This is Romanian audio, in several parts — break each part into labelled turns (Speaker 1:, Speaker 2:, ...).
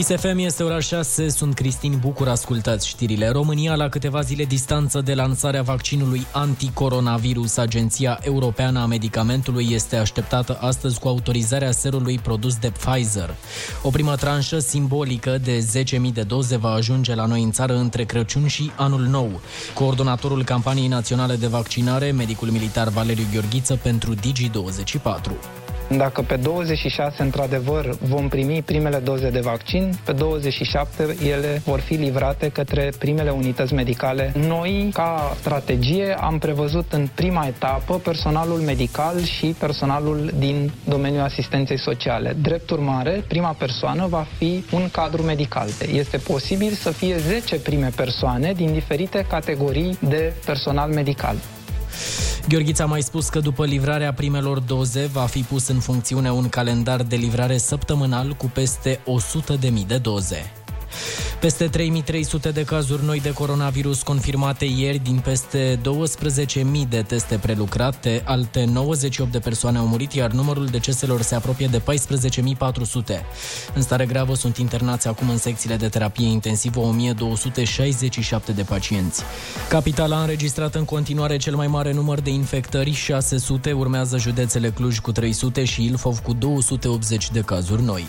Speaker 1: Kiss FM este ora 6, sunt Cristin Bucur, ascultați știrile. România la câteva zile distanță de lansarea vaccinului anticoronavirus. Agenția Europeană a Medicamentului este așteptată astăzi cu autorizarea serului produs de Pfizer. O primă tranșă simbolică de 10.000 de doze va ajunge la noi în țară între Crăciun și Anul Nou. Coordonatorul campaniei naționale de vaccinare, medicul militar Valeriu Gheorghiță pentru Digi24.
Speaker 2: Dacă pe 26, într-adevăr, vom primi primele doze de vaccin, pe 27 ele vor fi livrate către primele unități medicale. Noi, ca strategie, am prevăzut în prima etapă personalul medical și personalul din domeniul asistenței sociale. Drept urmare, prima persoană va fi un cadru medical. Este posibil să fie 10 prime persoane din diferite categorii de personal medical.
Speaker 1: Gheorghița a mai spus că după livrarea primelor doze va fi pus în funcțiune un calendar de livrare săptămânal cu peste 100.000 de doze. Peste 3300 de cazuri noi de coronavirus confirmate ieri din peste 12.000 de teste prelucrate, alte 98 de persoane au murit, iar numărul deceselor se apropie de 14.400. În stare gravă sunt internați acum în secțiile de terapie intensivă 1267 de pacienți. Capitala a înregistrat în continuare cel mai mare număr de infectări, 600, urmează județele Cluj cu 300 și Ilfov cu 280 de cazuri noi.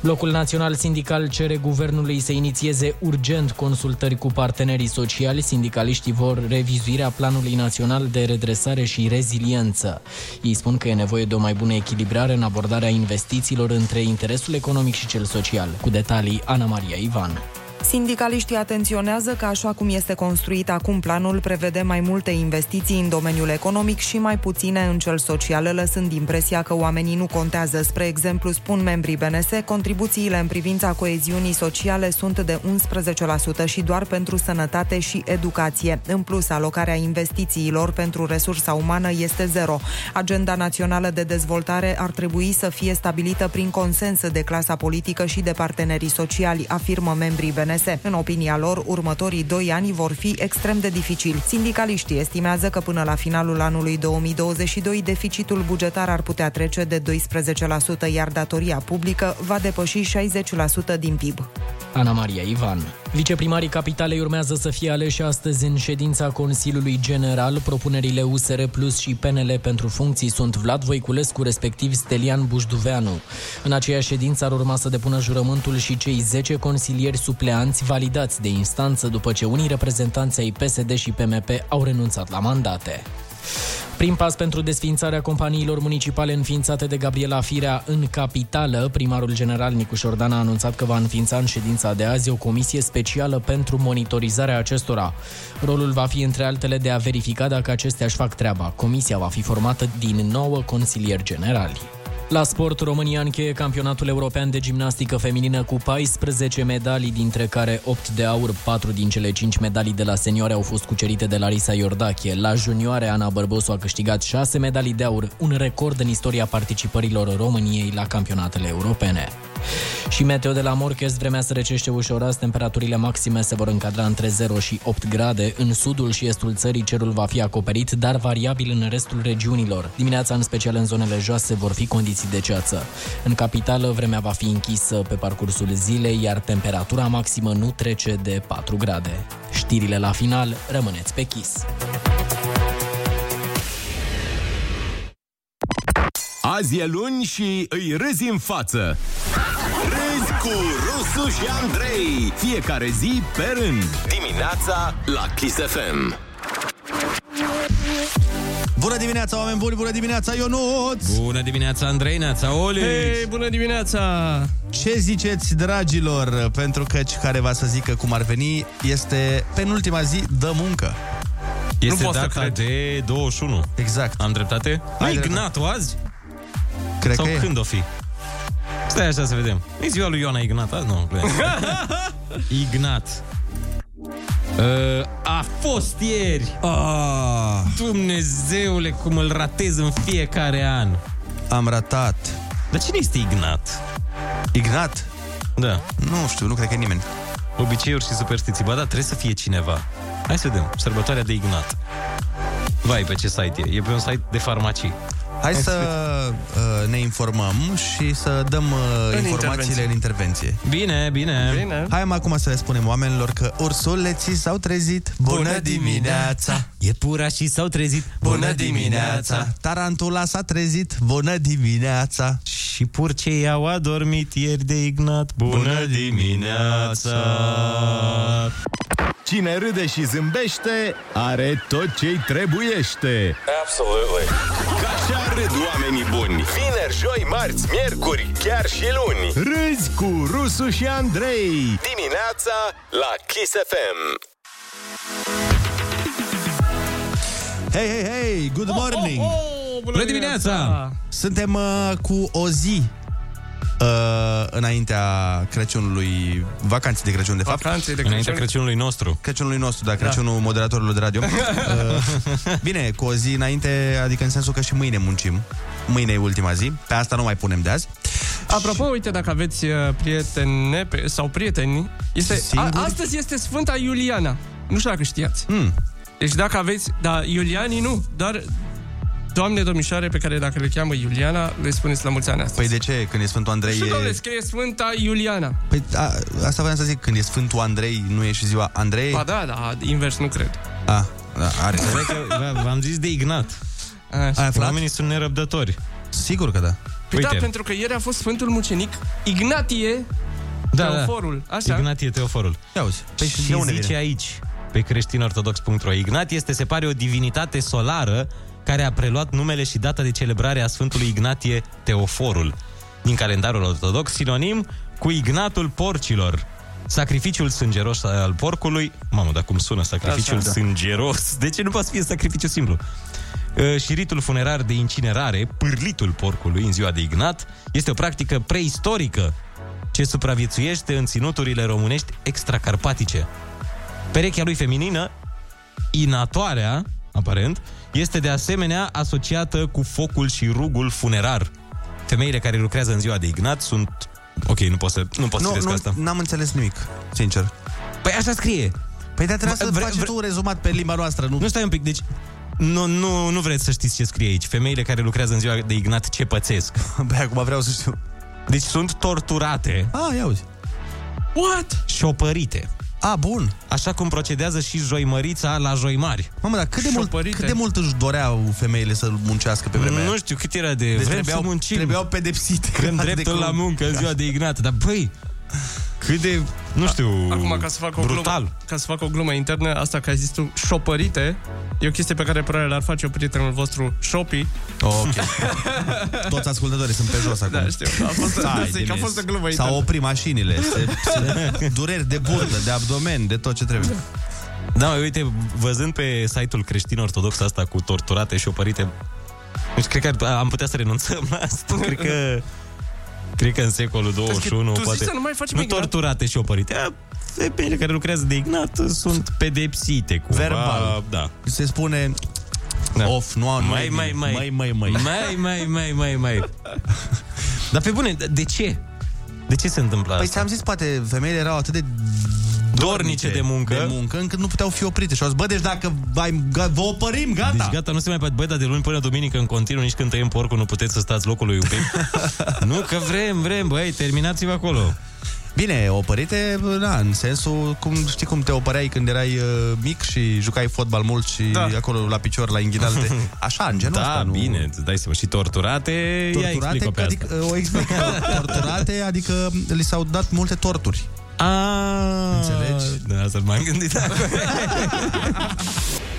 Speaker 1: Blocul Național Sindical cere guvernului să inițieze urgent consultări cu partenerii sociali. Sindicaliștii vor revizuirea Planului Național de Redresare și Reziliență. Ei spun că e nevoie de o mai bună echilibrare în abordarea investițiilor între interesul economic și cel social. Cu detalii, Ana Maria Ivan.
Speaker 3: Sindicaliștii atenționează că așa cum este construit acum planul prevede mai multe investiții în domeniul economic și mai puține în cel social, lăsând impresia că oamenii nu contează. Spre exemplu, spun membrii BNS, contribuțiile în privința coeziunii sociale sunt de 11% și doar pentru sănătate și educație. În plus, alocarea investițiilor pentru resursa umană este zero. Agenda națională de dezvoltare ar trebui să fie stabilită prin consens de clasa politică și de partenerii sociali, afirmă membrii BNS. SNS. În opinia lor, următorii doi ani vor fi extrem de dificili. Sindicaliștii estimează că până la finalul anului 2022 deficitul bugetar ar putea trece de 12%, iar datoria publică va depăși 60% din PIB.
Speaker 1: Ana Maria Ivan. Viceprimarii capitalei urmează să fie aleși astăzi în ședința Consiliului General. Propunerile USR Plus și PNL pentru funcții sunt Vlad Voiculescu, respectiv Stelian Bușduveanu. În aceeași ședință ar urma să depună jurământul și cei 10 consilieri supleanți validați de instanță după ce unii reprezentanți ai PSD și PMP au renunțat la mandate. Prim pas pentru desfințarea companiilor municipale înființate de Gabriela Firea în capitală, primarul general Nicuș Șordan a anunțat că va înființa în ședința de azi o comisie specială pentru monitorizarea acestora. Rolul va fi între altele de a verifica dacă acestea își fac treaba. Comisia va fi formată din nouă consilieri generali. La sport, România încheie campionatul european de gimnastică feminină cu 14 medalii, dintre care 8 de aur, 4 din cele 5 medalii de la senioare au fost cucerite de Larisa Iordache. La junioare, Ana Bărbosu a câștigat 6 medalii de aur, un record în istoria participărilor României la campionatele europene. Și meteo de la Morchest, vremea se recește ușor azi, temperaturile maxime se vor încadra între 0 și 8 grade. În sudul și estul țării cerul va fi acoperit, dar variabil în restul regiunilor. Dimineața, în special în zonele joase, vor fi condiții de ceață. În capitală, vremea va fi închisă pe parcursul zilei, iar temperatura maximă nu trece de 4 grade. Știrile la final, rămâneți pe chis.
Speaker 4: Azi e luni și îi râzi în față. Râzi cu Rusu și Andrei. Fiecare zi pe rând. Dimineața la Kiss FM.
Speaker 5: Bună dimineața, oameni buni! Bună dimineața, Ionuț!
Speaker 6: Bună dimineața, Andrei, neața, Oli!
Speaker 7: Hei, bună dimineața!
Speaker 5: Ce ziceți, dragilor? Pentru că care va să zică cum ar veni, este penultima zi de muncă.
Speaker 6: Este
Speaker 5: nu pot să
Speaker 6: data
Speaker 5: cred.
Speaker 6: de 21.
Speaker 5: Exact.
Speaker 6: Am dreptate? Nu
Speaker 5: Ai
Speaker 6: e
Speaker 5: dreptate.
Speaker 6: Ignatul azi?
Speaker 5: Cred
Speaker 6: Sau
Speaker 5: că e.
Speaker 6: când o fi? Stai așa să vedem. E ziua lui Ioana Ignat azi? Nu, glumesc. Ignat. Uh, a fost ieri.
Speaker 5: Ah,
Speaker 6: Dumnezeule, cum îl ratez în fiecare an.
Speaker 5: am ratat.
Speaker 6: Dar cine este Ignat?
Speaker 5: Ignat?
Speaker 6: Da.
Speaker 5: Nu știu, nu cred că e nimeni.
Speaker 6: Obiceiuri și superstiții. Ba da, trebuie să fie cineva. Hai să vedem. Sărbătoarea de Ignat. Vai, pe ce site e? E pe un site de farmacii.
Speaker 5: Hai să uh, ne informăm și să dăm uh,
Speaker 7: În
Speaker 5: informațiile
Speaker 7: intervenție.
Speaker 5: în intervenție.
Speaker 6: Bine, bine.
Speaker 7: Bine.
Speaker 5: Hai acum să le spunem oamenilor că ursuleții s-au trezit.
Speaker 7: Bună dimineața!
Speaker 6: Iepura și s-au trezit.
Speaker 7: Bună dimineața!
Speaker 5: Tarantula s-a trezit. Bună dimineața!
Speaker 6: Și purcei au adormit ieri de Ignat. Bună dimineața!
Speaker 4: Cine râde și zâmbește, are tot ce-i trebuiește.
Speaker 8: Absolutely.
Speaker 4: Ca așa râd oamenii buni.
Speaker 8: Vineri, joi, marți, miercuri, chiar și luni.
Speaker 4: Râzi cu Rusu și Andrei.
Speaker 8: Dimineața la Kiss FM.
Speaker 5: Hei, hei, hei! Good morning!
Speaker 7: Oh, bună,
Speaker 6: Bună dimineața!
Speaker 5: Suntem uh, cu o zi uh, înaintea Crăciunului, vacanței de Crăciun, de fapt.
Speaker 7: Vacanțe de
Speaker 6: Înaintea
Speaker 7: Crăciun.
Speaker 6: Crăciunului nostru.
Speaker 5: Crăciunului nostru, da, Crăciunul moderatorilor de radio. Uh, Bine, cu o zi înainte, adică în sensul că și mâine muncim. Mâine e ultima zi, pe asta nu mai punem de azi.
Speaker 7: Apropo, uite, dacă aveți uh, prietene pe- sau prieteni, este, a,
Speaker 5: Singuri?
Speaker 7: astăzi este Sfânta Iuliana. Nu știu dacă știați.
Speaker 5: Hmm.
Speaker 7: Deci dacă aveți, da, Iulianii nu, doar doamne domnișoare pe care dacă le cheamă Iuliana, le spuneți la mulți ani astăzi.
Speaker 5: Păi de ce? Când e Sfântul Andrei
Speaker 7: și domnule,
Speaker 5: e...
Speaker 7: scrie Sfânta Iuliana.
Speaker 5: Păi a, asta voiam să zic, când e Sfântul Andrei, nu e și ziua Andrei?
Speaker 7: Ba da, da, invers nu cred.
Speaker 5: A, da, are.
Speaker 6: Cred că v- V-am zis de Ignat.
Speaker 7: Așa.
Speaker 5: Ai aflat?
Speaker 6: Oamenii sunt nerăbdători.
Speaker 5: Sigur că da.
Speaker 7: Păi da,
Speaker 6: Uite.
Speaker 7: pentru că ieri a fost Sfântul Mucenic Ignatie
Speaker 6: Da,
Speaker 7: Teoforul. Așa.
Speaker 6: Ignatie Teoforul.
Speaker 5: Ia uzi. Păi
Speaker 6: și
Speaker 5: de unde
Speaker 6: zice
Speaker 5: vine?
Speaker 6: aici, pe creștinortodox.ro Ignat este, se pare, o divinitate solară care a preluat numele și data de celebrare a Sfântului Ignatie Teoforul din calendarul ortodox, sinonim cu Ignatul porcilor. Sacrificiul sângeros al porcului Mamă, dar cum sună sacrificiul
Speaker 7: Așa, da.
Speaker 6: sângeros? De ce nu poate să fie sacrificiu simplu? Uh, Și ritul funerar de incinerare, pârlitul porcului în ziua de Ignat, este o practică preistorică ce supraviețuiește în ținuturile românești extracarpatice. Perechea lui feminină, inatoarea, aparent, este de asemenea asociată cu focul și rugul funerar. Femeile care lucrează în ziua de Ignat sunt... Ok, nu pot să, nu pot să
Speaker 5: Nu,
Speaker 6: citesc
Speaker 5: nu,
Speaker 6: asta.
Speaker 5: n-am înțeles nimic, sincer.
Speaker 6: Păi așa scrie.
Speaker 5: Păi dar trebuie
Speaker 6: Vre-
Speaker 5: să
Speaker 6: vre-
Speaker 5: faci
Speaker 6: vre-
Speaker 5: tu un rezumat pe limba noastră, nu?
Speaker 6: Nu stai un pic, deci nu, nu, nu vreți să știți ce scrie aici. Femeile care lucrează în ziua de Ignat ce pățesc.
Speaker 5: Băi, acum vreau să știu.
Speaker 6: Deci sunt torturate,
Speaker 5: Ah, ia uzi.
Speaker 7: What?
Speaker 6: șopărite.
Speaker 5: A, bun.
Speaker 6: Așa cum procedează și joimărița la joimari.
Speaker 5: Mamă, dar cât de, mult,
Speaker 7: Șopărite.
Speaker 5: cât de mult își doreau femeile să muncească pe vremea
Speaker 6: Nu
Speaker 5: aia?
Speaker 6: știu cât era de...
Speaker 5: Deci
Speaker 6: vrem
Speaker 5: trebuiau,
Speaker 6: să muncim.
Speaker 5: trebuiau pedepsite.
Speaker 6: Vrem
Speaker 5: Atât de
Speaker 6: dreptul la
Speaker 5: crud.
Speaker 6: muncă în ziua de Ignat. Dar băi, cât de, nu știu,
Speaker 7: Acum, ca să fac o
Speaker 6: brutal.
Speaker 7: glumă, ca să fac o glumă internă, asta că ai zis tu, șopărite, e o chestie pe care probabil ar face prietenul vostru, Shopi.
Speaker 5: Ok. Toți ascultătorii sunt pe jos acum.
Speaker 7: Da, știu. A fost,
Speaker 5: Hai,
Speaker 7: zic, a
Speaker 5: Denis.
Speaker 7: fost o glumă
Speaker 5: S-au
Speaker 7: internă.
Speaker 5: oprit mașinile, se, se, dureri de burtă, de abdomen, de tot ce trebuie.
Speaker 6: Da, uite, văzând pe site-ul creștin ortodox asta cu torturate și opărite, deci cred că am putea să renunțăm la asta. Cred că Cred că în secolul 21
Speaker 7: tu zici
Speaker 6: poate...
Speaker 7: să nu mai facem
Speaker 6: nu
Speaker 7: Ignat?
Speaker 6: torturate și opărite. A, Femeile care lucrează de Ignat sunt pedepsite cumva.
Speaker 5: Verbal.
Speaker 6: Da.
Speaker 5: Se spune
Speaker 6: Da.
Speaker 5: off, nu, nu
Speaker 6: Mai,
Speaker 5: e
Speaker 6: mai,
Speaker 5: bine.
Speaker 6: mai.
Speaker 5: mai, mai, mai.
Speaker 6: Mai, mai, mai, mai, mai. Dar pe bune, de ce? De ce se întâmplă
Speaker 5: Păi
Speaker 6: asta?
Speaker 5: ți-am zis, poate femeile erau atât de
Speaker 6: Dornice de muncă.
Speaker 5: de muncă încât nu puteau fi oprite. Și au zis, bă, deci dacă ai, ga- vă opărim, gata.
Speaker 6: Deci gata, nu se mai poate. Băi, dar de luni până duminică în continuu, nici când tăiem porcul, nu puteți să stați locul lui iubit. nu, că vrem, vrem, băi, terminați-vă acolo.
Speaker 5: Bine, opărite, da, în sensul, cum, știi cum te opăreai când erai uh, mic și jucai fotbal mult și
Speaker 7: Da.
Speaker 5: acolo la picior, la inghidalte. Așa, în genul
Speaker 6: Da,
Speaker 5: ăsta, nu...
Speaker 6: bine, îți dai seama. Și torturate, ia
Speaker 5: Torturate,
Speaker 6: explică pe
Speaker 5: adică,
Speaker 6: asta.
Speaker 5: o explic. Torturate, adică li s-au dat multe torturi.
Speaker 6: A,
Speaker 5: Înțelegi?
Speaker 6: Da, să m-am gândit acum.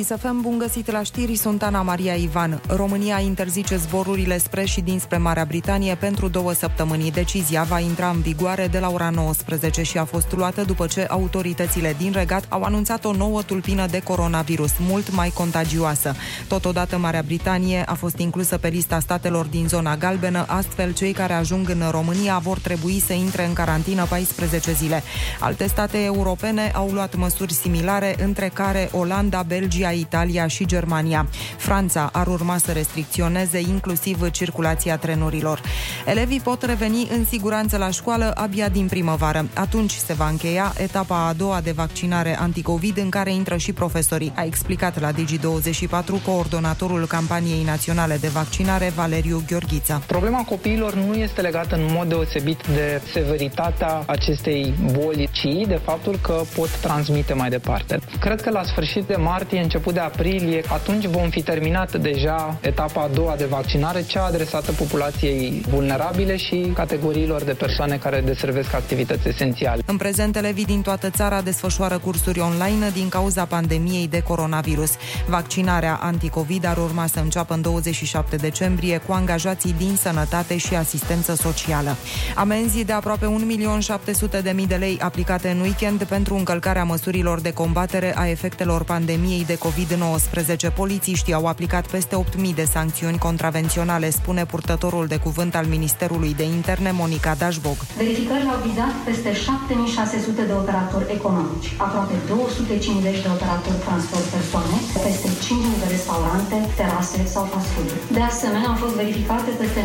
Speaker 3: Chisafem, bun găsit la știri, sunt Ana Maria Ivan. România interzice zborurile spre și dinspre Marea Britanie pentru două săptămâni. Decizia va intra în vigoare de la ora 19 și a fost luată după ce autoritățile din regat au anunțat o nouă tulpină de coronavirus, mult mai contagioasă. Totodată, Marea Britanie a fost inclusă pe lista statelor din zona galbenă, astfel cei care ajung în România vor trebui să intre în carantină 14 zile. Alte state europene au luat măsuri similare, între care Olanda, Belgia, Belgia, Italia și Germania. Franța ar urma să restricționeze inclusiv circulația trenurilor. Elevii pot reveni în siguranță la școală abia din primăvară. Atunci se va încheia etapa a doua de vaccinare anticovid în care intră și profesorii, a explicat la Digi24 coordonatorul campaniei naționale de vaccinare Valeriu Gheorghița.
Speaker 2: Problema copiilor nu este legată în mod deosebit de severitatea acestei boli, ci de faptul că pot transmite mai departe. Cred că la sfârșit de martie, început de aprilie, atunci vom fi terminat deja etapa a doua de vaccinare, cea adresată populației vulnerabile și categoriilor de persoane care deservesc activități esențiale.
Speaker 3: În prezent, elevii din toată țara desfășoară cursuri online din cauza pandemiei de coronavirus. Vaccinarea anticovid ar urma să înceapă în 27 decembrie cu angajații din sănătate și asistență socială. Amenzii de aproape 1.700.000 de lei aplicate în weekend pentru încălcarea măsurilor de combatere a efectelor pandemiei de COVID-19. Polițiștii au aplicat peste 8.000 de sancțiuni contravenționale, spune purtătorul de cuvânt al Ministerului de Interne, Monica Dașbog.
Speaker 9: Verificările au vizat peste 7600 de operatori economici, aproape 250 de operatori transport persoane, peste 5.000 de restaurante, terase sau fast food. De asemenea, au fost verificate peste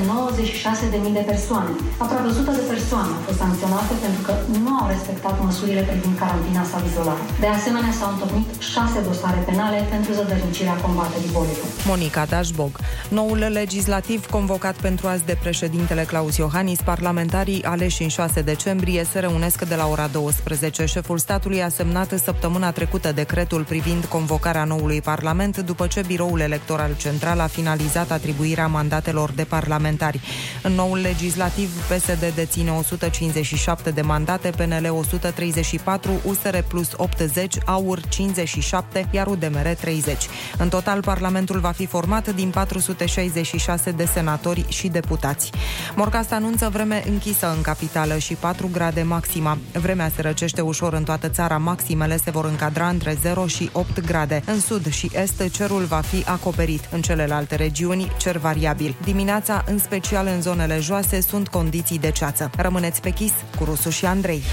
Speaker 9: 96.000 de persoane. Aproape 100 de persoane au fost sancționate pentru că nu au respectat măsurile privind carantina sau izolare. De asemenea, s-au întocmit șase dosare penale pentru zădărnicirea combaterii bolilor.
Speaker 3: Monica Dașbog. Noul legislativ convocat pentru azi de președintele Claus Iohannis, parlamentarii aleși în 6 decembrie se reunesc de la ora 12. Șeful statului a semnat săptămâna trecută decretul privind convocarea noului parlament după ce biroul electoral central a finalizat atribuirea mandatelor de parlamentari. În noul legislativ, PSD deține 157 de mandate, PNL 134, USR plus 80, AUR 57, iar UDMR 30. În total, Parlamentul va fi format din 466 de senatori și deputați. Morcast anunță vreme închisă în capitală și 4 grade maxima. Vremea se răcește ușor în toată țara, maximele se vor încadra între 0 și 8 grade. În sud și est, cerul va fi acoperit. În celelalte regiuni, cer variabil. Dimineața, în special în zonele joase, sunt condiții de ceață. Rămâneți pe chis cu Rusu și Andrei.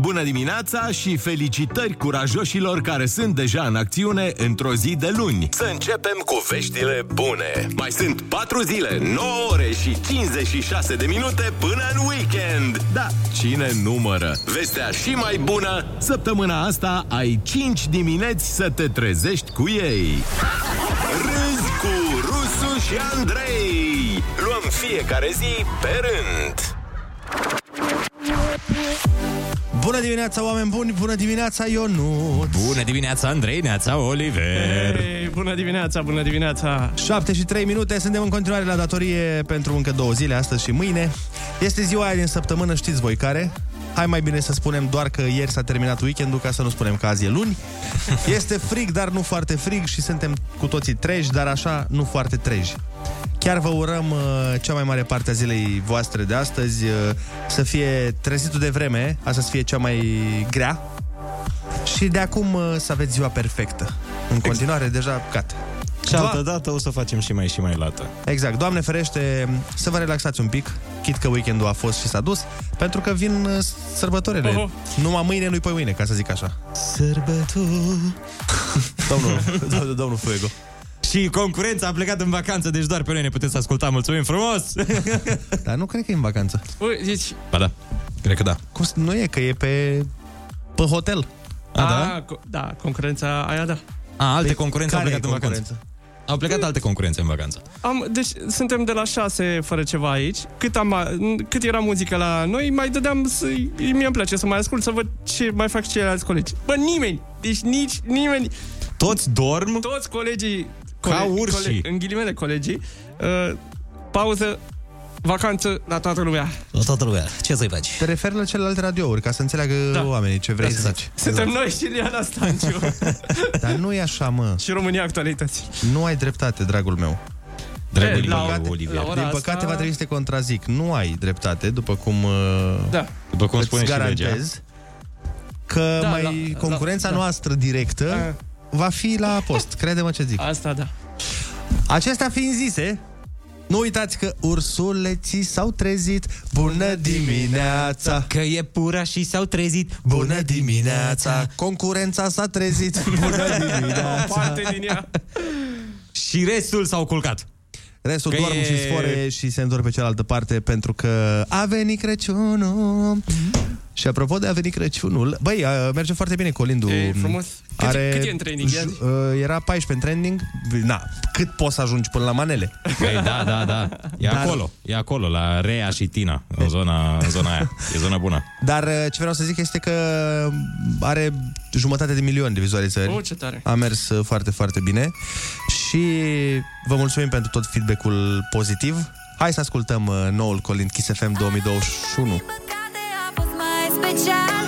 Speaker 4: Bună dimineața și felicitări curajoșilor care sunt deja în acțiune într-o zi de luni.
Speaker 8: Să începem cu veștile bune.
Speaker 4: Mai sunt 4 zile, 9 ore și 56 de minute până în weekend. Da, cine numără? Vestea și mai bună, săptămâna asta ai 5 dimineți să te trezești cu ei. Râzi cu Rusu și Andrei.
Speaker 8: Luăm fiecare zi pe rând.
Speaker 5: Bună dimineața, oameni buni! Bună dimineața, Ionut!
Speaker 6: Bună dimineața, Andrei, neața, Oliver!
Speaker 7: Hey, bună dimineața, bună dimineața!
Speaker 5: 7 și 3 minute, suntem în continuare la datorie pentru încă două zile, astăzi și mâine. Este ziua aia din săptămână, știți voi care? Hai mai bine să spunem doar că ieri s-a terminat weekendul, ca să nu spunem că azi e luni. Este frig, dar nu foarte frig și suntem cu toții treji, dar așa nu foarte treji. Chiar vă urăm uh, cea mai mare parte a zilei voastre de astăzi uh, să fie trezitul de vreme, asta să fie cea mai grea și de acum uh, să aveți ziua perfectă. În continuare, deja gata.
Speaker 6: Și altă dată o să facem și mai și mai lată.
Speaker 5: Exact. Doamne ferește să vă relaxați un pic, chit că weekendul a fost și s-a dus, pentru că vin uh, sărbătorile.
Speaker 7: Oho.
Speaker 5: Numai mâine, nu-i pe mâine, ca să zic așa.
Speaker 6: Sărbători...
Speaker 5: Domnul, domnul, domnul Fuego.
Speaker 6: Și concurența a plecat în vacanță, deci doar pe noi ne puteți asculta. Mulțumim frumos!
Speaker 5: Dar nu cred că e în vacanță.
Speaker 7: Ui, deci,
Speaker 6: ba da, cred că da.
Speaker 5: Cum să- nu e, că e pe, pe hotel.
Speaker 6: A, da?
Speaker 7: a, co- da, concurența aia, da.
Speaker 6: A, alte
Speaker 5: Păi,
Speaker 6: concurențe au
Speaker 5: care
Speaker 6: plecat
Speaker 5: e
Speaker 6: în vacanță.
Speaker 5: Concurență?
Speaker 6: Au plecat alte concurențe în vacanță.
Speaker 7: Am, deci suntem de la 6 fără ceva aici. Cât, am, cât era muzică la noi, mai dădeam să... Mie îmi place să mai ascult, să văd ce mai fac ceilalți colegi. Bă, nimeni! Deci nici nimeni...
Speaker 6: Toți dorm
Speaker 7: Toți colegii...
Speaker 6: Ca urșii.
Speaker 7: în ghilimele colegii. Uh, pauză, vacanță la toată lumea.
Speaker 6: La toată lumea. Ce să-i faci?
Speaker 5: Te referi la celelalte radiouri, ca să înțeleagă
Speaker 7: Da.
Speaker 5: oamenii ce vrei
Speaker 6: Exact.
Speaker 5: să zici.
Speaker 7: Suntem noi și Liana Stanciu.
Speaker 5: Dar nu e așa, mă.
Speaker 7: și România Actualități.
Speaker 5: Nu ai dreptate, dragul meu.
Speaker 6: Dragul
Speaker 7: E, la-
Speaker 6: meu, Olivier.
Speaker 7: la ora
Speaker 5: Din
Speaker 7: asta-
Speaker 5: păcate va trebui să te contrazic. Nu ai dreptate, după cum uh,
Speaker 7: Da.
Speaker 6: După cum
Speaker 5: îți
Speaker 6: spune și legea.
Speaker 5: garantez că
Speaker 7: Da,
Speaker 5: mai
Speaker 7: la-
Speaker 5: concurența
Speaker 7: la- da.
Speaker 5: noastră directă va fi la post. Crede-mă ce zic.
Speaker 7: Asta, da.
Speaker 5: Acestea fiind zise, Nu uitați că ursuleții s-au trezit Bună dimineața
Speaker 6: Că e pura și s-au trezit
Speaker 5: Bună dimineața Concurența s-a trezit Bună dimineața
Speaker 7: Parte din ea.
Speaker 6: Și restul s-au culcat.
Speaker 5: Restul
Speaker 6: Că
Speaker 5: doarm
Speaker 6: e-
Speaker 5: și sfore și se întorc pe cealaltă parte pentru că a venit Crăciunul. Și apropo de a venit Crăciunul, băi, a- merge foarte bine Colindu.
Speaker 7: E frumos. Cât-
Speaker 5: Are,
Speaker 7: cât e în trending? Ia zi.
Speaker 5: J- uh, Era 14 în trending. Na, cât poți să ajungi până la manele?
Speaker 6: Păi, da, da, da. E
Speaker 5: Dar-
Speaker 6: acolo. E acolo, la Rea și Tina, în zona, în zona aia. E zona bună.
Speaker 5: Dar uh, ce vreau să zic este că are jumătate de milion de vizualizări.
Speaker 7: Oh, ce tare.
Speaker 5: A mers uh, foarte, foarte bine și vă mulțumim pentru tot feedback-ul pozitiv. Hai să ascultăm uh, noul Colind Kiss FM 2021.
Speaker 10: A fost mai special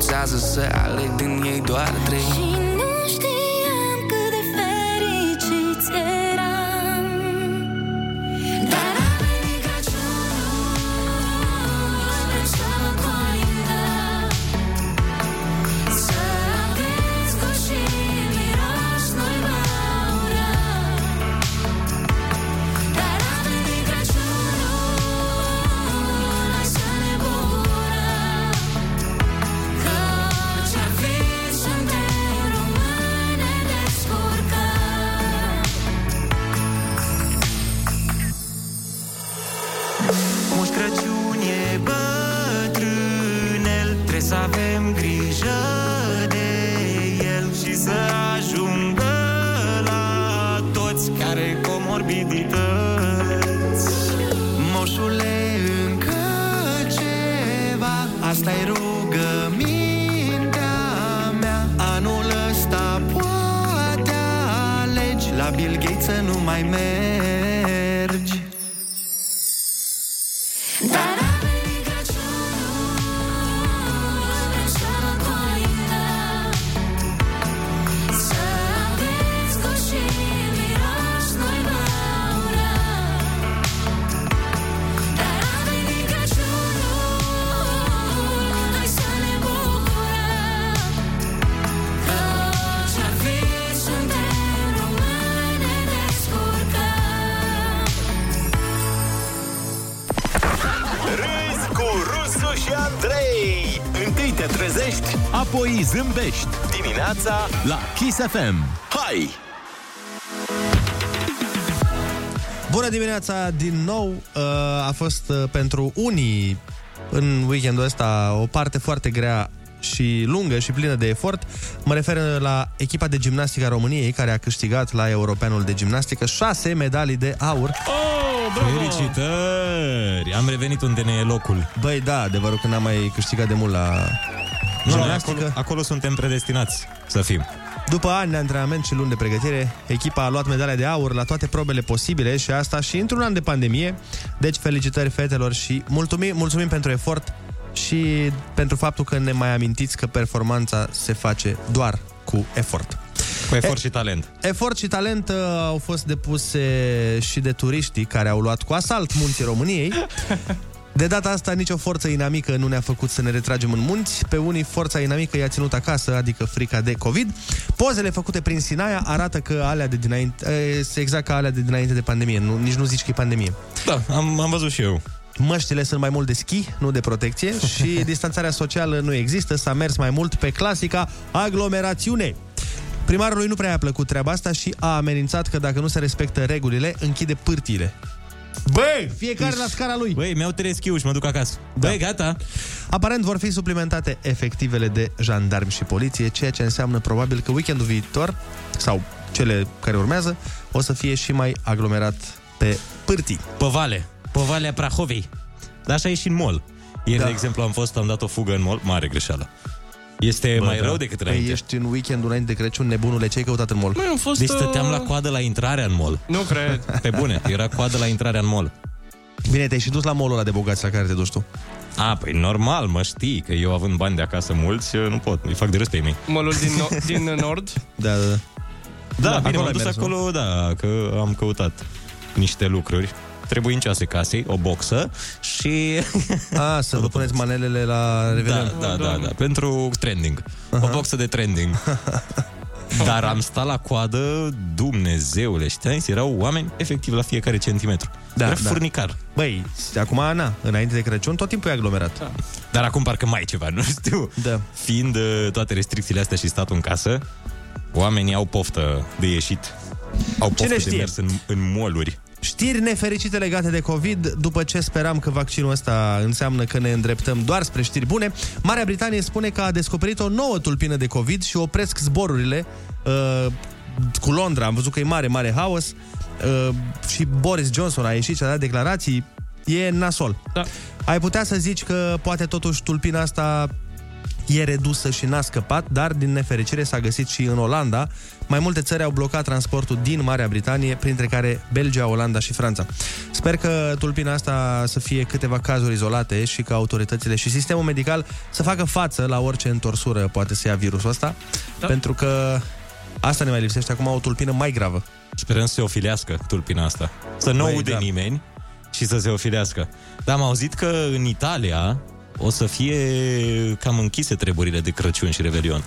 Speaker 11: COVID-ul mă forțează să aleg din ei doar trei
Speaker 4: zâmbești Dimineața la Kiss FM Hai!
Speaker 5: Bună dimineața din nou! Uh, A fost uh, pentru unii în weekendul ăsta o parte foarte grea și lungă și plină de efort. Mă refer la echipa de gimnastică a României, care a câștigat la Europeanul de Gimnastică șase medalii de aur.
Speaker 7: Oh, bravo!
Speaker 6: Felicitări! Am revenit unde ne e locul.
Speaker 5: Băi, da, adevărul că n-am mai câștigat de mult la
Speaker 6: Nu, noi
Speaker 5: gimnastică.
Speaker 6: acolo, acolo suntem predestinați să fim.
Speaker 5: După ani de antrenament și luni de pregătire, echipa a luat medalia de aur la toate probele posibile și asta și într-un an de pandemie. Deci felicitări fetelor și mulțumim, mulțumim pentru efort și pentru faptul că ne mai amintiți că performanța se face doar cu efort.
Speaker 6: Cu efort și talent.
Speaker 5: Efort și talent uh, au fost depuse și de turiștii care au luat cu asalt munții României. De data asta, nicio forță inamică nu ne-a făcut să ne retragem în munți. Pe unii, forța inamică i-a ținut acasă, adică frica de COVID. Pozele făcute prin Sinaia arată că alea de dinainte, e, exact ca alea de dinainte de pandemie. Nu, nici nu zici că e pandemie.
Speaker 6: Da, am, am văzut și eu.
Speaker 5: Măștile sunt mai mult de schi, nu de protecție și distanțarea socială nu există. S-a mers mai mult pe clasica aglomerațiune. Primarului nu prea a plăcut treaba asta și a amenințat că dacă nu se respectă regulile, închide pârtiile. Băi, fiecare la scara lui.
Speaker 6: Băi, mi-au tereschiu și mă duc acasă. Da. Băi, gata.
Speaker 5: Aparent vor fi suplimentate efectivele de jandarmi și poliție, ceea ce înseamnă probabil că weekendul viitor, sau cele care urmează, o să fie și mai aglomerat pe pârtii.
Speaker 6: Pe vale. Pe Valea Prahovei. Dar așa e și în mall. Ieri, da. de exemplu, am fost, am dat o fugă în mall. Mare greșeală. Este Bă, mai da. rău decât înainte.
Speaker 5: Păi ești în weekend înainte de Crăciun, nebunule, ce ai căutat în mall?
Speaker 7: Noi am fost...
Speaker 6: Deci stăteam la coadă la intrarea în mall.
Speaker 7: Nu cred.
Speaker 6: Pe bune, era coadă la intrarea în mall.
Speaker 5: Bine, te-ai și dus la mall ăla de bogați la care te duci tu.
Speaker 6: A, păi normal, mă știi că eu având bani de acasă mulți, nu pot, îi fac de râs pe ei mei.
Speaker 7: Mall din, no- din nord?
Speaker 5: Da, da, da.
Speaker 6: Da, da bine,
Speaker 5: acolo
Speaker 6: m-am
Speaker 5: ai
Speaker 6: dus
Speaker 5: mers, nu?
Speaker 6: acolo, da, că am căutat niște lucruri trebuincioase casei, o boxă și...
Speaker 5: A, să vă puneți manelele la Revelion.
Speaker 6: Da, da, da, da, pentru trending. O boxă de trending. Dar am stat la coadă, Dumnezeule, știai, erau oameni efectiv la fiecare centimetru.
Speaker 5: Da,
Speaker 6: Era
Speaker 5: da.
Speaker 6: furnicar.
Speaker 5: Băi, acum, Ana, înainte de Crăciun, tot timpul e aglomerat. Da.
Speaker 6: Dar acum parcă mai e ceva, nu știu.
Speaker 5: Da.
Speaker 6: Fiind uh, toate restricțiile astea și statul în casă, oamenii au poftă de ieșit. Au poftă
Speaker 5: Cine
Speaker 6: de
Speaker 5: știe?
Speaker 6: mers în, în moluri.
Speaker 5: Știri nefericite legate de COVID, după ce speram că vaccinul ăsta înseamnă că ne îndreptăm doar spre știri bune, Marea Britanie spune că a descoperit o nouă tulpină de COVID și opresc zborurile uh, cu Londra. Am văzut că e mare, mare haos uh, și Boris Johnson a ieșit și a dat declarații. E nasol.
Speaker 7: Da.
Speaker 5: Ai putea să zici că poate totuși tulpina asta e redusă și n-a scăpat, dar din nefericire s-a găsit și în Olanda. Mai multe țări au blocat transportul din Marea Britanie, printre care Belgia, Olanda și Franța. Sper că tulpina asta să fie câteva cazuri izolate și că autoritățile și sistemul medical să facă față la orice întorsură poate să ia virusul ăsta, da. pentru că asta ne mai lipsește acum, o tulpină mai gravă.
Speaker 6: Sperăm să se ofilească tulpina asta. Să nu
Speaker 5: Băi,
Speaker 6: aude
Speaker 5: da.
Speaker 6: nimeni și să se ofilească. Dar am auzit că în Italia o să fie cam închise treburile de Crăciun și Revelion.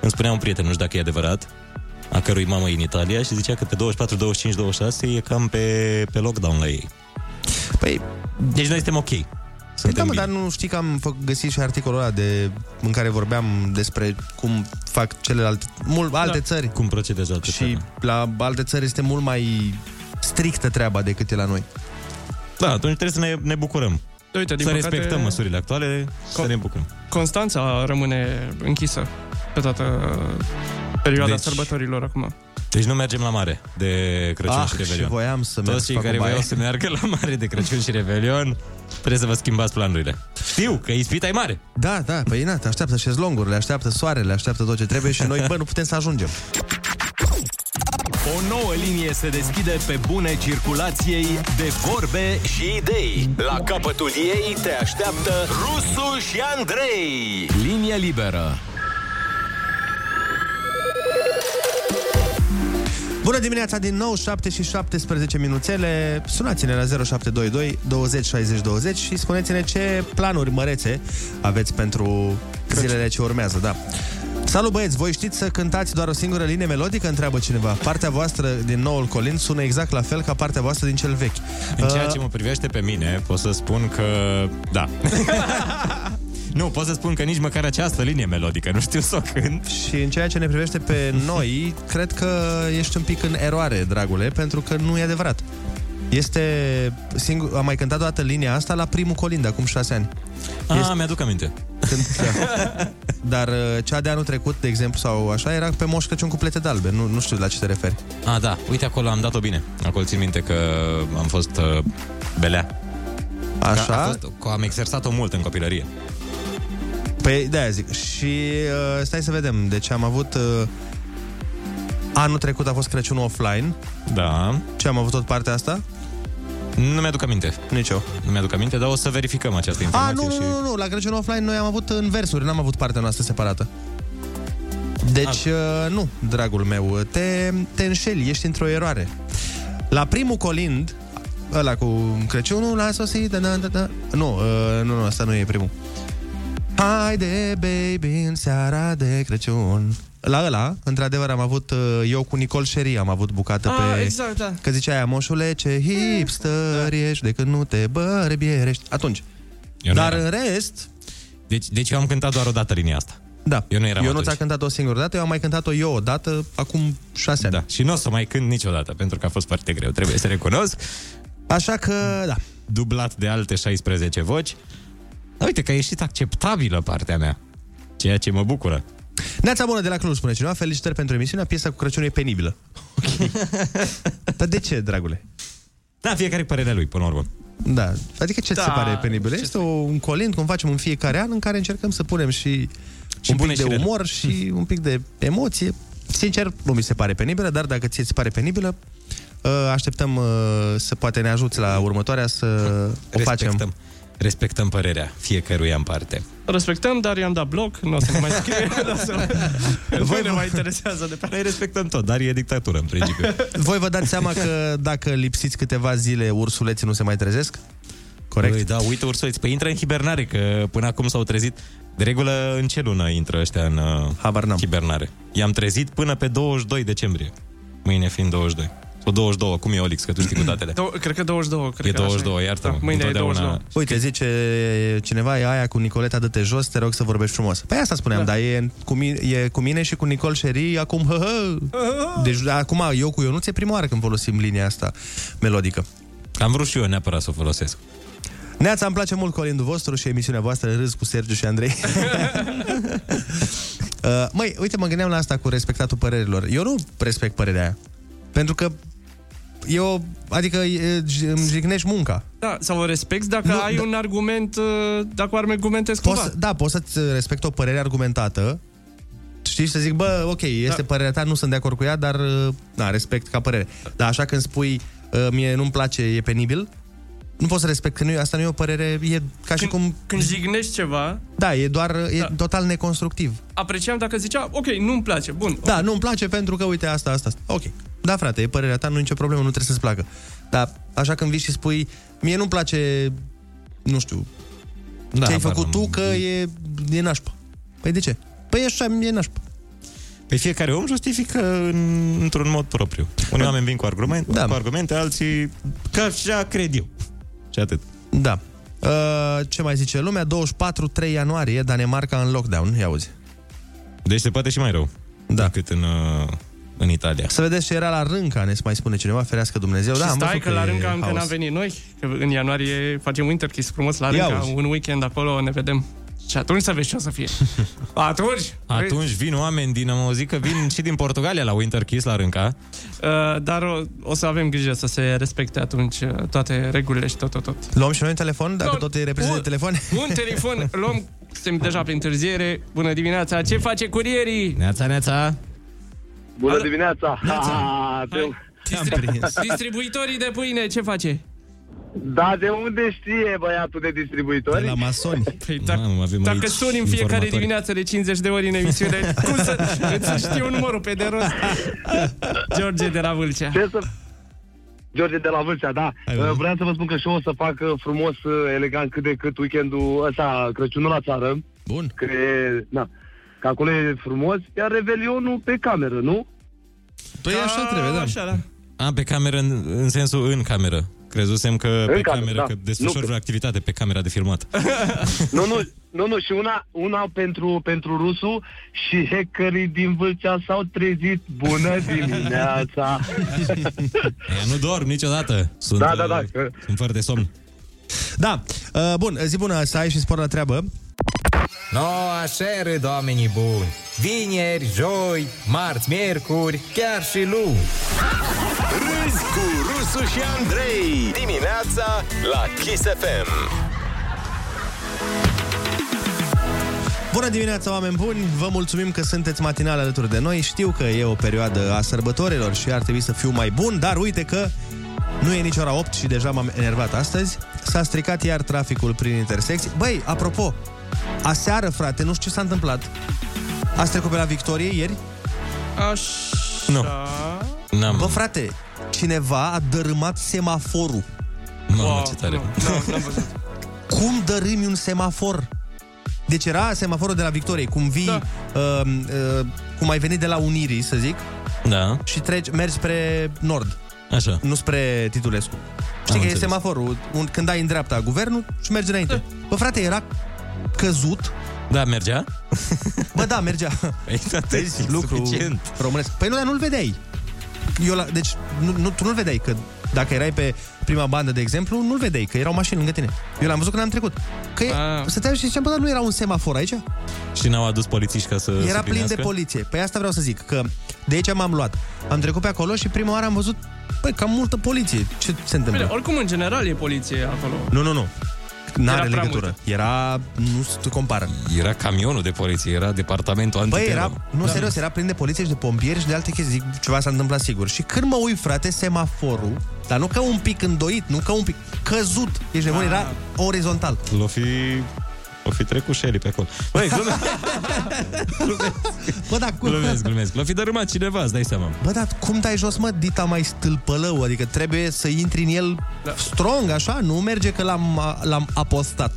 Speaker 6: Îmi spunea un prieten, nu știu dacă e adevărat, a cărui mamă e în Italia și zicea că pe 24, 25, 26 e cam pe, pe lockdown la ei.
Speaker 5: Păi,
Speaker 6: Deci noi suntem ok.
Speaker 5: Păi
Speaker 6: Suntem
Speaker 5: da, mă,
Speaker 6: bine.
Speaker 5: dar nu știi că am fă- găsit și articolul ăla de, în care vorbeam despre cum fac celelalte, mult, alte
Speaker 7: Da.
Speaker 5: țări.
Speaker 6: Cum procedează alte
Speaker 5: Și
Speaker 6: țări.
Speaker 5: la alte țări este mult mai strictă treaba decât e la noi.
Speaker 6: Da, atunci trebuie să ne, ne bucurăm.
Speaker 7: Uite, din
Speaker 6: să
Speaker 7: păcate,
Speaker 6: respectăm măsurile actuale, să
Speaker 7: Co-
Speaker 6: ne bucurăm.
Speaker 7: Constanța rămâne închisă pe toată perioada
Speaker 6: Deci-
Speaker 7: sărbătorilor acum.
Speaker 6: Deci nu mergem la mare de Crăciun
Speaker 5: Ah,
Speaker 6: și Revelion.
Speaker 5: și voiam să merg
Speaker 6: Toți
Speaker 5: să
Speaker 6: cei
Speaker 5: fac o
Speaker 6: care
Speaker 5: baie.
Speaker 6: voiau să meargă la mare de Crăciun și Revelion, trebuie să vă schimbați planurile. Știu că ispita e mare.
Speaker 5: Da, da, păi na, te așteaptă șezlongurile, așteaptă soarele, așteaptă tot ce trebuie și noi, bă, nu putem să ajungem.
Speaker 4: O nouă linie se deschide pe bune circulației de vorbe și idei. La capătul ei te așteaptă Rusu și Andrei. Linie liberă.
Speaker 5: Bună dimineața din nou, 7 și 17 minuțele. Sunați-ne la 0722 20 60 20 și spuneți-ne ce planuri mărețe aveți pentru zilele ce urmează, da. Salut băieți, voi știți să cântați doar o singură linie melodică? Întreabă cineva. Partea voastră din noul colin sună exact la fel ca partea voastră din cel vechi.
Speaker 6: În ceea
Speaker 5: Uh,
Speaker 6: ce mă privește pe mine, pot să spun că... Da. nu, pot să spun că nici măcar această linie melodică nu știu să o cânt.
Speaker 5: Și în ceea ce ne privește pe noi, cred că ești un pic în eroare, dragule, pentru că nu e adevărat. Este singur, am mai cântat o dată linia asta la primul colin de acum șase ani.
Speaker 6: Ah,
Speaker 5: Este-
Speaker 6: mi-aduc aminte.
Speaker 5: Când, da. Dar uh, cea de anul trecut, de exemplu, sau așa, era pe Moș Crăciun cu plete de albe. Nu, nu știu la ce te referi.
Speaker 6: Ah, da, uite acolo am dat-o bine. Acolo țin minte că am fost uh, belea.
Speaker 5: Așa?
Speaker 6: Că a fost, că am exersat-o mult în copilărie.
Speaker 5: Păi, de-aia zic. Și uh, stai să vedem. Deci am avut... Uh, anul trecut a fost Crăciunul offline.
Speaker 6: Da.
Speaker 5: Ce am avut tot partea asta?
Speaker 6: Nu mi-aduc aminte.
Speaker 5: Nici eu.
Speaker 6: Nu mi-aduc aminte, dar o să verificăm această
Speaker 5: A,
Speaker 6: informație.
Speaker 5: nu,
Speaker 6: și...
Speaker 5: nu, nu, nu, la Crăciun offline noi am avut în versuri, n-am avut partea noastră separată. Deci, uh, nu, dragul meu, te, te înșeli, ești într-o eroare. La primul colind, ăla cu Crăciunul la sosit, da, da, da. Nu, uh, nu, nu, asta nu e primul. Haide, baby, în seara de Crăciun. La ăla, într-adevăr, am avut, uh, eu cu Nicol Sherry am avut bucată
Speaker 7: Ah,
Speaker 5: pe...
Speaker 7: exact, da.
Speaker 5: Că zicea aia, moșule, ce hipster ești de când nu te bărbierești. Atunci.
Speaker 6: Eu nu
Speaker 5: Dar
Speaker 6: eram.
Speaker 5: în rest,
Speaker 6: Deci, deci eu am cântat doar o dată linia asta.
Speaker 5: da.
Speaker 6: Eu nu eram
Speaker 5: Eu nu
Speaker 6: atunci.
Speaker 5: ți-a cântat o singură dată, eu am mai cântat-o eu o dată, acum șase ani.
Speaker 6: Da. Și nu o să mai cânt niciodată, pentru că a fost foarte greu, trebuie să recunosc.
Speaker 5: Așa că, da.
Speaker 6: Dublat de alte 16 voci. Dar uite că a ieșit acceptabilă partea mea. Ceea ce mă bucură.
Speaker 5: Neața bună de la Cluj, spune cineva. Felicitări pentru emisiunea. Piesa cu Crăciun e penibilă. Ok. Dar de ce, dragule?
Speaker 6: Da, fiecare părerea lui, până la urmă.
Speaker 5: Da. Adică ce ți
Speaker 7: Da,
Speaker 5: se pare penibil?
Speaker 7: ce
Speaker 5: Este o, un colind, cum facem în fiecare an, în care încercăm să punem și,
Speaker 6: Și
Speaker 5: un
Speaker 6: bune
Speaker 5: pic de
Speaker 6: și rele.
Speaker 5: umor și un pic de emoție. Sincer, nu mi se pare penibilă, dar dacă ție ți pare penibilă, uh, așteptăm uh, să poate ne ajuți la următoarea să o facem.
Speaker 6: Respectăm. Respectăm părerea fiecăruia în parte.
Speaker 7: Respectăm, dar i-am dat bloc, nu o să ne mai scrie. nu, o să... nu ne mai interesează de pe
Speaker 6: Noi respectăm tot, dar e dictatură în principiu.
Speaker 5: Voi vă dați seama că dacă lipsiți câteva zile, ursuleții nu se mai trezesc? Corect?
Speaker 6: Păi, da, uite ursuleți. Păi intră în hibernare, că până acum s-au trezit. De regulă, în ce lună intră ăștia în uh,
Speaker 5: Habar n-am.
Speaker 6: hibernare? I-am trezit până pe 22 decembrie. Mâine fiind 22. Sau 22, cum e Olix, că tu știi cu datele.
Speaker 7: Dou- cred că 22. Cred
Speaker 6: E
Speaker 7: că așa
Speaker 6: 22, iartă-mă.
Speaker 7: Da, mâine e
Speaker 6: Întotdeauna-
Speaker 7: 22.
Speaker 5: Uite, zice cineva, e aia cu Nicoleta, dă-te jos, te rog să vorbești frumos. Păi asta spuneam, da. dar e cu, mine, e cu mine și cu Nicol Sherry, acum, hă, hă. Deci, acum, eu cu Ionuț e prima oară când folosim linia asta melodică.
Speaker 6: Am vrut și eu neapărat să o folosesc.
Speaker 5: Neața, îmi place mult colindul vostru și emisiunea voastră Râs cu Sergiu și Andrei. uh, măi, uite, mă gândeam la asta cu respectatul părerilor. Eu nu respect părerea aia. Pentru că eu, adică e, îmi jignești munca.
Speaker 7: Da, sau o respecti dacă
Speaker 5: Nu,
Speaker 7: ai
Speaker 5: da.
Speaker 7: un argument, uh, dacă argumentezi
Speaker 5: Poți,
Speaker 7: cumva.
Speaker 5: să- da, poți să-ți respect o părere argumentată, știi, să zic, bă, ok, este da. părerea ta, nu sunt de acord cu ea, dar, uh, da, respect ca părere. Dar așa când spui, uh, mie nu-mi place, e penibil, nu pot să respect, că nu, e- asta nu e o părere, e ca și
Speaker 7: Când,
Speaker 5: cum...
Speaker 7: când jignești ceva,
Speaker 5: Da, e doar, e
Speaker 7: Da.
Speaker 5: total neconstructiv.
Speaker 7: apreciam dacă zicea, ok, nu-mi place, bun.
Speaker 5: Da, nu-mi place pentru că, uite, asta, asta, asta. Ok. Da, frate, e părerea ta, nu e nicio problemă, nu trebuie să-ți placă. Dar așa când vii și spui, mie nu-mi place, nu știu,
Speaker 6: Da,
Speaker 5: ce ai
Speaker 6: habar
Speaker 5: făcut
Speaker 6: n-am.
Speaker 5: tu, că e, e nașpa. Păi de ce? Păi e așa, e nașpa.
Speaker 6: Pe fiecare om justifică în, într-un mod propriu. Unii oameni vin cu argumente,
Speaker 5: Da.
Speaker 6: cu argumente, alții că așa cred eu. Și atât.
Speaker 5: Da. Uh, ce mai zice lumea? 24 3 ianuarie, Danemarca în lockdown. Ia auzi.
Speaker 6: Deci se poate și mai rău
Speaker 5: Da.
Speaker 6: decât în, uh, în Italia.
Speaker 5: Să vedeți ce era la Rânca, ne mai spune cineva, ferească Dumnezeu.
Speaker 7: Și
Speaker 5: da, am
Speaker 7: stai
Speaker 5: văzut
Speaker 7: că la
Speaker 5: e
Speaker 7: Rânca încă
Speaker 5: haos.
Speaker 7: n-am venit noi, că în ianuarie facem Winter Kiss frumos la
Speaker 5: Ia
Speaker 7: Rânca,
Speaker 5: auzi.
Speaker 7: un weekend acolo ne vedem. Și atunci să vezi ce o să fie. Atunci?
Speaker 6: Atunci vin oameni din, am auzit că vin și din Portugalia la Winter Kiss la Rânca.
Speaker 7: Uh, dar o, o să avem grijă să se respecte atunci uh, toate regulile și tot, tot, tot.
Speaker 5: Luăm și noi un telefon, dacă
Speaker 7: Luăm-
Speaker 5: tot e reprezintă
Speaker 7: un-
Speaker 5: telefon.
Speaker 7: Un telefon, luăm, suntem deja prin întârziere. Bună dimineața, ce face curierii?
Speaker 6: Neața, neața.
Speaker 12: Bună
Speaker 7: Alo?
Speaker 12: dimineața!
Speaker 7: Neața.
Speaker 12: Ah,
Speaker 7: Hai.
Speaker 12: te-
Speaker 7: Distribu- distribuitorii de pâine, ce face?
Speaker 12: Da, de unde știe băiatul de distribuitori?
Speaker 5: De la masoni.
Speaker 7: Păi, dacă,
Speaker 6: Mamă, avem
Speaker 7: dacă
Speaker 6: aici
Speaker 7: suni în fiecare
Speaker 6: informatori.
Speaker 7: dimineață de 50 de ori în emisiune, cum să îți știu numărul pe de rost? George de la Vâlcea.
Speaker 12: Ce să... George de la Vâlcea, da.
Speaker 5: Hai,
Speaker 12: Uh,
Speaker 5: bă.
Speaker 12: Vreau să vă spun că și eu o să fac uh, frumos, uh, elegant, cât de cât weekendul ăsta, Crăciunul la țară.
Speaker 5: Bun.
Speaker 12: Că e, na, că acolo e frumos, iar Revelionul pe cameră, nu?
Speaker 5: Păi așa trebuie, da.
Speaker 7: Așa, da.
Speaker 6: A, pe cameră, în, în sensul în cameră. Crezusem că pe
Speaker 12: cameră,
Speaker 6: cameră,
Speaker 12: da.
Speaker 6: că desfășor
Speaker 12: Nu,
Speaker 6: vreo activitate pe camera de filmat.
Speaker 12: Nu, nu, nu, nu, și una, una pentru, pentru rusul și hackerii din Vâlcea s-au trezit. Bună dimineața!
Speaker 6: Ea nu dorm niciodată. Sunt,
Speaker 12: Da, da, da.
Speaker 6: uh, Sunt fără de somn.
Speaker 5: Da, uh, bun, zi bună, să ai și spor la treabă.
Speaker 13: No, așa râd oamenii buni. Vineri, joi, marți, miercuri, chiar și luni.
Speaker 4: Râzi cu Rusu și Andrei Dimineața la Kiss FM
Speaker 5: Bună dimineața, oameni buni! Vă mulțumim că sunteți matinal alături de noi. Știu că e o perioadă a sărbătorilor și ar trebui să fiu mai bun, dar uite că nu e nici ora 8 și deja m-am enervat astăzi. S-a stricat iar traficul prin intersecții. Băi, apropo, aseară, frate, nu știu ce s-a întâmplat. Ați trecut pe la Victorie ieri?
Speaker 7: Așa...
Speaker 6: Nu. N-am.
Speaker 5: Bă, frate, cineva a dărâmat semaforul.
Speaker 6: Mamă, ce tare.
Speaker 5: Cum dărâmi un semafor? Deci era semaforul de la Victoriei, cum vii, da. uh, uh, cum ai venit de la Unirii, să zic,
Speaker 6: Da.
Speaker 5: și treci, mergi spre nord,
Speaker 6: Așa.
Speaker 5: nu spre Titulescu. Știi că e
Speaker 6: înțeles.
Speaker 5: semaforul, un, când ai în dreapta guvernul și mergi înainte. Bă, frate, era căzut.
Speaker 6: Da, mergea?
Speaker 5: Bă, da, mergea.
Speaker 6: Păi, atât, e
Speaker 5: lucru
Speaker 6: suficient.
Speaker 5: românesc. Păi nu, dar nu-l vedeai. Eu la, deci nu, nu, tu nu-l vedeai, că dacă erai pe prima bandă, de exemplu, nu-l vedeai, că erau mașini lângă tine. Eu l-am văzut când am trecut. Că e, stăteam și ziceam, bă, dar nu era un semafor aici?
Speaker 6: Și n-au adus polițiști ca să
Speaker 5: Era plin de
Speaker 6: suplinească?
Speaker 5: poliție. Păi asta vreau să zic, că de aici m-am luat. Am trecut pe acolo și prima oară am văzut, băi, cam multă poliție. Ce se întâmplă?
Speaker 7: Bine, oricum, în general, e poliție acolo.
Speaker 5: Nu, nu, nu. N-are
Speaker 7: Era prea
Speaker 5: legătură. Era, nu se compară.
Speaker 6: Era camionul de poliție, era departamentul
Speaker 5: Băi,
Speaker 6: antiteror.
Speaker 5: era, nu, serios, era plin de poliție și de pompieri și de alte chestii. Zic, ceva s-a întâmplat sigur. Și când mă uit, frate, semaforul, dar nu ca un pic îndoit, nu ca un pic, căzut. Ești nebun, era orizontal.
Speaker 6: L-o fi... O fi trecut Shelly pe acolo. Băi, glumesc,
Speaker 5: Bă, dar cum...
Speaker 6: glumesc, glumesc. L-o fi dărâmat cineva, îți dai seama.
Speaker 5: Bă, dar cum dai jos, mă, dita mai stâlpălău? Adică trebuie să intri în el da. strong, așa? Nu merge că l-am, l-am apostat.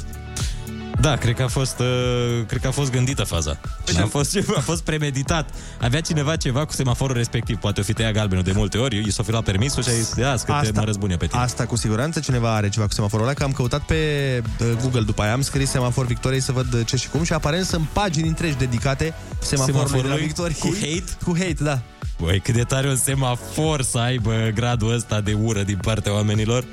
Speaker 6: Da, cred că a fost, uh, cred că a fost gândită faza. A fost, ceva, a fost premeditat. Avea cineva ceva cu semaforul respectiv. Poate o fi tăiat galbenul de multe ori. I s-a fi luat permisul și a zis, ia, că te mă răzbune pe tine.
Speaker 5: Asta cu siguranță cineva are ceva cu semaforul ăla, că am căutat pe uh, Google după aia, am scris semafor Victoriei să văd uh, ce și cum și aparent sunt pagini întregi dedicate semaforului, de la
Speaker 6: Semaforului
Speaker 5: Victoriei.
Speaker 6: cu hate?
Speaker 5: Cu hate, da.
Speaker 6: Băi, cât de tare un semafor să aibă gradul ăsta de ură din partea oamenilor.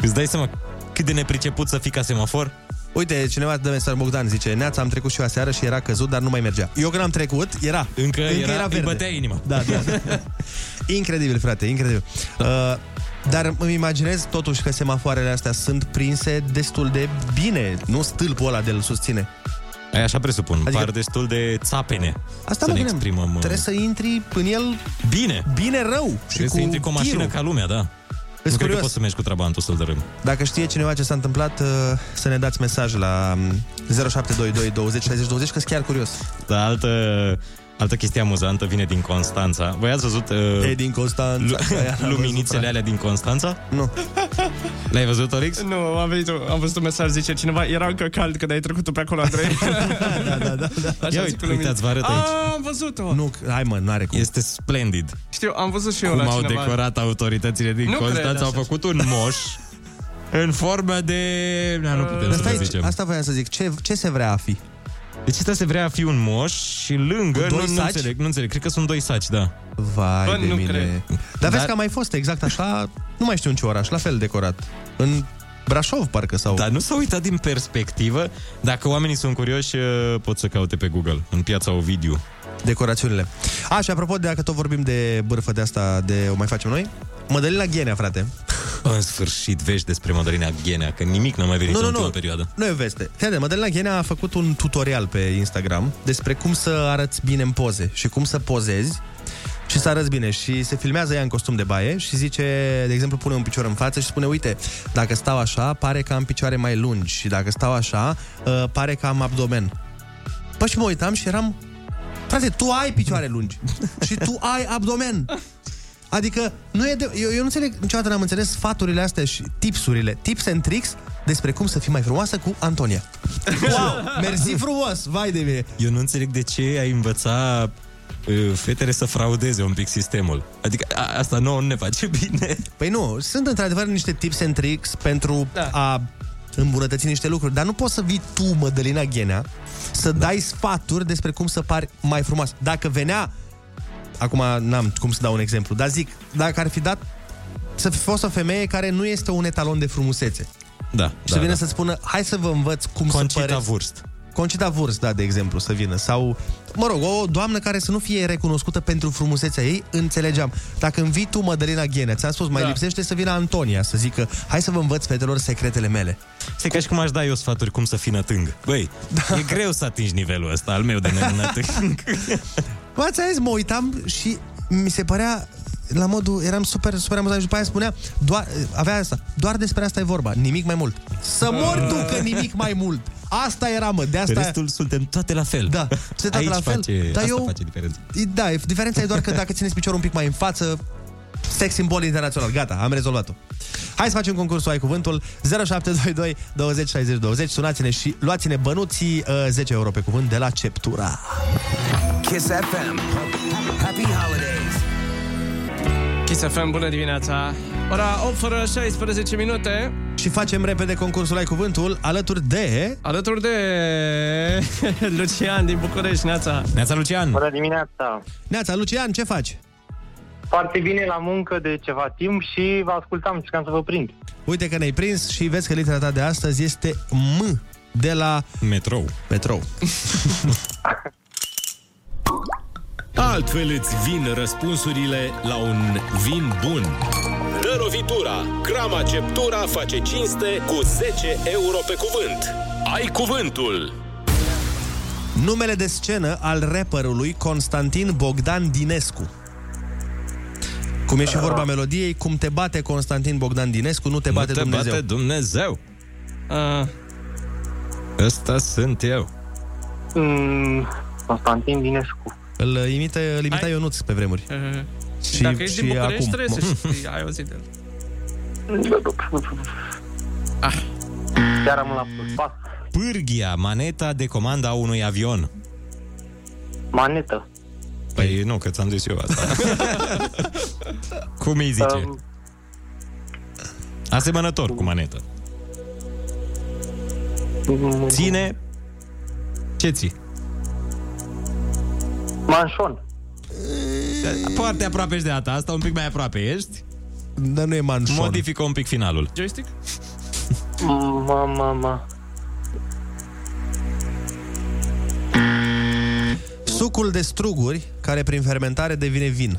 Speaker 6: Îți dai seama cât de nepriceput să fii ca semafor?
Speaker 5: Uite, cineva dă mesaj Bogdan, zice Neața, am trecut și eu aseară și era căzut, dar nu mai mergea Eu când am trecut, era
Speaker 6: Încă,
Speaker 5: Încă era
Speaker 6: îi
Speaker 5: verde.
Speaker 6: bătea inima.
Speaker 5: Da, da Incredibil, frate, incredibil uh, Dar îmi imaginez totuși că semafoarele astea sunt prinse destul de bine Nu stâlpul ăla de-l susține
Speaker 6: Ai așa presupun,
Speaker 5: Adică-
Speaker 6: adică... par destul de țapene.
Speaker 5: Asta
Speaker 6: să
Speaker 5: mă
Speaker 6: ne
Speaker 5: gândeam.
Speaker 6: exprimăm. uh,
Speaker 5: Trebuie să intri în el
Speaker 6: Bine.
Speaker 5: Bine rău și
Speaker 6: Trebuie
Speaker 5: cu
Speaker 6: să intri cu o mașină
Speaker 5: tirul.
Speaker 6: ca lumea, da.
Speaker 5: Îs
Speaker 6: nu cred că
Speaker 5: curios.
Speaker 6: poți să mergi cu trabantul să-l dărâm.
Speaker 5: Dacă știe cineva ce s-a întâmplat uh, Să ne dați mesaj la um, 0722 20 60 20 Că-s chiar curios
Speaker 6: Dar altă, altă chestie amuzantă vine din Constanța. Voi ați văzut uh,
Speaker 5: E din Constanța Aia am
Speaker 6: luminițele
Speaker 5: văzut,
Speaker 6: alea din Constanța?
Speaker 5: Nu.
Speaker 6: L-ai văzut, Orix?
Speaker 7: Nu, am, venit, am văzut un mesaj, zice cineva, era încă cald când ai trecut tu pe acolo, Andrei.
Speaker 5: da, da, da, da.
Speaker 6: Ia uite, uitați, vă arăt aici.
Speaker 7: A, am văzut-o.
Speaker 5: Nu, hai mă, n-are cum
Speaker 6: Este splendid.
Speaker 7: Știu, am văzut și eu
Speaker 6: Cum
Speaker 7: la
Speaker 6: au
Speaker 7: cineva.
Speaker 6: decorat autoritățile din
Speaker 7: Nu cred
Speaker 6: Constanța, au
Speaker 7: așa.
Speaker 6: făcut un moș în formă de... Na, nu putem să
Speaker 5: Asta,
Speaker 6: vă
Speaker 5: aici,
Speaker 6: zicem.
Speaker 5: asta voiam să zic, ce, ce se vrea a fi?
Speaker 6: Deci ăsta se vrea a fi un moș și lângă...
Speaker 5: Cu doi
Speaker 6: nu, nu,
Speaker 5: saci?
Speaker 6: înțeleg, nu înțeleg, cred că sunt doi saci, da.
Speaker 5: Vai
Speaker 7: Bă,
Speaker 5: de
Speaker 7: nu
Speaker 5: mine
Speaker 7: cred.
Speaker 5: Dar vezi
Speaker 6: Dar-
Speaker 5: că a mai fost exact așa Nu mai știu în ce oraș, la fel decorat În Brașov, parcă, sau...
Speaker 6: Dar nu s-a uitat din perspectivă. Dacă oamenii sunt curioși, uh, pot să caute pe Google, în piața Ovidiu.
Speaker 5: decorațiunile. A, și apropo, de dacă tot vorbim de bârfă de asta, de o mai facem noi, Mădălina Ghenea, frate.
Speaker 6: În sfârșit, vești despre Madalina Ghenea, că nimic n-a mai venit
Speaker 5: Nu,
Speaker 6: în
Speaker 5: nu,
Speaker 6: ultima
Speaker 5: nu.
Speaker 6: perioadă.
Speaker 5: Nu e o veste. Fii Mădălina Ghenea a făcut un tutorial pe Instagram despre cum să arăți bine în poze și cum să pozezi și să arăți bine. Și se filmează ea în costum de baie și zice, de exemplu, pune un picior în față și spune, uite, dacă stau așa, pare că am picioare mai lungi și dacă stau așa, uh, pare că am abdomen. Păi și mă uitam și eram, frate, tu ai picioare lungi și tu ai abdomen. Adică, nu e de, eu, eu nu înțeleg, niciodată n-am înțeles sfaturile astea și tipsurile, tips and tricks despre cum să fii mai frumoasă cu Antonia. Wow, mersi frumos, vai de mine.
Speaker 6: Eu nu înțeleg de ce ai învăța uh, fetele să fraudeze un pic sistemul. Adică a, asta nouă nu ne face bine.
Speaker 5: Păi nu, sunt într-adevăr niște tips and tricks pentru da. a îmbunătăți niște lucruri, dar nu poți să vii tu, Mădălina Ghenea, să dai sfaturi despre cum să pari mai frumoasă. Dacă venea, acum n-am cum să dau un exemplu, dar zic, dacă ar fi dat să fi fost o femeie care nu este un etalon de frumusețe.
Speaker 6: Da,
Speaker 5: Și să vină să spună, hai să vă învăț cum
Speaker 6: Concita
Speaker 5: să păreți.
Speaker 6: Vurst.
Speaker 5: Concita Vurst, da, de exemplu, să vină. Sau, mă rog, o doamnă care să nu fie recunoscută pentru frumusețea ei, înțelegeam. Dacă îmi vii tu, Mădălina Ghenea, ți-am spus, mai
Speaker 6: Da.
Speaker 5: lipsește să vină Antonia, să zică, hai să vă învăț, fetelor, secretele mele.
Speaker 6: Este ca și cum aș da eu sfaturi cum să fii nătâng. Băi, da. e greu să atingi nivelul ăsta al meu de nătâng.
Speaker 5: Bă, ți zis, mă uitam și mi se părea la modul, eram super, super amuzant și după aia spunea, doar, avea asta, doar despre asta e vorba, nimic mai mult. Să mori tu că nimic mai mult. Asta era, mă, de asta...
Speaker 6: Restul suntem toate la fel.
Speaker 5: Da, suntem toate
Speaker 6: Aici
Speaker 5: la fel.
Speaker 6: Face,
Speaker 5: Dar
Speaker 6: asta
Speaker 5: eu-
Speaker 6: face diferența.
Speaker 5: Da, e- diferența e doar că dacă țineți piciorul un pic mai în față, sex simbol internațional. Gata, am rezolvat-o. Hai să facem concursul Ai Cuvântul 0722 20 60 20 Sunați-ne și luați-ne bănuții uh, 10 euro pe cuvânt de la Ceptura
Speaker 14: Kiss FM. Happy holidays.
Speaker 7: Kiss FM, bună dimineața! Ora 8 fără 16 minute.
Speaker 5: Și facem repede concursul Ai Cuvântul alături de...
Speaker 7: Alături de Lucian din București, Neața.
Speaker 6: Neața, Lucian!
Speaker 15: Bună dimineața!
Speaker 5: Neața, Lucian, ce faci?
Speaker 15: Foarte bine la muncă de ceva timp și vă ascultam și cam să vă prind.
Speaker 5: Uite că ne-ai prins și vezi că litera ta de astăzi este M de la...
Speaker 6: Metrou.
Speaker 5: Metrou.
Speaker 4: Altfel îți vin răspunsurile la un vin bun. Dă lovitura! Crama Ceptura face cinste cu 10 euro pe cuvânt. Ai cuvântul!
Speaker 5: Numele de scenă al rapperului Constantin Bogdan Dinescu. Cum e și vorba melodiei, cum te bate Constantin Bogdan Dinescu, nu te bate
Speaker 6: nu te
Speaker 5: Dumnezeu.
Speaker 6: bate Dumnezeu.
Speaker 7: Uh.
Speaker 6: Ăsta sunt eu.
Speaker 15: Mm, Constantin Dinescu.
Speaker 5: Îl imită, îl imita Ionuț pe vremuri.
Speaker 7: Uh,
Speaker 5: Și-
Speaker 7: Dacă ești din
Speaker 5: și
Speaker 7: București,
Speaker 5: acum.
Speaker 7: trebuie să știi, ai auzit de el.
Speaker 15: Chiar am la pas.
Speaker 6: Pârghia, maneta de comandă a unui avion.
Speaker 15: Manetă.
Speaker 6: Păi nu, că ți-am zis eu asta. Cum îi zice?
Speaker 15: Um,
Speaker 6: Asemănător cu manetă. Ține... Ce ții?
Speaker 15: Manșon.
Speaker 6: Foarte aproape ești de data asta, un pic mai aproape ești.
Speaker 5: Dar nu e manșon.
Speaker 6: Modifică un pic finalul.
Speaker 7: Joystick?
Speaker 15: Ma, ma,
Speaker 5: Sucul de struguri, care prin fermentare devine vin.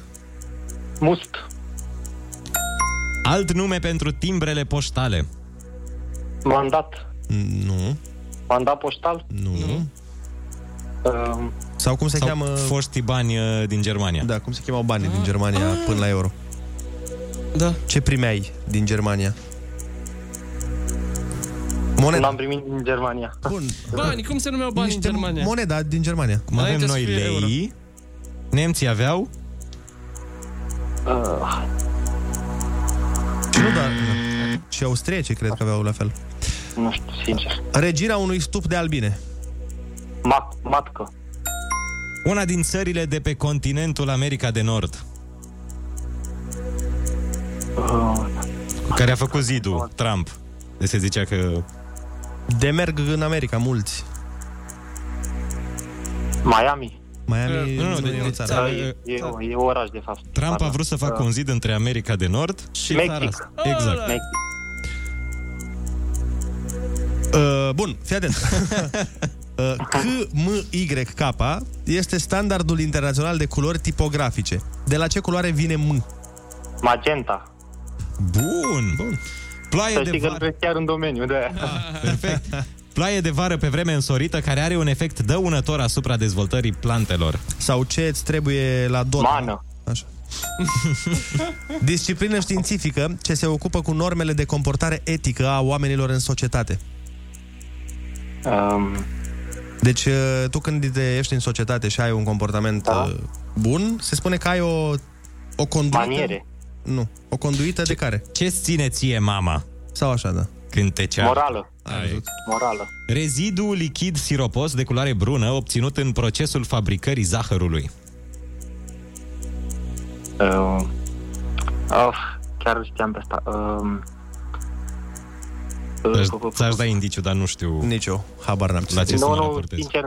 Speaker 15: Must.
Speaker 6: Alt nume pentru timbrele poștale.
Speaker 15: Mandat.
Speaker 5: Nu.
Speaker 15: Mandat poștal.
Speaker 5: Nu.
Speaker 15: Um,
Speaker 5: Sau cum se
Speaker 6: Sau
Speaker 5: cheamă...
Speaker 6: foștii bani uh, din Germania.
Speaker 5: Da, cum se cheamă banii din Germania până la euro.
Speaker 7: Da.
Speaker 5: Ce primeai din Germania? Moneda.
Speaker 15: N-am primit din Germania.
Speaker 5: Bun.
Speaker 7: Bani, cum se numeau bani în Germania?
Speaker 5: Moneda din Germania.
Speaker 6: Cum avem
Speaker 7: Înainte să
Speaker 6: noi
Speaker 7: fie
Speaker 6: lei, nemții aveau
Speaker 15: Uh,
Speaker 5: Și nu doar... Și austriece cred că aveau la fel.
Speaker 15: nu știu, sincer.
Speaker 5: Regirea unui stup de albine.
Speaker 15: Mat, matcă.
Speaker 6: una din țările de pe continentul America de Nord,
Speaker 15: Uh,
Speaker 6: cu care a făcut zidul Trump. De se zicea că...
Speaker 5: De merg în America mulți.
Speaker 15: Miami.
Speaker 5: Miami
Speaker 6: Nu, nu,
Speaker 5: nu,
Speaker 6: de-
Speaker 5: e o
Speaker 6: de-
Speaker 5: țară.
Speaker 15: Da, e, e, e oraș, de fapt.
Speaker 6: Trump a vrut să facă un zid între America de Nord și
Speaker 15: Mexic.
Speaker 6: țara asta. Exact.
Speaker 15: Mexic.
Speaker 5: Uh, bun, fii atent. Uh, KMYK este standardul internațional de culori tipografice. De la ce culoare vine M?
Speaker 15: Magenta.
Speaker 6: Bun! Bun. Ploaie
Speaker 15: Să
Speaker 6: de
Speaker 15: știi că
Speaker 6: vară.
Speaker 15: lucrez chiar în domeniu de aia.
Speaker 6: Perfect. Ploaie de vară pe vreme însorită care are un efect dăunător asupra dezvoltării plantelor.
Speaker 5: Sau ce îți trebuie la dot?
Speaker 15: Mană.
Speaker 5: Așa. Disciplină științifică ce se ocupă cu normele de comportare etică a oamenilor în societate.
Speaker 15: Um,
Speaker 5: Deci, uh, tu când te ești în societate și ai un comportament da. bun, se spune că ai o, o conduită...
Speaker 15: Maniere.
Speaker 5: Nu, o conduită de care?
Speaker 6: Ce-ți ține ție mama
Speaker 5: Sau așa, da.
Speaker 6: când te ceară?
Speaker 15: morală.
Speaker 6: Ai.
Speaker 15: Morală.
Speaker 6: Rezidu lichid siropos de culoare brună obținut în procesul fabricării zahărului.
Speaker 15: Uh, oh, chiar știam pe asta. Um,
Speaker 6: Ți-aș, ți-aș da indiciu, dar nu știu
Speaker 5: Nici eu, habar n-am.
Speaker 6: la ce să
Speaker 15: nu,
Speaker 6: mă
Speaker 15: nu,
Speaker 6: raportez.
Speaker 15: sincer,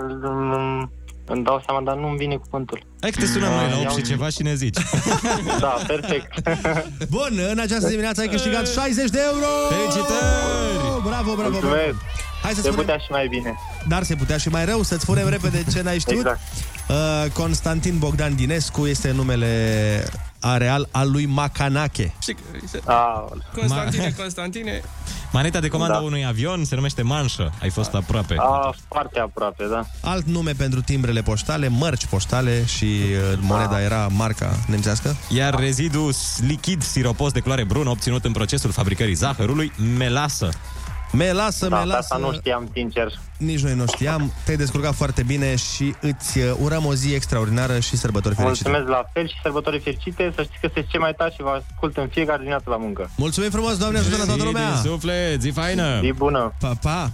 Speaker 15: îmi, îmi dau seama, dar nu-mi vine cuvântul.
Speaker 6: Hai că te sunăm noi la 8
Speaker 15: iau-
Speaker 6: și ceva și ne zici.
Speaker 15: Da, perfect.
Speaker 5: Bun, în această dimineață ai câștigat 60 de euro!
Speaker 6: Felicitări!
Speaker 5: Bravo, bravo, bravo!
Speaker 15: Mulțumesc.
Speaker 5: Hai să
Speaker 15: Se
Speaker 5: spunem,
Speaker 15: putea și mai bine.
Speaker 5: dar se putea și mai rău, să-ți spunem repede ce n-ai știut.
Speaker 15: Exact.
Speaker 5: Uh, Constantin Bogdan Dinescu este numele areal al lui Macanache.
Speaker 7: Și,
Speaker 15: Ah,
Speaker 7: Constantine, Constantine,
Speaker 6: Maneta de comandă
Speaker 15: Da.
Speaker 6: a unui avion se numește manșă. Ai fost aproape.
Speaker 15: ah, foarte aproape, da.
Speaker 5: Alt nume pentru timbrele poștale, mărci poștale și uh, moneda era marca nemțească.
Speaker 6: Iar rezidul lichid siropos de culoare brună obținut în procesul fabricării zahărului, melasă.
Speaker 5: Melasă,
Speaker 15: da,
Speaker 5: melasă.
Speaker 15: Asta nu știam, sincer.
Speaker 5: Nici noi nu știam. Te-ai descurcat foarte bine și îți uh, urăm o zi extraordinară și sărbători fericite.
Speaker 15: Mulțumesc la fel și sărbători fericite. Să știți că sunteți cei mai tari și vă ascult în fiecare dimineață la muncă.
Speaker 5: Mulțumim frumos, Doamne ajută la toată
Speaker 6: Zi
Speaker 5: lumea!
Speaker 6: din suflet, zi faină!
Speaker 15: Zi bună!
Speaker 5: Pa, pa!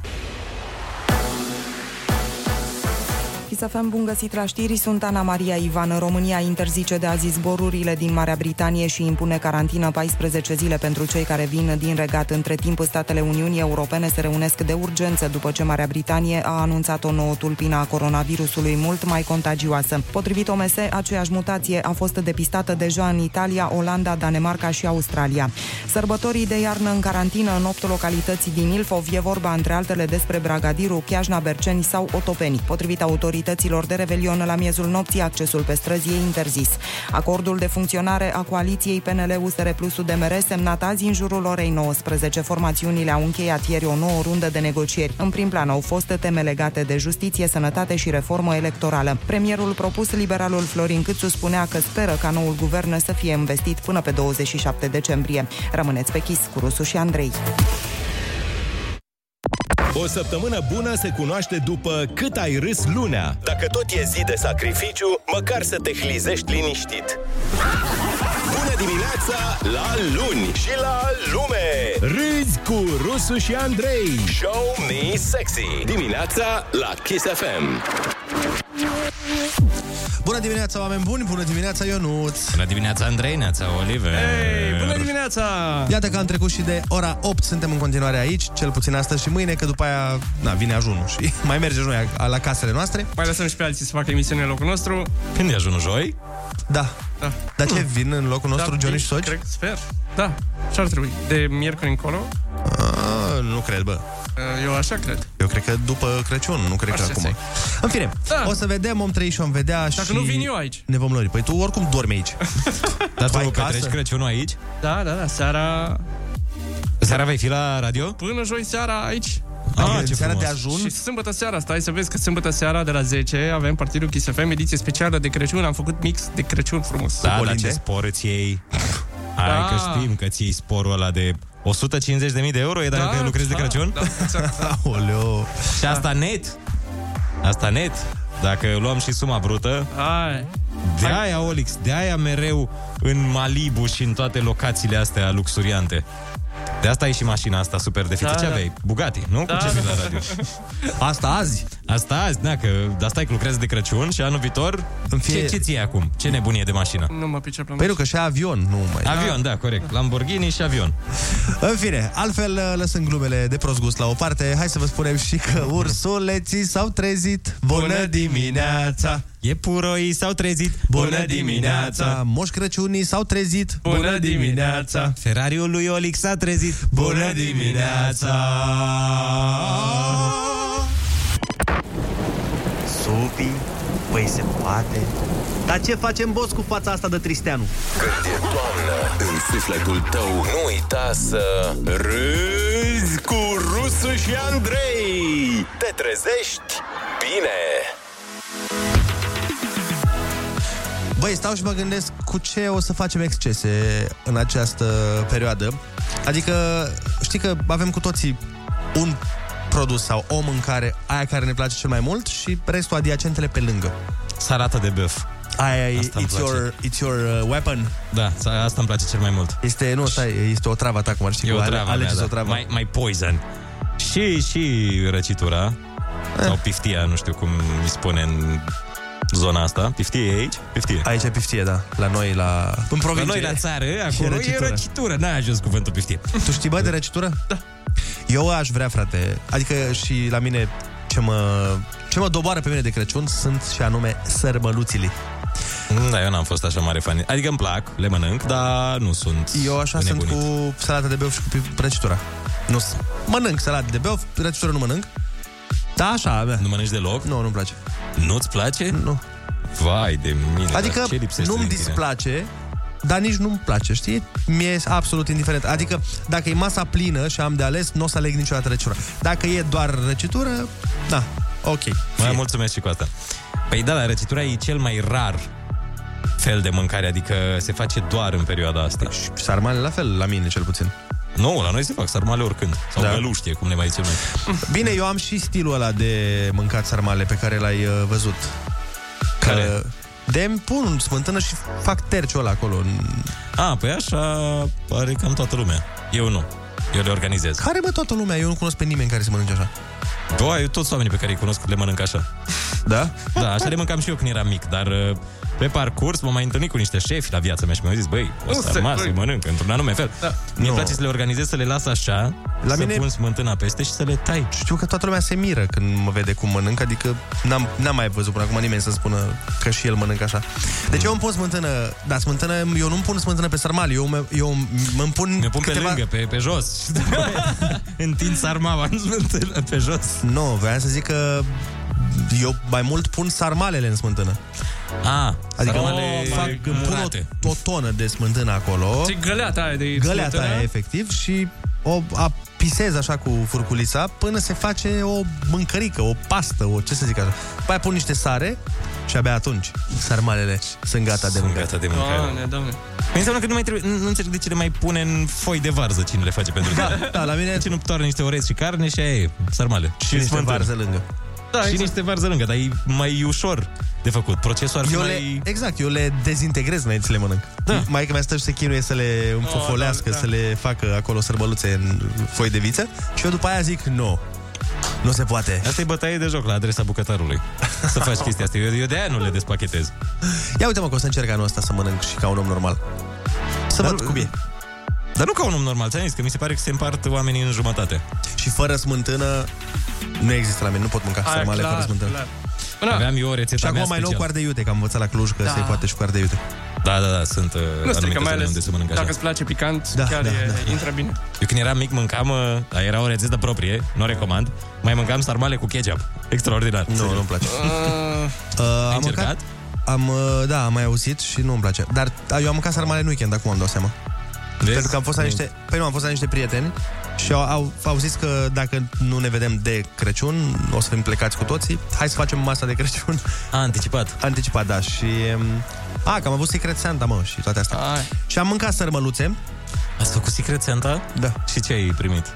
Speaker 3: Chisafem, bun găsit la știri, sunt Ana Maria Ivan. România interzice de azi zborurile din Marea Britanie și impune carantină 14 zile pentru cei care vin din regat. Între timp, statele Uniunii Europene se reunesc de urgență după ce Marea Britanie a anunțat o nouă tulpină a coronavirusului mult mai contagioasă. Potrivit OMS, aceeași mutație a fost depistată deja în Italia, Olanda, Danemarca și Australia. Sărbătorii de iarnă în carantină în 8 localități din Ilfov e vorba între altele despre Bragadiru, Chiajna, Berceni sau Otopeni. Potrivit autorităților de revelion la miezul nopții, accesul pe străzi e interzis. Acordul de funcționare a coaliției PNL USR plus UDMR semnat azi în jurul orei 19. Formațiunile au încheiat ieri o nouă rundă de negocieri. În prim plan au fost teme legate de justiție, sănătate și reformă electorală. Premierul propus, liberalul Florin Câțu, spunea că speră ca noul guvern să fie investit până pe 27 decembrie. Rămâneți pe chis cu Rusu și Andrei.
Speaker 4: O săptămână bună se cunoaște după cât ai râs lunea. Dacă tot e zi de sacrificiu, măcar să te hlizești liniștit. Bună dimineața la luni și la lume! Râzi cu Rusu și Andrei. Show me sexy. Dimineața la Kiss FM.
Speaker 5: Bună dimineața, oameni buni! Bună dimineața, Ionuț!
Speaker 6: Bună dimineața, Andrei, neața, Oliver!
Speaker 7: Hey, bună dimineața!
Speaker 5: Iată că am trecut și de ora 8, suntem în continuare aici, cel puțin astăzi și mâine, că după aia, na, vine ajunul și mai merge noi la casele noastre.
Speaker 7: Mai lăsăm și pe alții să facă emisiune în locul nostru.
Speaker 6: Când e ajunul, joi?
Speaker 5: Da.
Speaker 7: Da.
Speaker 5: Dar ce, vin în locul nostru
Speaker 7: da,
Speaker 5: Johnny și Soci?
Speaker 7: Cred, sper. Da, ce ar trebui? De miercuri încolo?
Speaker 5: A, nu cred, bă.
Speaker 7: Eu așa cred.
Speaker 5: Eu cred că după Crăciun, nu cred
Speaker 7: Așa
Speaker 5: că acum.
Speaker 7: se.
Speaker 5: În fine,
Speaker 7: Da.
Speaker 5: o să vedem, om trăi și om vedea
Speaker 7: Dacă
Speaker 5: și...
Speaker 7: nu vin eu aici.
Speaker 5: Ne vom lări. Păi tu oricum dormi aici.
Speaker 6: Dar tu
Speaker 5: ai
Speaker 6: petreci
Speaker 5: casă?
Speaker 6: Crăciunul aici?
Speaker 7: Da, da, da, seara...
Speaker 6: Seara vei fi la radio?
Speaker 7: Până joi seara aici.
Speaker 6: Ah, ce
Speaker 5: seara de
Speaker 6: frumos.
Speaker 5: ajun?
Speaker 7: Și sâmbătă seara, stai să vezi că sâmbătă seara de la 10 avem Partidul Kiss FM, ediție specială de Crăciun. Am făcut mix de Crăciun frumos.
Speaker 6: Da, dar
Speaker 5: Colinde?
Speaker 6: ce spor îți iei? Hai
Speaker 7: Da.
Speaker 6: că știm că ți iei sporul ăla de 150.000 de euro e dacă lucrezi de Crăciun?
Speaker 7: Da, exact.
Speaker 5: Aoleo.
Speaker 6: Și asta net. Asta net. Dacă luăm și suma brută,
Speaker 7: Hai.
Speaker 6: de aia, Olix, de aia mereu în Malibu și în toate locațiile astea luxuriante. De asta e și mașina asta super deficit.
Speaker 7: Da,
Speaker 6: Ce
Speaker 7: da.
Speaker 6: aveai? Bugatti, nu?
Speaker 7: Da,
Speaker 6: Cu ce vii
Speaker 7: da.
Speaker 6: la radio?
Speaker 5: Asta azi?
Speaker 6: Asta azi, da, că de asta e că lucrezi de Crăciun și anul viitor,
Speaker 5: În fie-
Speaker 6: ce, ce ți acum? Ce nebunie de mașină?
Speaker 7: Nu mă pricep la
Speaker 5: Păi nu, că și avion, nu mai...
Speaker 6: Avion, da, corect. Lamborghini și avion.
Speaker 5: În fine, altfel, lăsând glumele de prost gust la o parte, hai să vă spunem și că ursuleții s-au trezit. Bună dimineața!
Speaker 6: Iepuroii s-au trezit.
Speaker 5: Moș Crăciunii s-au trezit.
Speaker 7: Bună dimineața!
Speaker 6: Ferrariul lui Olix s-a trezit.
Speaker 5: Bună dimineața! Supi, păi se poate. Dar ce facem, boss, cu fața asta de Tristeanu?
Speaker 4: Când e toamnă în sufletul tău, nu uita să râzi cu Rusu și Andrei. Te trezești bine.
Speaker 5: Băi, stau și mă gândesc cu ce o să facem excese în această perioadă. Adică, știi că avem cu toții un produs sau o mâncare, aia care ne place cel mai mult și restul adiacentele pe lângă.
Speaker 6: Salată de băf.
Speaker 5: Aia e,
Speaker 6: Asta îmi
Speaker 5: it's
Speaker 6: place.
Speaker 5: your, it's your uh, weapon.
Speaker 6: Da, asta îmi place cel mai mult.
Speaker 5: Este, nu, stai, este o travă ta, cum ar ști
Speaker 6: E
Speaker 5: că
Speaker 6: o
Speaker 5: ale-
Speaker 6: travă
Speaker 5: alegeți
Speaker 6: mea,
Speaker 5: o
Speaker 6: da.
Speaker 5: travă.
Speaker 6: Mai, mai poison. Și, și răcitura.
Speaker 5: Eh.
Speaker 6: Sau piftia, nu știu cum îi spune în zona asta. Piftie e aici? Piftie.
Speaker 5: Aici e piftie, da. La noi, la... În
Speaker 6: La
Speaker 5: provincie.
Speaker 6: noi la țară, acolo e
Speaker 5: răcitură.
Speaker 6: răcitură. N-a ajuns cuvântul piftie.
Speaker 5: Tu știi, bă, de răcitură? Da. Eu aș vrea, frate. Adică și la mine ce mă, ce mă doboară pe mine de Crăciun sunt și anume sărbăluțile.
Speaker 6: Da, eu n-am fost așa mare fan. Adică îmi plac, le mănânc, dar nu sunt
Speaker 5: Eu așa sunt
Speaker 6: înnebunit.
Speaker 5: cu salata de beof și cu pi- răcitura. Nu s- mănânc salată de beof, răcitură nu mănânc. Da, așa, mea.
Speaker 6: Nu mănânci deloc?
Speaker 5: Nu, nu-mi place.
Speaker 6: Nu-ți place?
Speaker 5: Nu.
Speaker 6: Vai de mine,
Speaker 5: Adică
Speaker 6: dar ce lipsește
Speaker 5: nu-mi
Speaker 6: din tine?
Speaker 5: displace, dar nici nu-mi place, știi? Mie e absolut indiferent. Adică dacă e masa plină și am de ales, nu o să aleg niciodată răcitura. Dacă e doar răcitură, da, ok.
Speaker 6: Mai mulțumesc și cu asta. Păi da, la răcitura e cel mai rar fel de mâncare, adică se face doar în perioada asta.
Speaker 5: Și sarmale la fel, la mine cel puțin.
Speaker 6: Nu, la noi se fac sarmale oricând. Sau
Speaker 5: Da.
Speaker 6: da. găluștie, cum ne mai zicem noi.
Speaker 5: Bine, eu am și stilul ăla de mâncat sarmale pe care l-ai uh, văzut.
Speaker 6: Care?
Speaker 5: Că de pun smântână și fac terciul ăla acolo.
Speaker 6: A, păi așa are cam toată lumea. Eu nu. Eu le organizez.
Speaker 5: Care mă toată lumea? Eu nu cunosc pe nimeni care se mănânce așa.
Speaker 6: Bă, eu toți oamenii pe care îi cunosc le mănânc așa.
Speaker 5: Da?
Speaker 6: Da, așa le mâncam și eu când eram mic, dar uh, pe parcurs m-am mai întâlnit cu niște șefi la viața mea și mi-au zis, băi, o
Speaker 7: Nu
Speaker 6: să
Speaker 7: se-
Speaker 6: rămas,
Speaker 7: băi.
Speaker 6: îi mănânc într-un anume fel. Da. Mie îmi place să le organizez, să le las așa,
Speaker 5: La
Speaker 6: să
Speaker 5: mine-
Speaker 6: pun smântâna peste și să le tai.
Speaker 5: Știu că toată lumea se miră când mă vede cum mănânc, adică n-am, n-am mai văzut până acum nimeni să spună că și el mănâncă așa. Deci eu îmi pun smântână, da, smântână, eu nu-mi pun smântână pe sarmale, eu, mă- eu îmi pun
Speaker 6: Mi-o pun pe
Speaker 5: câteva...
Speaker 6: lângă, pe, pe jos. Întind sarmava în smântână pe jos.
Speaker 5: Nu, voiam să zic că eu mai mult pun sarmalele în smântână.
Speaker 6: A,
Speaker 5: Adică
Speaker 6: sarmale
Speaker 5: fac, îmi pun
Speaker 6: murate.
Speaker 5: o, o tonă de smântână acolo.
Speaker 7: Și găleata aia de
Speaker 5: Găleata
Speaker 7: smântână.
Speaker 5: aia, efectiv, și o apisez așa cu furculița până se face o mâncărică, o pastă, o ce să zic așa. După aia pun niște sare și abia atunci sarmalele sunt gata de
Speaker 6: Sunt
Speaker 5: mâncat.
Speaker 6: gata de mâncare.
Speaker 7: Doamne, doamne.
Speaker 6: Păi înseamnă că nu mai trebuie, nu, nu înțeleg de ce le mai pune în foi de varză cine le face pentru
Speaker 5: Da,
Speaker 6: tine.
Speaker 5: da, la mine-
Speaker 6: De ce nu toarnă niște oreți și carne și aia e, sarmale.
Speaker 5: Și niște
Speaker 6: smântână.
Speaker 5: varză lângă.
Speaker 7: Da,
Speaker 6: și
Speaker 7: exact.
Speaker 6: niște varză lângă, dar e mai ușor de făcut. Procesul ar fi
Speaker 5: Eu
Speaker 6: mai...
Speaker 5: le, exact, eu le dezintegrez înainte să le mănânc. Da. Maica mea stă și se chinuie să le înfofolească,
Speaker 7: Oh, da,
Speaker 5: să le facă acolo sărbăluțe în foi de viță și eu după aia zic, nu, nu se poate.
Speaker 6: Asta e bătaie de joc la adresa bucătarului. Să faci chestia asta. Eu, eu de aia nu le despachetez.
Speaker 5: Ia uite mă că o să încerc anul ăsta să mănânc și ca un om normal. Să
Speaker 6: Dar-
Speaker 5: văd cum e.
Speaker 6: Dar nu ca un om normal, ți-am zis că mi se pare că se împart oamenii în jumătate.
Speaker 5: Și fără smântână nu există la mine, nu pot mânca
Speaker 7: Aia,
Speaker 5: sarmale
Speaker 7: clar,
Speaker 5: fără smântână.
Speaker 7: clar.
Speaker 6: Da. Aveam eu o rețetă
Speaker 5: Și acum
Speaker 6: mea
Speaker 5: mai nou
Speaker 6: special.
Speaker 5: cu ardei iute, că am învățat la Cluj că
Speaker 7: Da.
Speaker 5: se poate și cu ardei iute.
Speaker 6: Da, da, da, sunt uh,
Speaker 7: Nu
Speaker 6: anumite
Speaker 7: strică, mai
Speaker 6: zone
Speaker 7: ales
Speaker 6: unde se mănâncă așa.
Speaker 7: dacă îți place picant,
Speaker 5: Da,
Speaker 7: chiar
Speaker 5: da,
Speaker 7: e,
Speaker 5: da.
Speaker 7: intră bine.
Speaker 6: Eu când eram mic mâncam, uh, dar era o rețetă proprie, nu o recomand, mai mâncam sarmale cu ketchup. Extraordinar.
Speaker 5: Nu, nu-mi place.
Speaker 7: Uh,
Speaker 5: Uh,
Speaker 6: Ai
Speaker 5: am
Speaker 6: încercat?
Speaker 5: mâncat, am, uh, da, am mai auzit și nu-mi place. Dar uh, eu am mâncat sarmale în weekend, acum am dat seama.
Speaker 6: Vezi?
Speaker 5: Pentru că am fost la niște, păi nu, am fost la niște prieteni și au, au, au zis că dacă nu ne vedem de Crăciun, o să fim plecați cu toții, hai să facem masa de Crăciun.
Speaker 6: A, anticipat.
Speaker 5: Anticipat, da. Și... um, A, că am avut Secret Santa, mă, și toate astea.
Speaker 7: ai.
Speaker 5: Și am mâncat sărmăluțe.
Speaker 6: Ați făcut Secret Santa?
Speaker 5: Da.
Speaker 6: Și ce ai primit?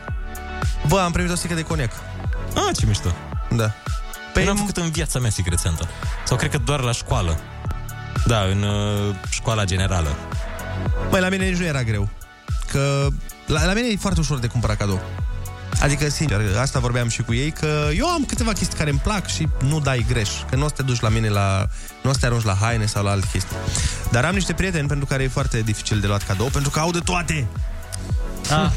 Speaker 5: Bă, am primit o sticlă de coniac.
Speaker 6: Ah, ce mișto.
Speaker 5: Da.
Speaker 6: Păi n-am făcut în viața mea Secret Santa. Sau cred că doar la școală. Da, în uh, școala generală.
Speaker 5: Băi, la mine nici nu era greu. Că la, la mine e foarte ușor de cumpărat cadou. Adică, sincer, asta vorbeam și cu ei, că eu am câteva chestii care îmi plac și nu dai greș. Că nu o să te duci la mine la... Nu o să te arunci la haine sau la alte chestii. Dar am niște prieteni pentru care e foarte dificil de luat cadou, pentru că au de toate.
Speaker 6: Ah.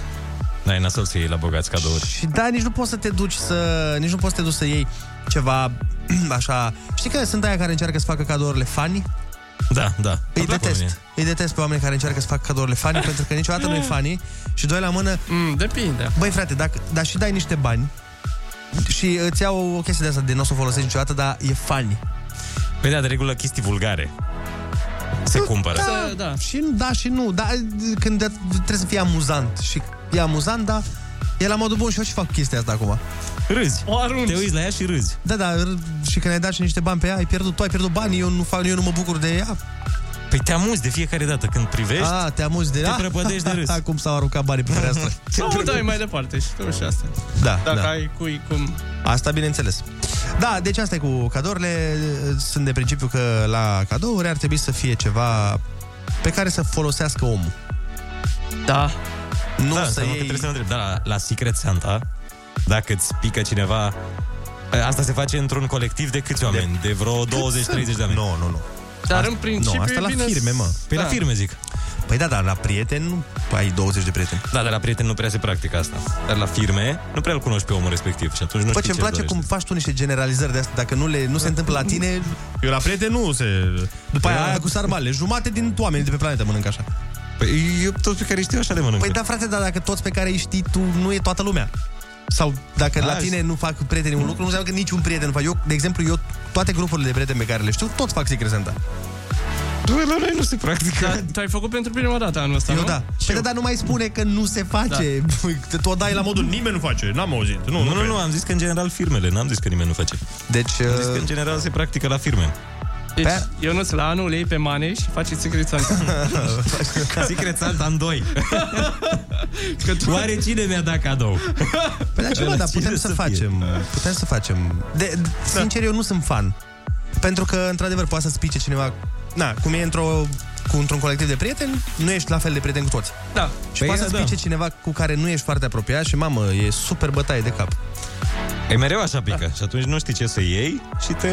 Speaker 6: Da, e nasol să iei la bogați cadouri.
Speaker 5: Și da, nici nu poți să te duci să... Nici nu poți să te duci să iei ceva așa... Știi că sunt aia care încearcă să facă cadourile fani?
Speaker 6: Da, da.
Speaker 5: Îi
Speaker 6: Îmi plac
Speaker 5: detest.
Speaker 6: oamenii.
Speaker 5: Îi detest pe oameni care încearcă să facă cadourile fani pentru că niciodată nu e fani și doi la mână.
Speaker 7: Mm, depinde.
Speaker 5: Băi frate, dacă, dar și dai niște bani și îți iau o chestie de asta de nu o să o folosești niciodată, dar e fani.
Speaker 6: Păi da, de regulă chestii vulgare. Se cumpără.
Speaker 5: Da, da. Și da și nu. Da, când de- trebuie să fie amuzant și e amuzant, dar e la modul bun și eu și fac chestia asta acum.
Speaker 6: Râzi.
Speaker 7: O arunci.
Speaker 6: Te uiți la ea și râzi.
Speaker 5: Da, da, r- și când ai dat și niște bani pe ea, ai pierdut, tu ai pierdut bani, eu nu, fac, eu nu mă bucur de ea.
Speaker 6: Păi te amuzi de fiecare dată când privești.
Speaker 5: A, te amuzi de
Speaker 6: Te
Speaker 5: Ah,
Speaker 6: prăpădești de râs.
Speaker 5: Acum s-au aruncat banii pe fereastră.
Speaker 7: Sau dai mai departe și tu și asta.
Speaker 5: Da,
Speaker 7: Dacă
Speaker 5: da.
Speaker 7: ai cui cum...
Speaker 5: Asta bineînțeles. Da, deci asta e cu cadourile. Sunt de principiu că la cadouri ar trebui să fie ceva pe care să folosească omul.
Speaker 7: Da.
Speaker 5: Nu
Speaker 6: da,
Speaker 5: să
Speaker 6: înseamnă
Speaker 5: iei...
Speaker 6: că trebuie să mă întreb. Da, la, la Secret Santa, dacă îți pică cineva... Asta se face într-un colectiv de câți oameni? De vreo 20-30 de oameni?
Speaker 5: Nu, nu, nu.
Speaker 7: Dar
Speaker 5: Asta-
Speaker 7: în principiu
Speaker 5: Nu, asta
Speaker 7: e
Speaker 5: la
Speaker 7: bine
Speaker 5: firme, mă.
Speaker 6: Păi
Speaker 7: Da.
Speaker 6: la firme, zic.
Speaker 5: Păi da, dar la prieteni nu ai 20 de prieteni.
Speaker 6: Da, dar la prieteni nu prea se practică asta. Dar la firme nu prea îl cunoști pe omul respectiv și atunci nu
Speaker 5: Bă,
Speaker 6: știi
Speaker 5: ce îmi place cum faci tu niște generalizări de astea. Dacă nu, le, nu se întâmplă la tine, eu la prieteni nu se... După aia, aia cu sarmale. Jumate din oamenii de pe planetă mănâncă așa.
Speaker 6: Păi eu toți pe care îi știu așa le mănâncă.
Speaker 5: Păi da, frate, dar dacă toți pe care îi știi tu, nu e toată lumea. Sau dacă
Speaker 6: Da,
Speaker 5: la tine nu fac prietenii un lucru, nu înseamnă că niciun prieten nu fac. Eu, de exemplu, eu toate grupurile de prieteni pe care le știu, toți fac Secret Santa.
Speaker 6: Bă, la noi nu se practică.
Speaker 7: Da, tu ai făcut pentru prima dată anul ăsta,
Speaker 5: Eu
Speaker 7: nu?
Speaker 5: da. Păi da, dar nu mai spune că nu se face. Da. Tu o dai la modul nimeni nu face. N-am auzit. Nu,
Speaker 6: Nu, nu, nu, am zis că în general firmele, n-am zis că nimeni nu face.
Speaker 5: Deci,
Speaker 6: Am zis că în general se practică la firme.
Speaker 7: Deci, eu nu la anul ei pe maneș și faceți Secret Santa.
Speaker 6: Secret Santa în doi. Oare cine mi-a dat cadou?
Speaker 5: Păi da, ce mă, dar putem să, facem. Putem să facem. De, de, sincer, eu nu sunt fan. Pentru că, într-adevăr, poate să-ți pice cineva... Na, cum e într-o cu într-un colectiv de prieteni, nu ești la fel de prieten cu toți.
Speaker 7: Da.
Speaker 5: Și
Speaker 6: Păi
Speaker 5: poate
Speaker 6: da,
Speaker 5: să-ți
Speaker 6: da.
Speaker 5: pice cineva cu care nu ești foarte apropiat și, mamă, e super bătaie de cap.
Speaker 6: E mereu așa pică. Da. Și atunci nu știi ce să iei și te,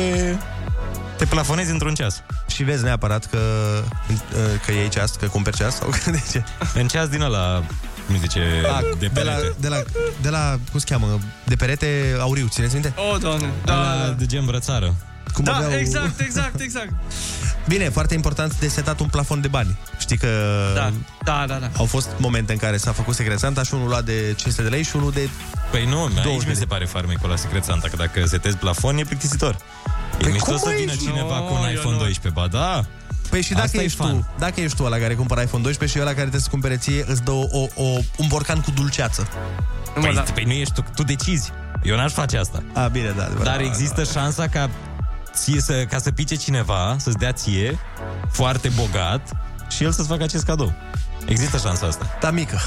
Speaker 6: te plafonezi într-un ceas.
Speaker 5: Și vezi neapărat că, că iei ceas, că cumperi ceas sau că de ce?
Speaker 6: În ceas din ăla, cum se zice,
Speaker 5: A,
Speaker 6: de
Speaker 5: de, la,
Speaker 6: perete.
Speaker 5: de, la, de la, cum se cheamă, de perete auriu, țineți minte?
Speaker 7: O, doamne.
Speaker 6: Da,
Speaker 7: Da,
Speaker 6: la, de gen brățară.
Speaker 5: Cum
Speaker 7: da
Speaker 5: aveau-
Speaker 7: exact, exact, exact.
Speaker 5: Bine, foarte important de setat un plafon de bani. Știi că
Speaker 7: Da, da, da, da.
Speaker 5: au fost momente în care s-a făcut Secret Santa și unul lua de 500 de lei și unul de...
Speaker 6: Păi nu, aici
Speaker 5: 20
Speaker 6: mi se pare farmecul la Secret Santa, că dacă setezi plafon e plictisitor. E
Speaker 5: Păi
Speaker 6: mișto
Speaker 5: cum
Speaker 6: să
Speaker 5: aici?
Speaker 6: vină cineva
Speaker 7: Nu,
Speaker 6: cu un
Speaker 7: eu
Speaker 6: iPhone
Speaker 7: nu.
Speaker 6: 12, ba da.
Speaker 5: Păi și dacă
Speaker 6: Asta e
Speaker 5: ești,
Speaker 6: fan.
Speaker 5: tu, dacă ești tu ăla care cumpără iPhone 12 și ăla care trebuie să cumpere ție, îți dă o, o, o, un borcan cu dulceață.
Speaker 6: Păi,
Speaker 7: da.
Speaker 6: păi nu ești tu, tu decizi. Eu n-aș face asta.
Speaker 5: A, bine, da. adevărat.
Speaker 6: Dar există șansa ca ție să, ca să pice cineva, să-ți dea ție, foarte bogat, și el să-ți facă acest cadou. Există șansa asta.
Speaker 5: Da, mică.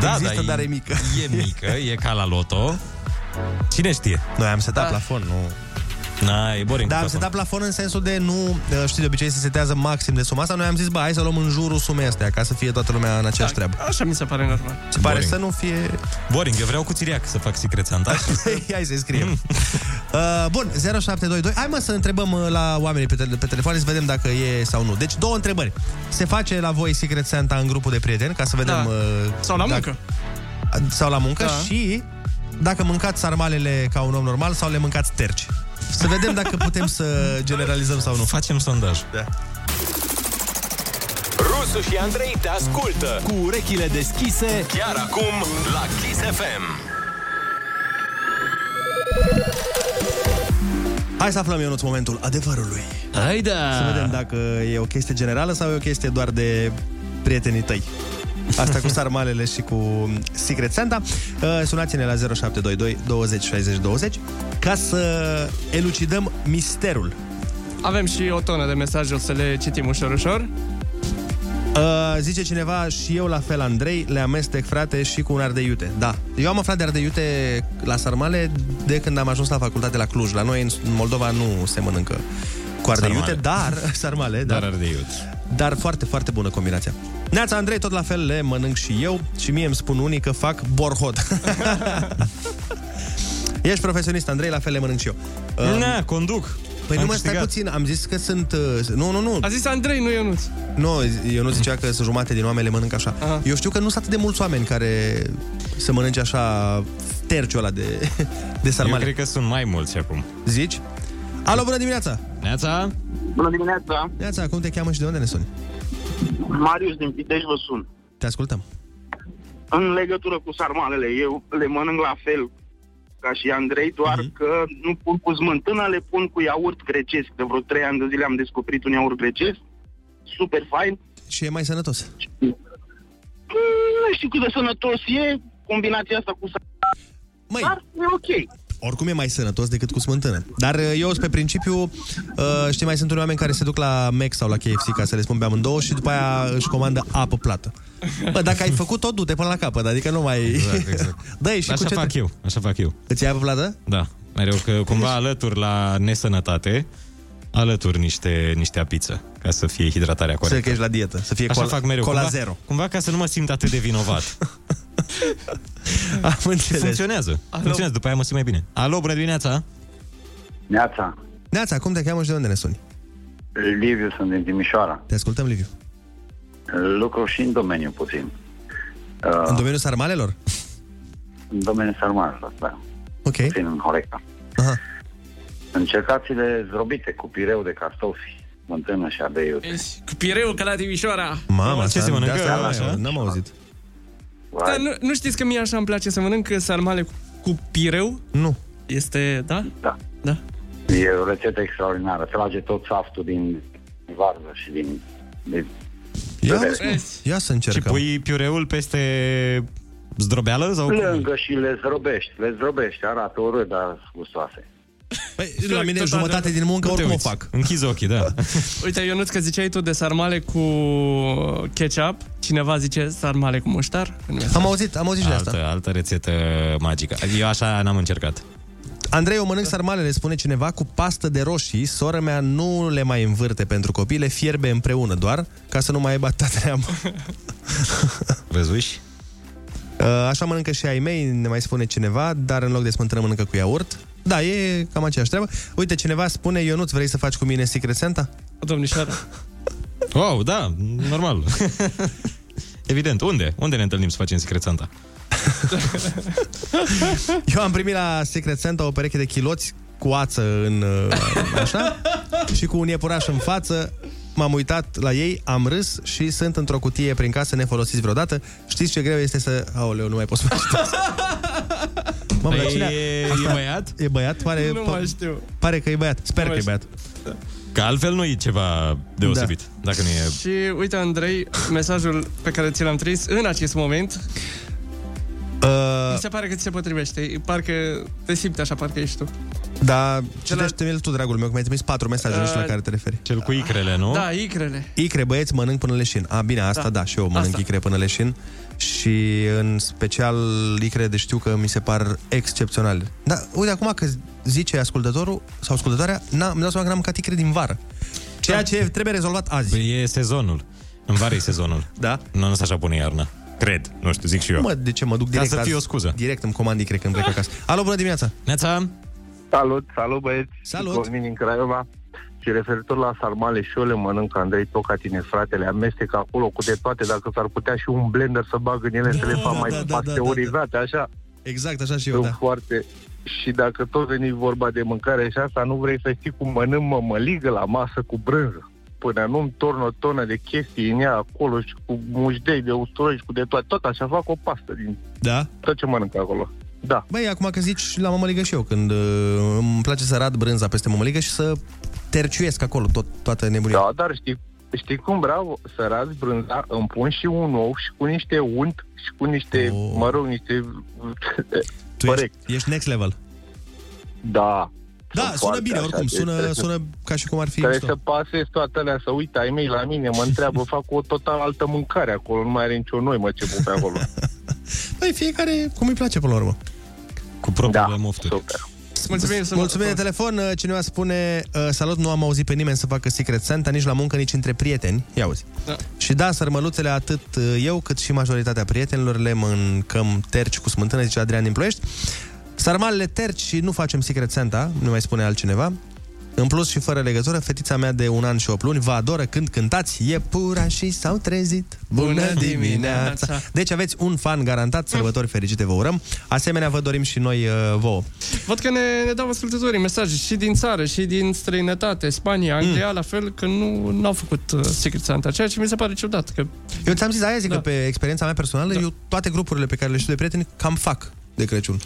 Speaker 6: Da,
Speaker 5: Există,
Speaker 6: da,
Speaker 5: dar e mică.
Speaker 6: E mică, e ca la loto. Cine știe?
Speaker 5: Noi am setat
Speaker 7: Da.
Speaker 5: plafon, nu...
Speaker 6: Na, e boring.
Speaker 5: Da, am
Speaker 6: cu
Speaker 5: setat plafon în sensul de nu, uh, știi, de obicei se setează maxim de suma asta. Noi am zis, bă, hai să luăm în jurul sumei astea, ca să fie toată lumea în aceeași treabă.
Speaker 7: Așa mi se pare normal.
Speaker 5: Se pare
Speaker 6: Boring.
Speaker 5: să nu fie...
Speaker 6: Boring, eu vreau cu țiriac să fac Secret Santa.
Speaker 5: Hai să-i scriem. uh, bun, 0722. Hai mă să întrebăm uh, la oamenii pe, tele- pe telefon să vedem dacă e sau nu. Deci două întrebări. Se face la voi Secret Santa în grupul de prieteni, ca să vedem...
Speaker 7: Da.
Speaker 5: Uh,
Speaker 7: Sau la
Speaker 5: dacă-
Speaker 7: muncă.
Speaker 5: Sau la muncă
Speaker 7: Da.
Speaker 5: și dacă mâncați sarmalele ca un om normal sau le mâncați terci. Să vedem dacă putem să generalizăm sau nu.
Speaker 6: Facem sondaj.
Speaker 5: Da.
Speaker 4: Rusu și Andrei te ascultă cu urechile deschise chiar acum la Kiss FM.
Speaker 5: Hai să aflăm, Ionuț, momentul adevărului.
Speaker 6: Hai da!
Speaker 5: Să vedem dacă e o chestie generală sau e o chestie doar de prietenii tăi. Asta cu sarmalele și cu Secret Santa. Uh, Sunați-ne la 0722 20 60 20 ca să elucidăm misterul.
Speaker 7: Avem și o tonă de mesaje, o să le citim ușor, ușor.
Speaker 5: Uh, zice cineva și eu la fel, Andrei, le amestec, frate, și cu un ardei iute. Da. Eu am aflat de ardei iute la sarmale de când am ajuns la facultate la Cluj. La noi, în Moldova, nu se mănâncă cu ardei
Speaker 6: Sarmale.
Speaker 5: iute, dar... Sarmale,
Speaker 6: Dar
Speaker 5: dar,
Speaker 6: ardei iute.
Speaker 5: dar foarte, foarte bună combinația. Neața, Andrei, tot la fel le mănânc și eu și mie îmi spun unii că fac borhot. Ești profesionist, Andrei, la fel le mănânc și eu. Um,
Speaker 6: Na, conduc.
Speaker 5: Păi
Speaker 6: Am
Speaker 5: nu mă stai
Speaker 6: câștigat.
Speaker 5: puțin, am zis că sunt... Uh, nu, nu, nu.
Speaker 7: A zis Andrei, nu Ionuț.
Speaker 5: Nu, eu nu zicea că sunt jumate din oameni le mănânc așa.
Speaker 7: Aha.
Speaker 5: Eu știu că nu sunt atât de mulți oameni care să mănânce așa terciul ăla de, de
Speaker 6: Eu
Speaker 5: sarmale.
Speaker 6: cred că sunt mai mulți acum.
Speaker 5: Zici? Alo, bună dimineața!
Speaker 6: Neața?
Speaker 12: Bună dimineața!
Speaker 5: Neața, cum te cheamă și de unde ne suni?
Speaker 12: Marius din Pitești vă sun.
Speaker 5: Te ascultăm.
Speaker 12: În legătură cu sarmalele, eu le mănânc la fel ca și Andrei, doar
Speaker 5: Mhm.
Speaker 12: că nu pun cu smântână, le pun cu iaurt grecesc. De vreo trei ani de zile am descoperit un iaurt grecesc, super fain.
Speaker 5: Și e mai sănătos.
Speaker 12: Mm, Nu știu cât de sănătos e combinația asta cu sarmale,
Speaker 5: Măi,
Speaker 12: dar e ok.
Speaker 5: Oricum e mai sănătos decât cu smântână. Dar uh, eu sunt pe principiu, uh, știi, mai sunt unii oameni care se duc la Mac sau la KFC ca să le spun pe amândouă și după aia își comandă apă plată. Bă, dacă ai făcut tot, du-te până la capăt, adică nu mai...
Speaker 6: Exact, exact.
Speaker 5: Dă-i și
Speaker 6: Așa
Speaker 5: cu ce
Speaker 6: fac
Speaker 5: te...
Speaker 6: eu, așa fac eu.
Speaker 5: Îți iei apă plată?
Speaker 6: Da, mereu că cumva alături la nesănătate, alături niște, niște apiță, ca să fie hidratarea
Speaker 5: Să
Speaker 6: corectă.
Speaker 5: că ești la dietă, să fie
Speaker 6: Așa
Speaker 5: cola,
Speaker 6: fac mereu.
Speaker 5: cola
Speaker 6: cumva,
Speaker 5: zero.
Speaker 6: Cumva ca să nu mă simt atât de vinovat.
Speaker 5: Am înțeles.
Speaker 6: Funcționează.
Speaker 7: Alo.
Speaker 6: Funcționează, după aia mă simt mai bine. Alo, bună dimineața!
Speaker 16: Neața,
Speaker 5: Neața, cum te cheamă și de unde ne suni?
Speaker 16: Liviu, sunt din Timișoara.
Speaker 5: Te ascultăm, Liviu.
Speaker 16: Lucru și în domeniu puțin.
Speaker 5: În
Speaker 16: Uh,
Speaker 5: domeniul sarmalelor?
Speaker 16: în domeniul sarmalelor, da.
Speaker 5: Ok.
Speaker 16: Puțin în Horeca.
Speaker 5: Aha.
Speaker 16: Încercați-le zdrobite cu pireu de cartofi, mântână și ardei iute.
Speaker 7: Vezi, Cu pireu, că la Timișoara.
Speaker 5: Mama,
Speaker 6: Ce
Speaker 5: asta-
Speaker 6: se mănâncă?
Speaker 5: de asta
Speaker 6: Așa?
Speaker 5: așa? N-am auzit.
Speaker 7: Dar nu, nu știți că mie așa îmi place să mănânc sarmale cu, cu pireu?
Speaker 5: Nu.
Speaker 7: Este, da?
Speaker 16: Da.
Speaker 7: Da.
Speaker 16: E o rețetă extraordinară. Trage tot saftul din varză și din... din
Speaker 5: Ia,
Speaker 7: Vezi?
Speaker 5: ia să
Speaker 6: Și
Speaker 5: încercăm.
Speaker 6: pui piureul peste zdrobeală? Sau cum?
Speaker 16: lângă și le zdrobești. Le zdrobești. Arată urât, dar gustoase.
Speaker 5: Păi, la mine jumătate din muncă
Speaker 6: Nu te
Speaker 5: oricum o
Speaker 6: uiți.
Speaker 5: fac.
Speaker 6: Închizi ochii, da.
Speaker 7: Uite, Ionuț, că ziceai tu de sarmale cu ketchup. Cineva zice sarmale cu muștar?
Speaker 5: Am auzit, am auzit și de asta.
Speaker 6: Altă, altă rețetă magică. Eu așa n-am încercat.
Speaker 5: Andrei, eu mănânc sarmalele, spune cineva, cu pastă de roșii. Sora mea nu le mai învârte pentru copii, le fierbe împreună doar, ca să nu mai aibă atâta treabă.
Speaker 6: Văzuși?
Speaker 5: Uh, Așa mănâncă și ai mei, ne mai spune cineva, dar în loc de smântână mănâncă cu iaurt. Da, e cam aceeași treabă. Uite, cineva spune, Ionuț, vrei să faci cu mine Secret Santa?
Speaker 7: Domnișoara.
Speaker 6: Wow, da, normal. Evident. Unde? Unde ne întâlnim să facem Secret Santa?
Speaker 5: Eu am primit la Secret Santa o pereche de chiloți cu ață în uh, așa și cu un iepuraș în față. M-am uitat la ei, am râs și sunt într-o cutie prin casă nefolosiți vreodată. Știți ce greu este să... Aoleu, nu mai pot să mai citesc. Mamă, dar
Speaker 6: Păi
Speaker 5: cine...
Speaker 6: e-
Speaker 5: Asta-
Speaker 6: e băiat?
Speaker 5: E băiat? Pare,
Speaker 7: Nu mai știu.
Speaker 5: pare că e băiat. Sper
Speaker 7: Nu
Speaker 5: că e
Speaker 7: mai
Speaker 5: băiat.
Speaker 6: Că altfel nu e ceva deosebit. Da. Dacă nu e...
Speaker 7: Și uite, Andrei, mesajul pe care ți l-am trimis în acest moment,
Speaker 5: Uh,
Speaker 7: mi se pare că ți se potrivește. Parcă te simți așa, parcă ești tu.
Speaker 5: da, citește-mi-l tu, dragul meu, că mi-ai trimis patru mesaje, nu știu la
Speaker 7: Uh,
Speaker 5: care te referi.
Speaker 6: Cel cu icrele, nu?
Speaker 7: Da, icrele.
Speaker 5: Icre, băieți, mănânc până leșin. A, bine, asta da,
Speaker 7: Da.
Speaker 5: da și eu mănânc
Speaker 7: Asta.
Speaker 5: icre până leșin. Și în special icre de știu că mi se par excepționale. Da, uite, acum că zice ascultătorul sau ascultătoarea, n-am, îmi dau seama că n-am mâncat icre din vară. Ceea ce trebuie rezolvat azi.
Speaker 6: Păi e sezonul. În vară e sezonul.
Speaker 5: Da?
Speaker 6: Nu, nu se așa pune iarna. Cred. Nu știu, zic și eu.
Speaker 5: Mă, de ce mă duc direct
Speaker 6: Ca să
Speaker 5: azi,
Speaker 6: fie o scuză.
Speaker 5: Direct îmi comand icre când plec acasă. Alo, bună dimineața!
Speaker 6: Neața!
Speaker 12: Salut, salut băieți!
Speaker 5: Salut!
Speaker 12: Cosmin din Craiova. Și referitor la sarmale și eu le mănânc, Andrei, tot ca tine, fratele, amestec acolo cu de toate, dacă s-ar putea și un blender să bag în ele, să le fac
Speaker 5: da,
Speaker 12: mai
Speaker 5: da, da, da,
Speaker 12: pasteurizate, așa.
Speaker 5: Exact, așa și eu,
Speaker 12: Sunt
Speaker 5: da.
Speaker 12: foarte... Și dacă tot veni vorba de mâncare și asta, nu vrei să știi cum mănânc mămăligă la masă cu brânză. Până nu-mi torn o tonă de chestii în ea acolo și cu mușdei de usturoi și cu de toate. Tot așa fac o pastă din
Speaker 5: Da?
Speaker 12: tot ce mănânc acolo. Da.
Speaker 5: Băi, acum că zici la mămăligă și eu, când uh, îmi place să rad brânza peste mămăligă și să terciuiesc acolo tot, toată nebunia.
Speaker 12: Da, dar știi, știi cum, bravo, să razi brânza, îmi pun și un ou și cu niște unt și cu niște, oh. mă rog, niște...
Speaker 5: Tu ești, ești next level.
Speaker 12: Da.
Speaker 5: Da,
Speaker 12: Sunt
Speaker 5: sună
Speaker 12: foarte
Speaker 5: bine,
Speaker 12: așa,
Speaker 5: oricum,
Speaker 12: deci
Speaker 5: sună,
Speaker 12: trebuie să-
Speaker 5: sună ca și cum ar fi
Speaker 12: Trebuie
Speaker 5: mișto.
Speaker 12: să pasez toate alea, să uite ai mei la mine, mă întreabă, fac o total altă mâncare acolo, nu mai are nicio noi, mă, ce pun pe acolo.
Speaker 5: Băi, fiecare cum îi place până la urmă.
Speaker 6: Cu propriile
Speaker 12: Da,
Speaker 6: mofturi.
Speaker 12: Super.
Speaker 7: Mulțumim,
Speaker 5: Mulțumim de telefon. Uh, Cineva spune, uh, salut, nu am auzit pe nimeni să facă Secret Santa, nici la muncă, nici între prieteni. Ia uzi.
Speaker 7: Da.
Speaker 5: Și da, sărmăluțele atât uh, eu, cât și majoritatea prietenilor le mâncăm terci cu smântână, zice Adrian din Ploiești. Sarmalele terci și nu facem Secret Santa, nu mai spune altcineva. În plus și fără legătură, fetița mea de un an și 8 luni vă adoră când cântați Iepurașii s-au trezit, bună dimineața! Deci aveți un fan garantat, sărbători fericite vă urăm. Asemenea, vă dorim și noi uh, vouă.
Speaker 7: Văd că ne, ne dau ascultătorii mesaje și din țară, și din străinătate, Spania, Anglia, mm. la fel, că nu au făcut uh, Secret Santa, ceea ce mi se pare ciudat. Că...
Speaker 5: Eu ți-am zis aia, zic da. că pe experiența mea personală, da. eu toate grupurile pe care le știu de prieteni cam fac de Crăciun.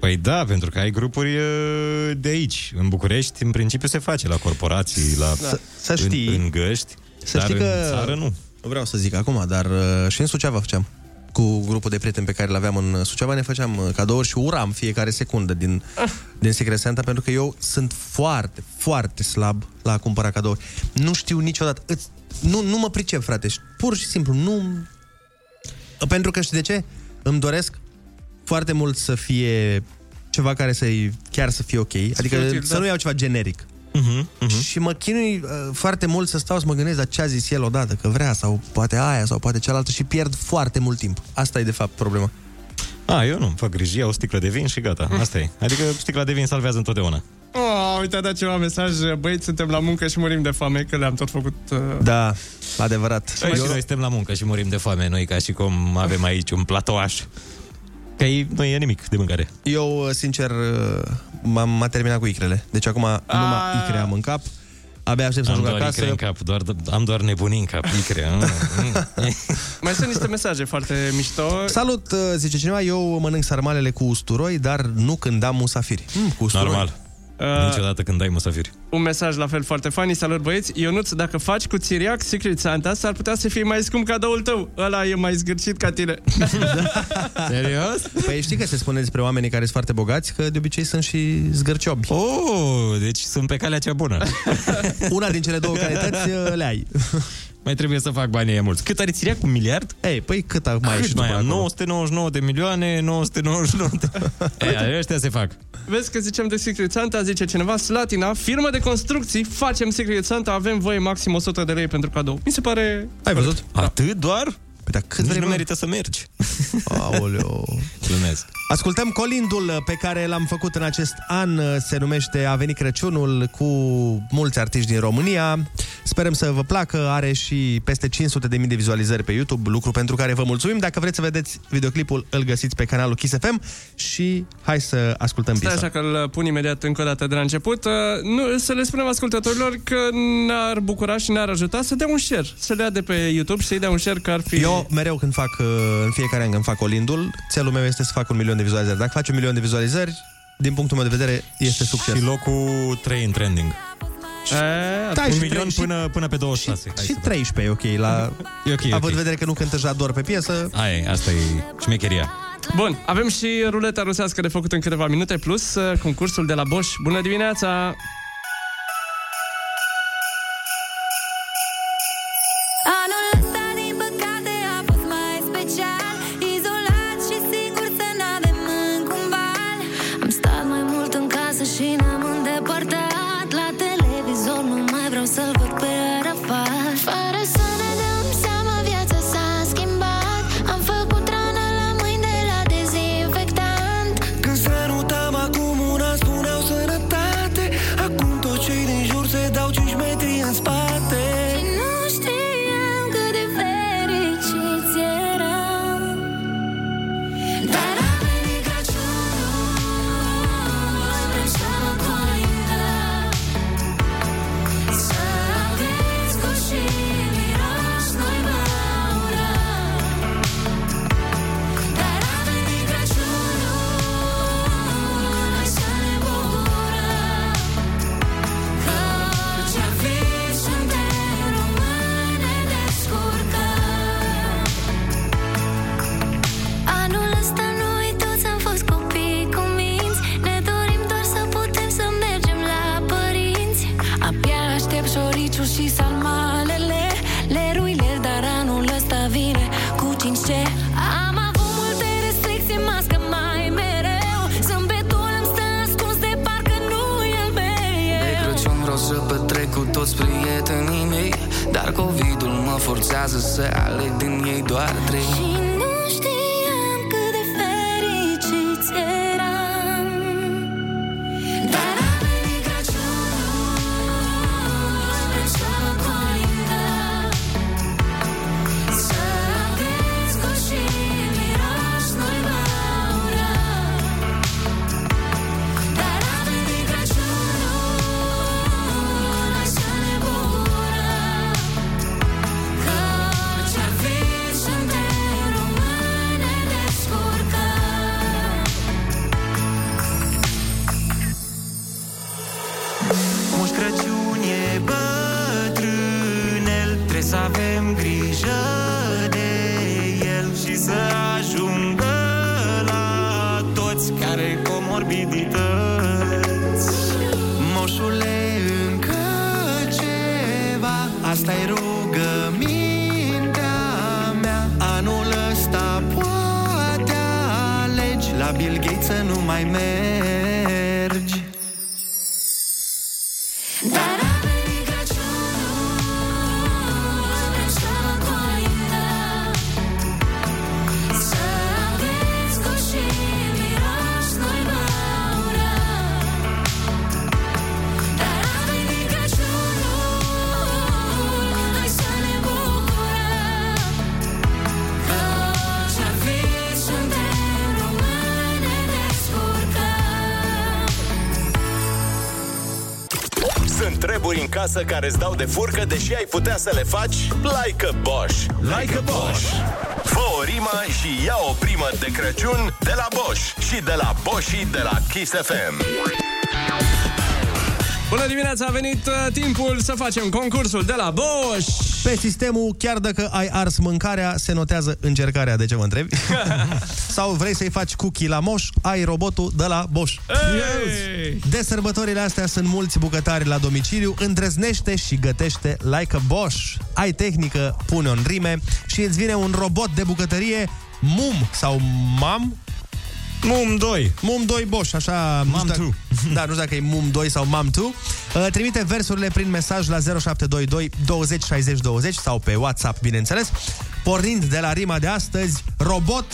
Speaker 6: Păi da, pentru că ai grupuri uh, de aici. În București, în principiu, se face la corporații, la
Speaker 5: Da. Să știi-
Speaker 6: în, în găști,
Speaker 5: Să
Speaker 6: dar
Speaker 5: știi că...
Speaker 6: în țară nu.
Speaker 5: Nu vreau să zic acum, dar uh, și în Suceava făceam. Cu grupul de prieteni pe care le aveam în Suceava ne făceam uh, cadouri și uram fiecare secundă din, din Secret Santa pentru că eu sunt foarte, foarte slab la a cumpăra cadouri. Nu știu niciodată. Îți, nu, nu mă pricep, frate. Și Pur și simplu, nu... Pentru că știi de ce? Îmi doresc foarte mult să fie ceva care să chiar să fie ok. Adică
Speaker 7: fie util,
Speaker 5: să
Speaker 7: da.
Speaker 5: nu iau ceva generic.
Speaker 6: Uh-huh, uh-huh.
Speaker 5: Și mă chinui uh, foarte mult să stau să mă gândesc la ce a zis el odată, că vrea, sau poate aia, sau poate cealaltă și pierd foarte mult timp. Asta e de fapt problema.
Speaker 6: A, eu nu, îmi fac griji, iau o sticlă de vin și gata, asta e. Adică sticla de vin salvează întotdeauna.
Speaker 7: Oh, uite, a dat ceva mesaj, băieți, suntem la muncă și murim de foame, că le-am tot făcut... Uh...
Speaker 5: Da, adevărat.
Speaker 6: Păi și noi suntem la muncă și murim de foame, noi ca și cum avem aici un platouaș. Că ei, nu e nimic de mâncare.
Speaker 5: Eu, uh, sincer, uh, m-am m-a terminat cu icrele. Deci acum numai icre am în cap. Abia aștept să
Speaker 6: Am
Speaker 5: ajung
Speaker 6: doar
Speaker 5: acasă.
Speaker 6: icre în cap, doar, am doar nebunii în cap, icre. mm, mm.
Speaker 7: Mai sunt niște mesaje foarte mișto.
Speaker 5: Salut, uh, zice cineva, eu mănânc sarmalele cu usturoi, dar nu când am musafiri. Mm, cu usturoi.
Speaker 6: Normal.
Speaker 10: Uh,
Speaker 6: Niciodată când ai musafiri.
Speaker 10: un mesaj la fel foarte funny. Salut băieți, Ionuț, dacă faci cu țiriac Secret Santa, s-ar putea să fie mai scump cadoul tău. Ăla e mai zgârcit ca tine.
Speaker 6: Serios?
Speaker 5: Păi știi că se spune despre oamenii care sunt foarte bogați că de obicei sunt și zgârciobi.
Speaker 6: Oh, deci sunt pe calea cea bună.
Speaker 5: Una din cele două calități uh, le ai.
Speaker 6: Mai trebuie să fac banii ăia mulți. Cât are țiriac? Un miliard?
Speaker 5: Ei, păi cât mai
Speaker 6: Cât
Speaker 5: ești
Speaker 6: mai
Speaker 5: după
Speaker 6: am?
Speaker 5: acolo?
Speaker 6: 999 de milioane, 999 de... Ei, ăștia se fac.
Speaker 10: Vezi că zicem de Secret Santa, zice cineva, Slatina, firmă de construcții, facem Secret Santa, avem voie maxim 100 de lei pentru cadou. Mi se pare...
Speaker 5: Ai văzut?
Speaker 6: Atât doar?
Speaker 5: Păi dar cât
Speaker 6: Nici
Speaker 5: vrei,
Speaker 6: nu
Speaker 5: mă?
Speaker 6: merită să mergi.
Speaker 5: Aoleo.
Speaker 6: Glumesc.
Speaker 5: Ascultăm colindul pe care l-am făcut în acest an. Se numește A venit Crăciunul cu mulți artiști din România. Sperăm să vă placă. Are și peste 500.000 de vizualizări pe YouTube, lucru pentru care vă mulțumim. Dacă vreți să vedeți videoclipul, îl găsiți pe canalul Kiss FM și hai să ascultăm
Speaker 10: Stai
Speaker 5: piesa.
Speaker 10: așa că îl pun imediat încă o dată de la început. Uh, Nu, să le spunem ascultătorilor că ne-ar bucura și ne-ar ajuta să dea un share. Să le ia de pe YouTube și să-i dea un share că ar fi...
Speaker 5: Eu mereu când fac, uh, în fiecare an când fac colindul, țelul meu este să fac un milion de vizualizări. Dacă faci un milion de vizualizări, din punctul meu de vedere, este succes.
Speaker 6: Și locul 3 în trending.
Speaker 10: E,
Speaker 5: Da,
Speaker 6: un
Speaker 5: și
Speaker 6: milion
Speaker 5: trei-
Speaker 6: până, până pe 26. Hai
Speaker 5: Și
Speaker 6: să
Speaker 5: 13 e ok, la...
Speaker 6: E ok, e
Speaker 5: Având
Speaker 6: ok.
Speaker 5: în vedere că nu cântă Jador pe piesă,
Speaker 6: Hai, asta e șmecheria.
Speaker 10: Bun, avem și ruleta rusească de făcut în câteva minute, plus uh, concursul de la Bosch. Bună dimineața!
Speaker 4: Treburi în casă care îți dau de furcă, deși ai putea să le faci like a Bosch. Like a Bosch. Fă o rimă și ia o primă de Crăciun de la Bosch și de la Bosch de la Kiss FM.
Speaker 7: Bună dimineața, a venit uh, timpul să facem concursul de la Bosch.
Speaker 5: Pe sistemul, chiar dacă ai ars mâncarea, se notează încercarea, de ce mă întrebi? Sau vrei să-i faci cookie la moș, ai robotul de la Bosch.
Speaker 7: Hey!
Speaker 5: De sărbătorile astea sunt mulți bucătari la domiciliu, îndrăznește și gătește like a Bosch. Ai tehnică, pune-o în rime și îți vine un robot de bucătărie Mum sau Mam,
Speaker 6: Mum 2.
Speaker 5: Mum 2 Bosch, așa... nu
Speaker 6: Mam
Speaker 5: știu dacă- Da, nu știu dacă e Mum 2 sau Mam 2. Uh, trimite versurile prin mesaj la 0722 20 60 20 sau pe WhatsApp, bineînțeles. Pornind de la rima de astăzi, robot,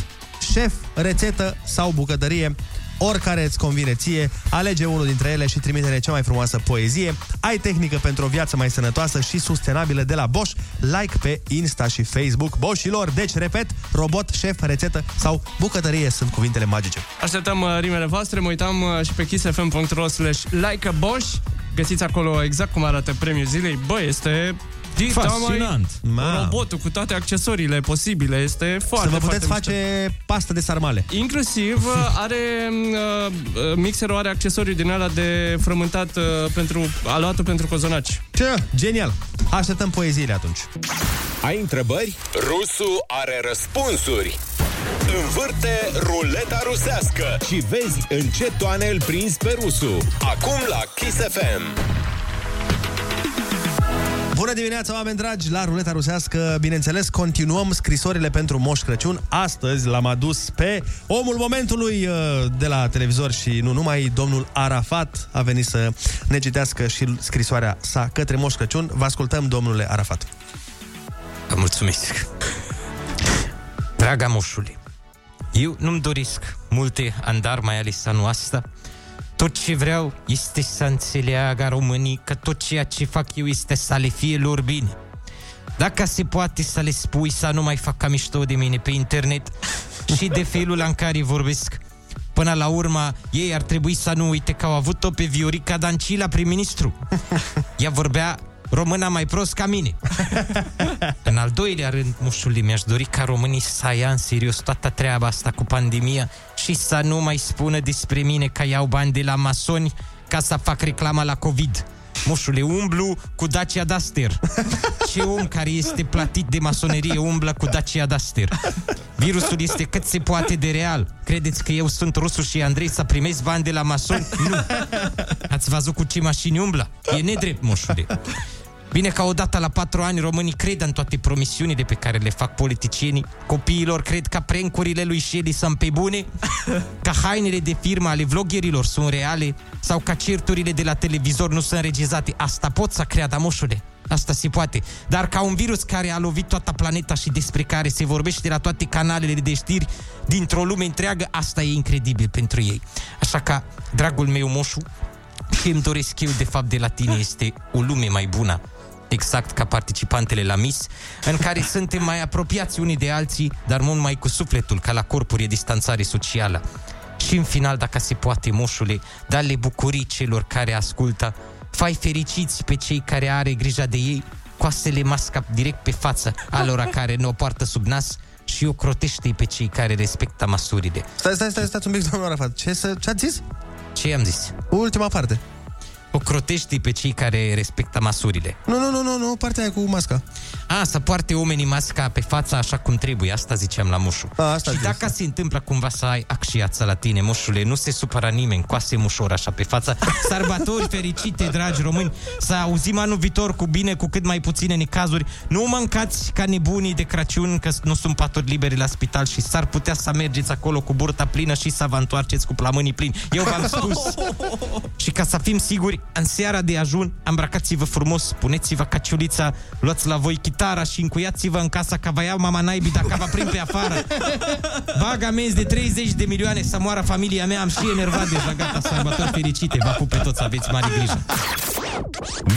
Speaker 5: șef, rețetă sau bucătărie, oricare îți convine ție, alege unul dintre ele și trimite cea mai frumoasă poezie. Ai tehnică pentru o viață mai sănătoasă și sustenabilă de la Bosch. Like pe Insta și Facebook Boschilor. Deci, repet, robot, șef, rețetă sau bucătărie sunt cuvintele magice.
Speaker 7: Așteptăm uh, rimele voastre, mă uitam uh, și pe kissfm.ro slash like a Bosch. Găsiți acolo exact cum arată premiul zilei. Bă, este dita
Speaker 6: Fascinant.
Speaker 7: Mai,
Speaker 5: Ma.
Speaker 7: robotul cu toate accesoriile posibile. Este foarte,
Speaker 5: Să vă puteți
Speaker 7: foarte
Speaker 5: face pastă de sarmale.
Speaker 7: mișto. Inclusiv uh, are uh, uh, mixerul are accesoriu din ala de frământat uh, pentru aluatul pentru cozonaci.
Speaker 5: Ce? Genial! Așteptăm poeziile atunci.
Speaker 8: Ai întrebări? Rusu are răspunsuri. Învârte ruleta rusească și vezi în ce toane îl prinzi pe Rusu. Acum la Kiss FM.
Speaker 5: Bună dimineața, oameni dragi, la Ruleta Rusească, bineînțeles, continuăm scrisorile pentru Moș Crăciun. Astăzi l-am adus pe omul momentului uh, de la televizor și nu numai, domnul Arafat a venit să ne citească și scrisoarea sa către Moș Crăciun. Vă ascultăm, domnule Arafat.
Speaker 6: Vă mulțumesc. Draga moșule, eu nu-mi doresc multe andar, mai ales anul asta. Tot ce vreau este să înțeleagă românii că tot ceea ce fac eu este să le fie lor bine. Dacă se poate să le spui să nu mai facă mișto de mine pe internet și de felul în care vorbesc. Până la urmă, ei ar trebui să nu uite că au avut-o pe Viorica Dancila prim-ministru. Ea vorbea româna mai prost ca mine. În al doilea rând, mușule, mi-aș dori ca românii să ia în serios toată treaba asta cu pandemia și să nu mai spună despre mine că iau bani de la masoni ca să fac reclama la COVID. Mușule, umblu cu Dacia Duster. Ce om care este platit de masonerie umblă cu Dacia Duster? Virusul este cât se poate de real. Credeți că eu sunt rusul și Andrei să primesc bani de la masoni? Nu. Ați văzut cu ce mașini umblă? E nedrept, moșule. Bine că odată la patru ani românii cred în toate promisiunile pe care le fac politicienii. Copiilor cred că prencurile lui Shelly sunt pe bune, că hainele de firmă ale vloggerilor sunt reale sau că certurile de la televizor nu sunt regizate. Asta pot să creadă, moșule. Asta se poate. Dar ca un virus care a lovit toată planeta și despre care se vorbește la toate canalele de știri dintr-o lume întreagă, asta e incredibil pentru ei. Așa că, dragul meu moșu, ce îmi doresc eu de fapt de la tine este o lume mai bună, exact ca participantele la Miss, în care suntem mai apropiați unii de alții, dar mult mai cu sufletul, ca la corpuri de distanțare socială. Și în final, dacă se poate, moșule, da-le bucurii celor care ascultă, fai fericiți pe cei care are grija de ei, coasele masca direct pe față alora care nu o poartă sub nas și o crotește pe cei care respectă măsurile.
Speaker 5: Stai, stai, stai, stați un pic, domnul Arafat. Ce, să, ce ați zis?
Speaker 6: Ce am zis?
Speaker 5: Ultima parte.
Speaker 6: O crotești pe cei care respectă măsurile.
Speaker 5: Nu, nu, nu, nu, nu, partea aia cu masca.
Speaker 6: A, să poarte oamenii masca pe fața așa cum trebuie, asta ziceam la mușu.
Speaker 5: A, asta
Speaker 6: și
Speaker 5: zici,
Speaker 6: dacă se întâmplă cumva să ai acșiață la tine, mușule, nu se supăra nimeni, coase mușor așa pe față. Sărbători fericite, dragi români, să auzim anul viitor cu bine, cu cât mai puține necazuri. Nu mâncați ca nebunii de Crăciun, că nu sunt paturi libere la spital și s-ar putea să mergeți acolo cu burta plină și să vă întoarceți cu plămânii plini. Eu v-am spus. și ca să fim siguri, în seara de ajun, îmbrăcați-vă frumos, puneți-vă caciulița, luați la voi chitara și încuiați-vă în casa că vă iau mama naibii dacă vă prind pe afară. Bag amenzi de 30 de milioane să moară familia mea, am și enervat deja, gata, sărbători fericite, vă pup pe toți, aveți mare grijă.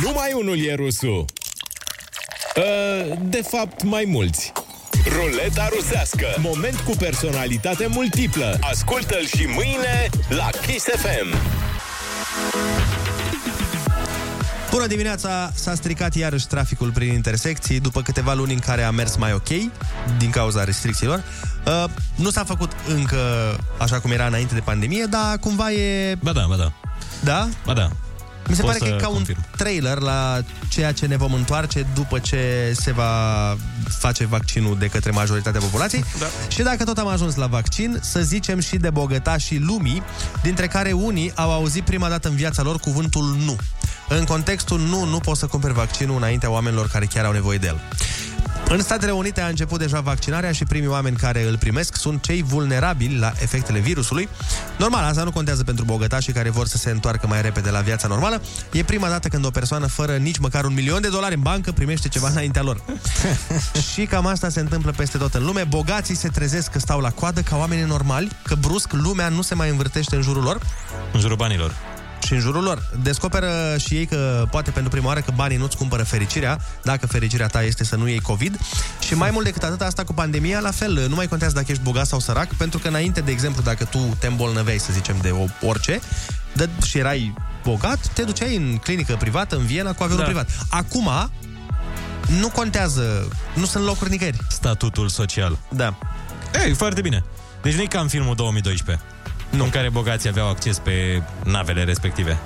Speaker 8: Numai unul e rusul. Uh, De fapt, mai mulți. Ruleta rusească. Moment cu personalitate multiplă. Ascultă-l și mâine la Kiss FM.
Speaker 5: Bună dimineața! S-a stricat iarăși traficul prin intersecții după câteva luni în care a mers mai ok din cauza restricțiilor. Uh, nu s-a făcut încă așa cum era înainte de pandemie, dar cumva e...
Speaker 6: Ba da, ba da.
Speaker 5: Da?
Speaker 6: Ba da.
Speaker 5: Mi se
Speaker 6: Pot
Speaker 5: pare că
Speaker 6: să
Speaker 5: e ca
Speaker 6: confirm.
Speaker 5: un trailer la ceea ce ne vom întoarce după ce se va face vaccinul de către majoritatea populației.
Speaker 7: Da.
Speaker 5: Și dacă tot am ajuns la vaccin, să zicem și de bogătașii lumii, dintre care unii au auzit prima dată în viața lor cuvântul nu. În contextul nu, nu poți să cumperi vaccinul înaintea oamenilor care chiar au nevoie de el. În Statele Unite a început deja vaccinarea și primii oameni care îl primesc sunt cei vulnerabili la efectele virusului. Normal, asta nu contează pentru bogătașii care vor să se întoarcă mai repede la viața normală. E prima dată când o persoană fără nici măcar un milion de dolari în bancă primește ceva înaintea lor. și cam asta se întâmplă peste tot în lume. Bogații se trezesc că stau la coadă ca oameni normali, că brusc lumea nu se mai învârtește în jurul lor
Speaker 6: În jurul banilor.
Speaker 5: Și în jurul lor. Descoperă și ei că poate pentru prima oară că banii nu-ți cumpără fericirea, dacă fericirea ta este să nu iei COVID. Și mai mult decât atât, asta cu pandemia, la fel, nu mai contează dacă ești bogat sau sărac, pentru că înainte, de exemplu, dacă tu te îmbolnăveai, să zicem, de o, orice, de, și erai bogat, te duceai în clinică privată, în Viena, cu avionul
Speaker 6: Da.
Speaker 5: privat. Acum, nu contează, nu sunt locuri nicăieri.
Speaker 6: Statutul social.
Speaker 5: Da.
Speaker 6: Ei, foarte bine. Deci nu e ca în filmul 2012, nu. în care bogații aveau acces pe navele respective.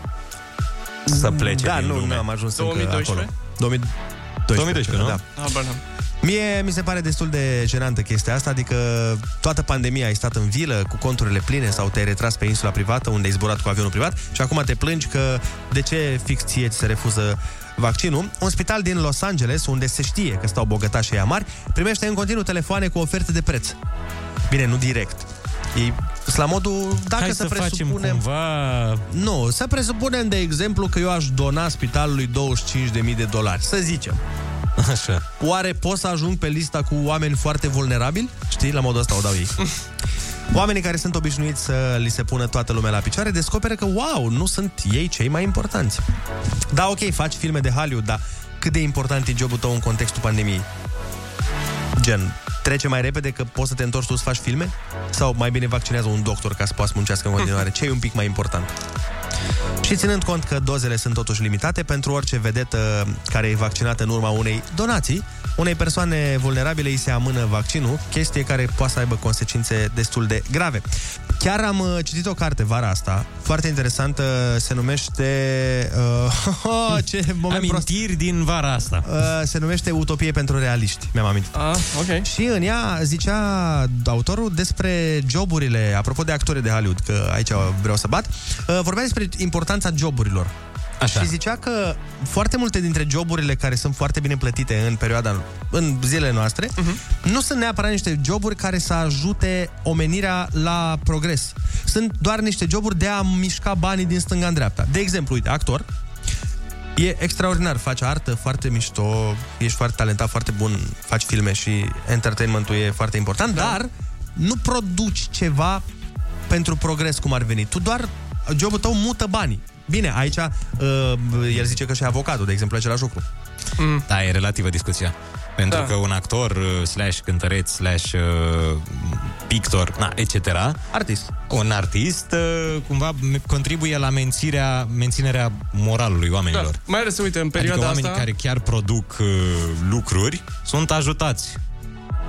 Speaker 6: Să plece
Speaker 5: Da,
Speaker 6: din
Speaker 5: nu,
Speaker 6: lume.
Speaker 5: nu am ajuns
Speaker 7: 2012?
Speaker 5: încă acolo. 2012,
Speaker 6: 2012, nu?
Speaker 5: Da.
Speaker 7: Habar n-am.
Speaker 5: Mie mi se pare destul de jenantă chestia asta, adică toată pandemia ai stat în vilă cu conturile pline sau te-ai retras pe insula privată unde ai zburat cu avionul privat și acum te plângi că de ce fix ție ți se refuză vaccinul. Un spital din Los Angeles, unde se știe că stau bogătași ăia mari, primește în continuu telefoane cu oferte de preț. Bine, nu direct. E la modul, dacă
Speaker 6: Hai
Speaker 5: să,
Speaker 6: să facem
Speaker 5: presupunem...
Speaker 6: cumva...
Speaker 5: Nu, să presupunem, de exemplu, că eu aș dona spitalului 25.000 de dolari, să zicem.
Speaker 6: Așa.
Speaker 5: Oare pot să ajung pe lista cu oameni foarte vulnerabili? Știi, la modul ăsta o dau ei. Oamenii care sunt obișnuiți să li se pună toată lumea la picioare descoperă că, wow, nu sunt ei cei mai importanți. Da, ok, faci filme de Hollywood, dar cât de important e jobul tău în contextul pandemiei? Gen, trece mai repede că poți să te întorci tu să faci filme? Sau mai bine vaccinează un doctor ca să poată muncească în continuare? Ce e un pic mai important? Și ținând cont că dozele sunt totuși limitate, pentru orice vedetă care e vaccinată în urma unei donații, unei persoane vulnerabile îi se amână vaccinul, chestie care poate să aibă consecințe destul de grave. Chiar am uh, citit o carte vara asta, foarte interesantă, se numește... Uh, ce moment prost.
Speaker 6: Amintiri din vara asta.
Speaker 5: Uh, se numește Utopie pentru realiști, mi-am amintit.
Speaker 7: Ah, ok.
Speaker 5: Și în ea zicea autorul despre joburile, apropo de actori de Hollywood, că aici vreau să bat, uh, vorbea despre importanța joburilor.
Speaker 6: Așa.
Speaker 5: Și zicea că foarte multe dintre joburile care sunt foarte bine plătite în perioada, în zilele noastre, uh-huh. nu sunt neapărat niște joburi care să ajute omenirea la progres. Sunt doar niște joburi de a mișca banii din stânga în dreapta. De exemplu, uite, actor, E extraordinar, faci artă foarte mișto, ești foarte talentat, foarte bun, faci filme și entertainmentul e foarte important, da. dar nu produci ceva pentru progres cum ar veni. Tu doar, jobul tău mută banii. Bine, aici uh, el zice că și avocatul, de exemplu, același lucru.
Speaker 6: Mm. Da, e relativă discuția. Pentru
Speaker 5: Da.
Speaker 6: că un actor, uh, slash cântăreț, slash uh, pictor, na, etc.
Speaker 5: Artist.
Speaker 6: Un artist, uh, cumva m- contribuie la menținerea, menținerea moralului oamenilor.
Speaker 7: Da. Mai ales, uite, în perioada
Speaker 6: adică oamenii
Speaker 7: asta...
Speaker 6: care chiar produc uh, lucruri sunt ajutați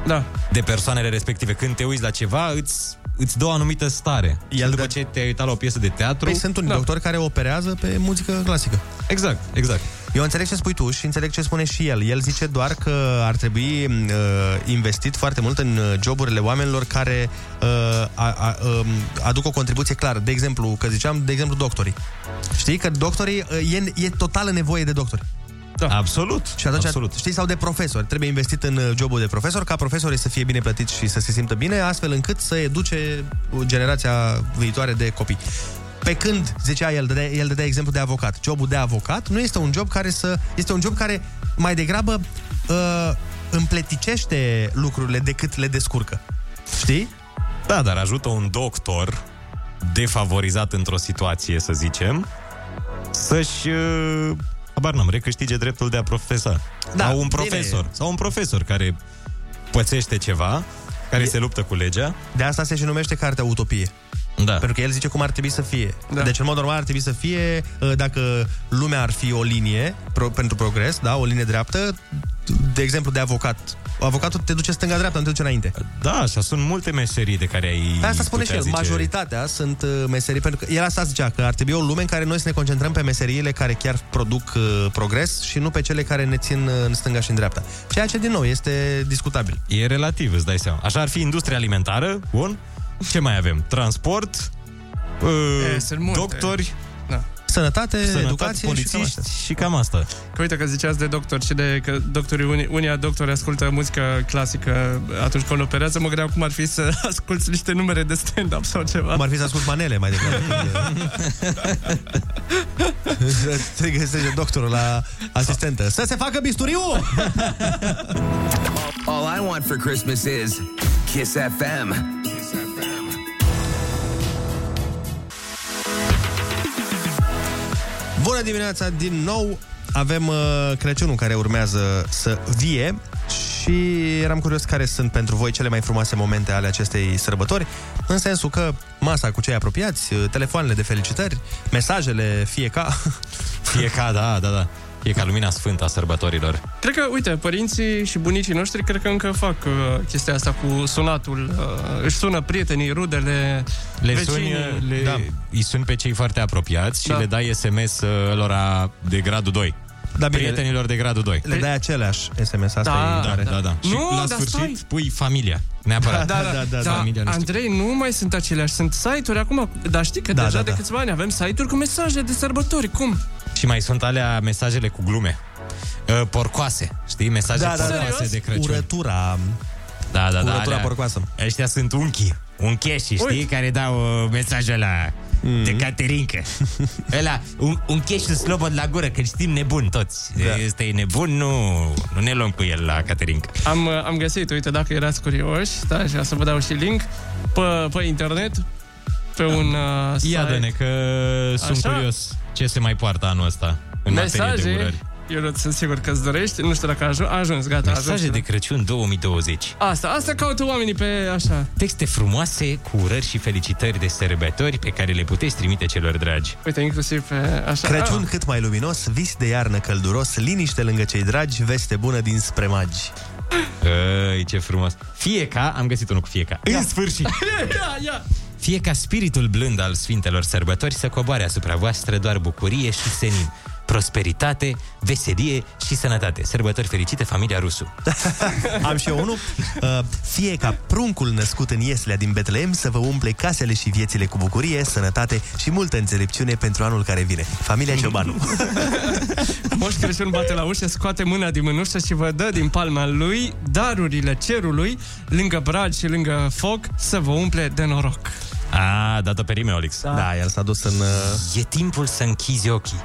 Speaker 7: da.
Speaker 6: de persoanele respective. Când te uiți la ceva, îți, îți dă o anumită stare. El și după ce te-ai uitat la o piesă de teatru...
Speaker 5: Păi sunt unii da. doctori care operează pe muzică clasică.
Speaker 6: Exact, exact.
Speaker 5: Eu înțeleg ce spui tu și înțeleg ce spune și el. El zice doar că ar trebui uh, investit foarte mult în uh, joburile oamenilor care uh, a, a, uh, aduc o contribuție clară. De exemplu, că ziceam, de exemplu, doctorii. Știi că doctorii, uh, e, e totală nevoie de doctori.
Speaker 6: Da. Absolut.
Speaker 5: Și atunci,
Speaker 6: absolut.
Speaker 5: știi, sau de profesori. Trebuie investit în uh, jobul de profesor ca profesorii să fie bine plătiți și să se simtă bine, astfel încât să educe generația viitoare de copii. Pe când, zicea el, dădea, el dădea exemplu de avocat. Jobul de avocat nu este un job care să... Este un job care mai degrabă uh, împleticește lucrurile decât le descurcă. Știi?
Speaker 6: Da, dar ajută un doctor defavorizat într-o situație, să zicem, să-și, uh, habar n-am, recâștige dreptul de a profesa.
Speaker 5: Da,
Speaker 6: sau un
Speaker 5: bine.
Speaker 6: profesor. Sau un profesor care pățește ceva, care
Speaker 5: E-
Speaker 6: se luptă cu legea.
Speaker 5: De asta se și numește cartea Utopie.
Speaker 6: Da.
Speaker 5: Pentru că el zice cum ar trebui să fie.
Speaker 7: Da.
Speaker 5: Da. Deci, în mod normal, ar trebui să fie, uh, dacă lumea ar fi o linie pro, pentru progres, da, o linie dreaptă, de exemplu, de avocat avocatul te duce stânga-dreapta, nu te duce înainte.
Speaker 6: Da, așa sunt multe meserii de care ai
Speaker 5: Pe asta spune și
Speaker 6: putea
Speaker 5: el,
Speaker 6: zice-
Speaker 5: majoritatea sunt uh, meserii, pentru că el asta zicea, că ar trebui o lume în care noi să ne concentrăm pe meseriile care chiar produc uh, progres și nu pe cele care ne țin uh, în stânga și în dreapta. Ceea ce, din nou, este discutabil.
Speaker 6: E relativ, îți dai seama. Așa ar fi industria alimentară, bun? Ce mai avem? Transport, uh,
Speaker 7: E, sunt multe.
Speaker 6: doctori,
Speaker 7: Da.
Speaker 5: Sănătate,
Speaker 6: sănătate,
Speaker 5: educație și cam
Speaker 6: polițiști
Speaker 5: astea.
Speaker 6: și cam asta.
Speaker 7: Că uite că ziceați de doctor și de că doctorii, unii, unii doctori ascultă muzică clasică atunci când operează, mă gândeam cum ar fi să asculti niște numere de stand-up sau ceva.
Speaker 5: Cum ar fi să ascult manele mai degrabă. Te găsește doctorul la asistentă. Să se facă bisturiu!
Speaker 14: All I want for Christmas is Kiss FM.
Speaker 5: Bună dimineața din nou! Avem uh, Crăciunul care urmează să vie și eram curios care sunt pentru voi cele mai frumoase momente ale acestei sărbători, în sensul că masa cu cei apropiați, uh, telefoanele de felicitări, mesajele, fie ca...
Speaker 6: Fie ca, da, da, da. E ca lumina sfântă a sărbătorilor.
Speaker 7: Cred că, uite, părinții și bunicii noștri cred că încă fac uh, chestia asta cu sunatul. Uh, își sună prietenii, rudele,
Speaker 6: Le
Speaker 7: vecinii.
Speaker 6: suni, le, da. îi suni pe cei foarte apropiați și
Speaker 7: Da.
Speaker 6: le dai SMS uh, lora de gradul 2.
Speaker 5: Da, bine,
Speaker 6: Prietenilor de gradul 2.
Speaker 5: Le dai aceleași SMS, asta
Speaker 7: Da,
Speaker 5: e
Speaker 6: Da,
Speaker 5: tare.
Speaker 6: da, da. Și
Speaker 7: Nu,
Speaker 6: la
Speaker 7: dar
Speaker 6: sfârșit
Speaker 7: stai.
Speaker 6: pui familia. Neapărat.
Speaker 7: Da, da, da, da, da.
Speaker 6: Familia nu știu.
Speaker 7: Andrei, nu mai sunt aceleași, sunt site-uri acum, dar știi că
Speaker 5: Da,
Speaker 7: deja
Speaker 5: da,
Speaker 7: de
Speaker 5: da.
Speaker 7: câțiva ani avem site-uri cu mesaje de sărbători, cum?
Speaker 6: Și mai sunt alea mesajele cu glume. Uh, porcoase, știi? Mesaje
Speaker 5: Da, da, da.
Speaker 6: porcoase de Crăciun.
Speaker 5: Urătura,
Speaker 6: Da, da, da.
Speaker 5: urătura
Speaker 6: alea-
Speaker 5: porcoasă.
Speaker 6: Ăștia sunt unchi, uncheșii, știi?
Speaker 7: Uite.
Speaker 6: Care dau uh, mesajul la
Speaker 5: Mm.
Speaker 6: de Caterinca. Ăla, un, un cheșul slobod la gură, că știm nebun toți.
Speaker 5: Da.
Speaker 6: Este nebun, nu, nu ne luăm cu el la Caterinca.
Speaker 7: Am, uh, am găsit, uite, dacă erați curioși, da, și o să vă dau și link, pe, pe internet, pe un uh, site.
Speaker 6: Ia dă-ne că sunt
Speaker 7: Așa?
Speaker 6: curios ce se mai poartă anul ăsta în materie de
Speaker 7: Mesaje,
Speaker 6: urări.
Speaker 7: eu nu sunt sigur că îți dorești, nu știu dacă a ajuns, a ajuns gata, a
Speaker 6: Mesaje
Speaker 7: ajuns.
Speaker 6: de Crăciun 2020.
Speaker 7: Asta, asta caută oamenii pe așa.
Speaker 6: Texte frumoase cu urări și felicitări de sărbători pe care le puteți trimite celor dragi.
Speaker 7: Uite, inclusiv pe așa.
Speaker 5: Crăciun
Speaker 7: Ah,
Speaker 5: cât mai luminos, vis de iarnă călduros, liniște lângă cei dragi, veste bună dinspre magi.
Speaker 6: Ei, ce frumos. Fie ca, am găsit unul cu fie ca. În sfârșit.
Speaker 7: ia, ia.
Speaker 6: Fie ca spiritul blând al Sfintelor Sărbători să coboare asupra voastră doar bucurie și senin, prosperitate, veselie și sănătate. Sărbători fericite, familia Rusu.
Speaker 5: Am și eu unul. Uh, fie ca pruncul născut în Ieslea din Betleem să vă umple casele și viețile cu bucurie, sănătate și multă înțelepciune pentru anul care vine. Familia Ciobanu.
Speaker 7: Moș Crăciun bate la ușă, scoate mâna din mânușă și vă dă din palma lui darurile cerului, lângă brad și lângă foc, să vă umple de noroc.
Speaker 6: A, dat-o pe rime, Olix.
Speaker 5: Da, el s-a dus în... Uh...
Speaker 6: E timpul să închizi ochii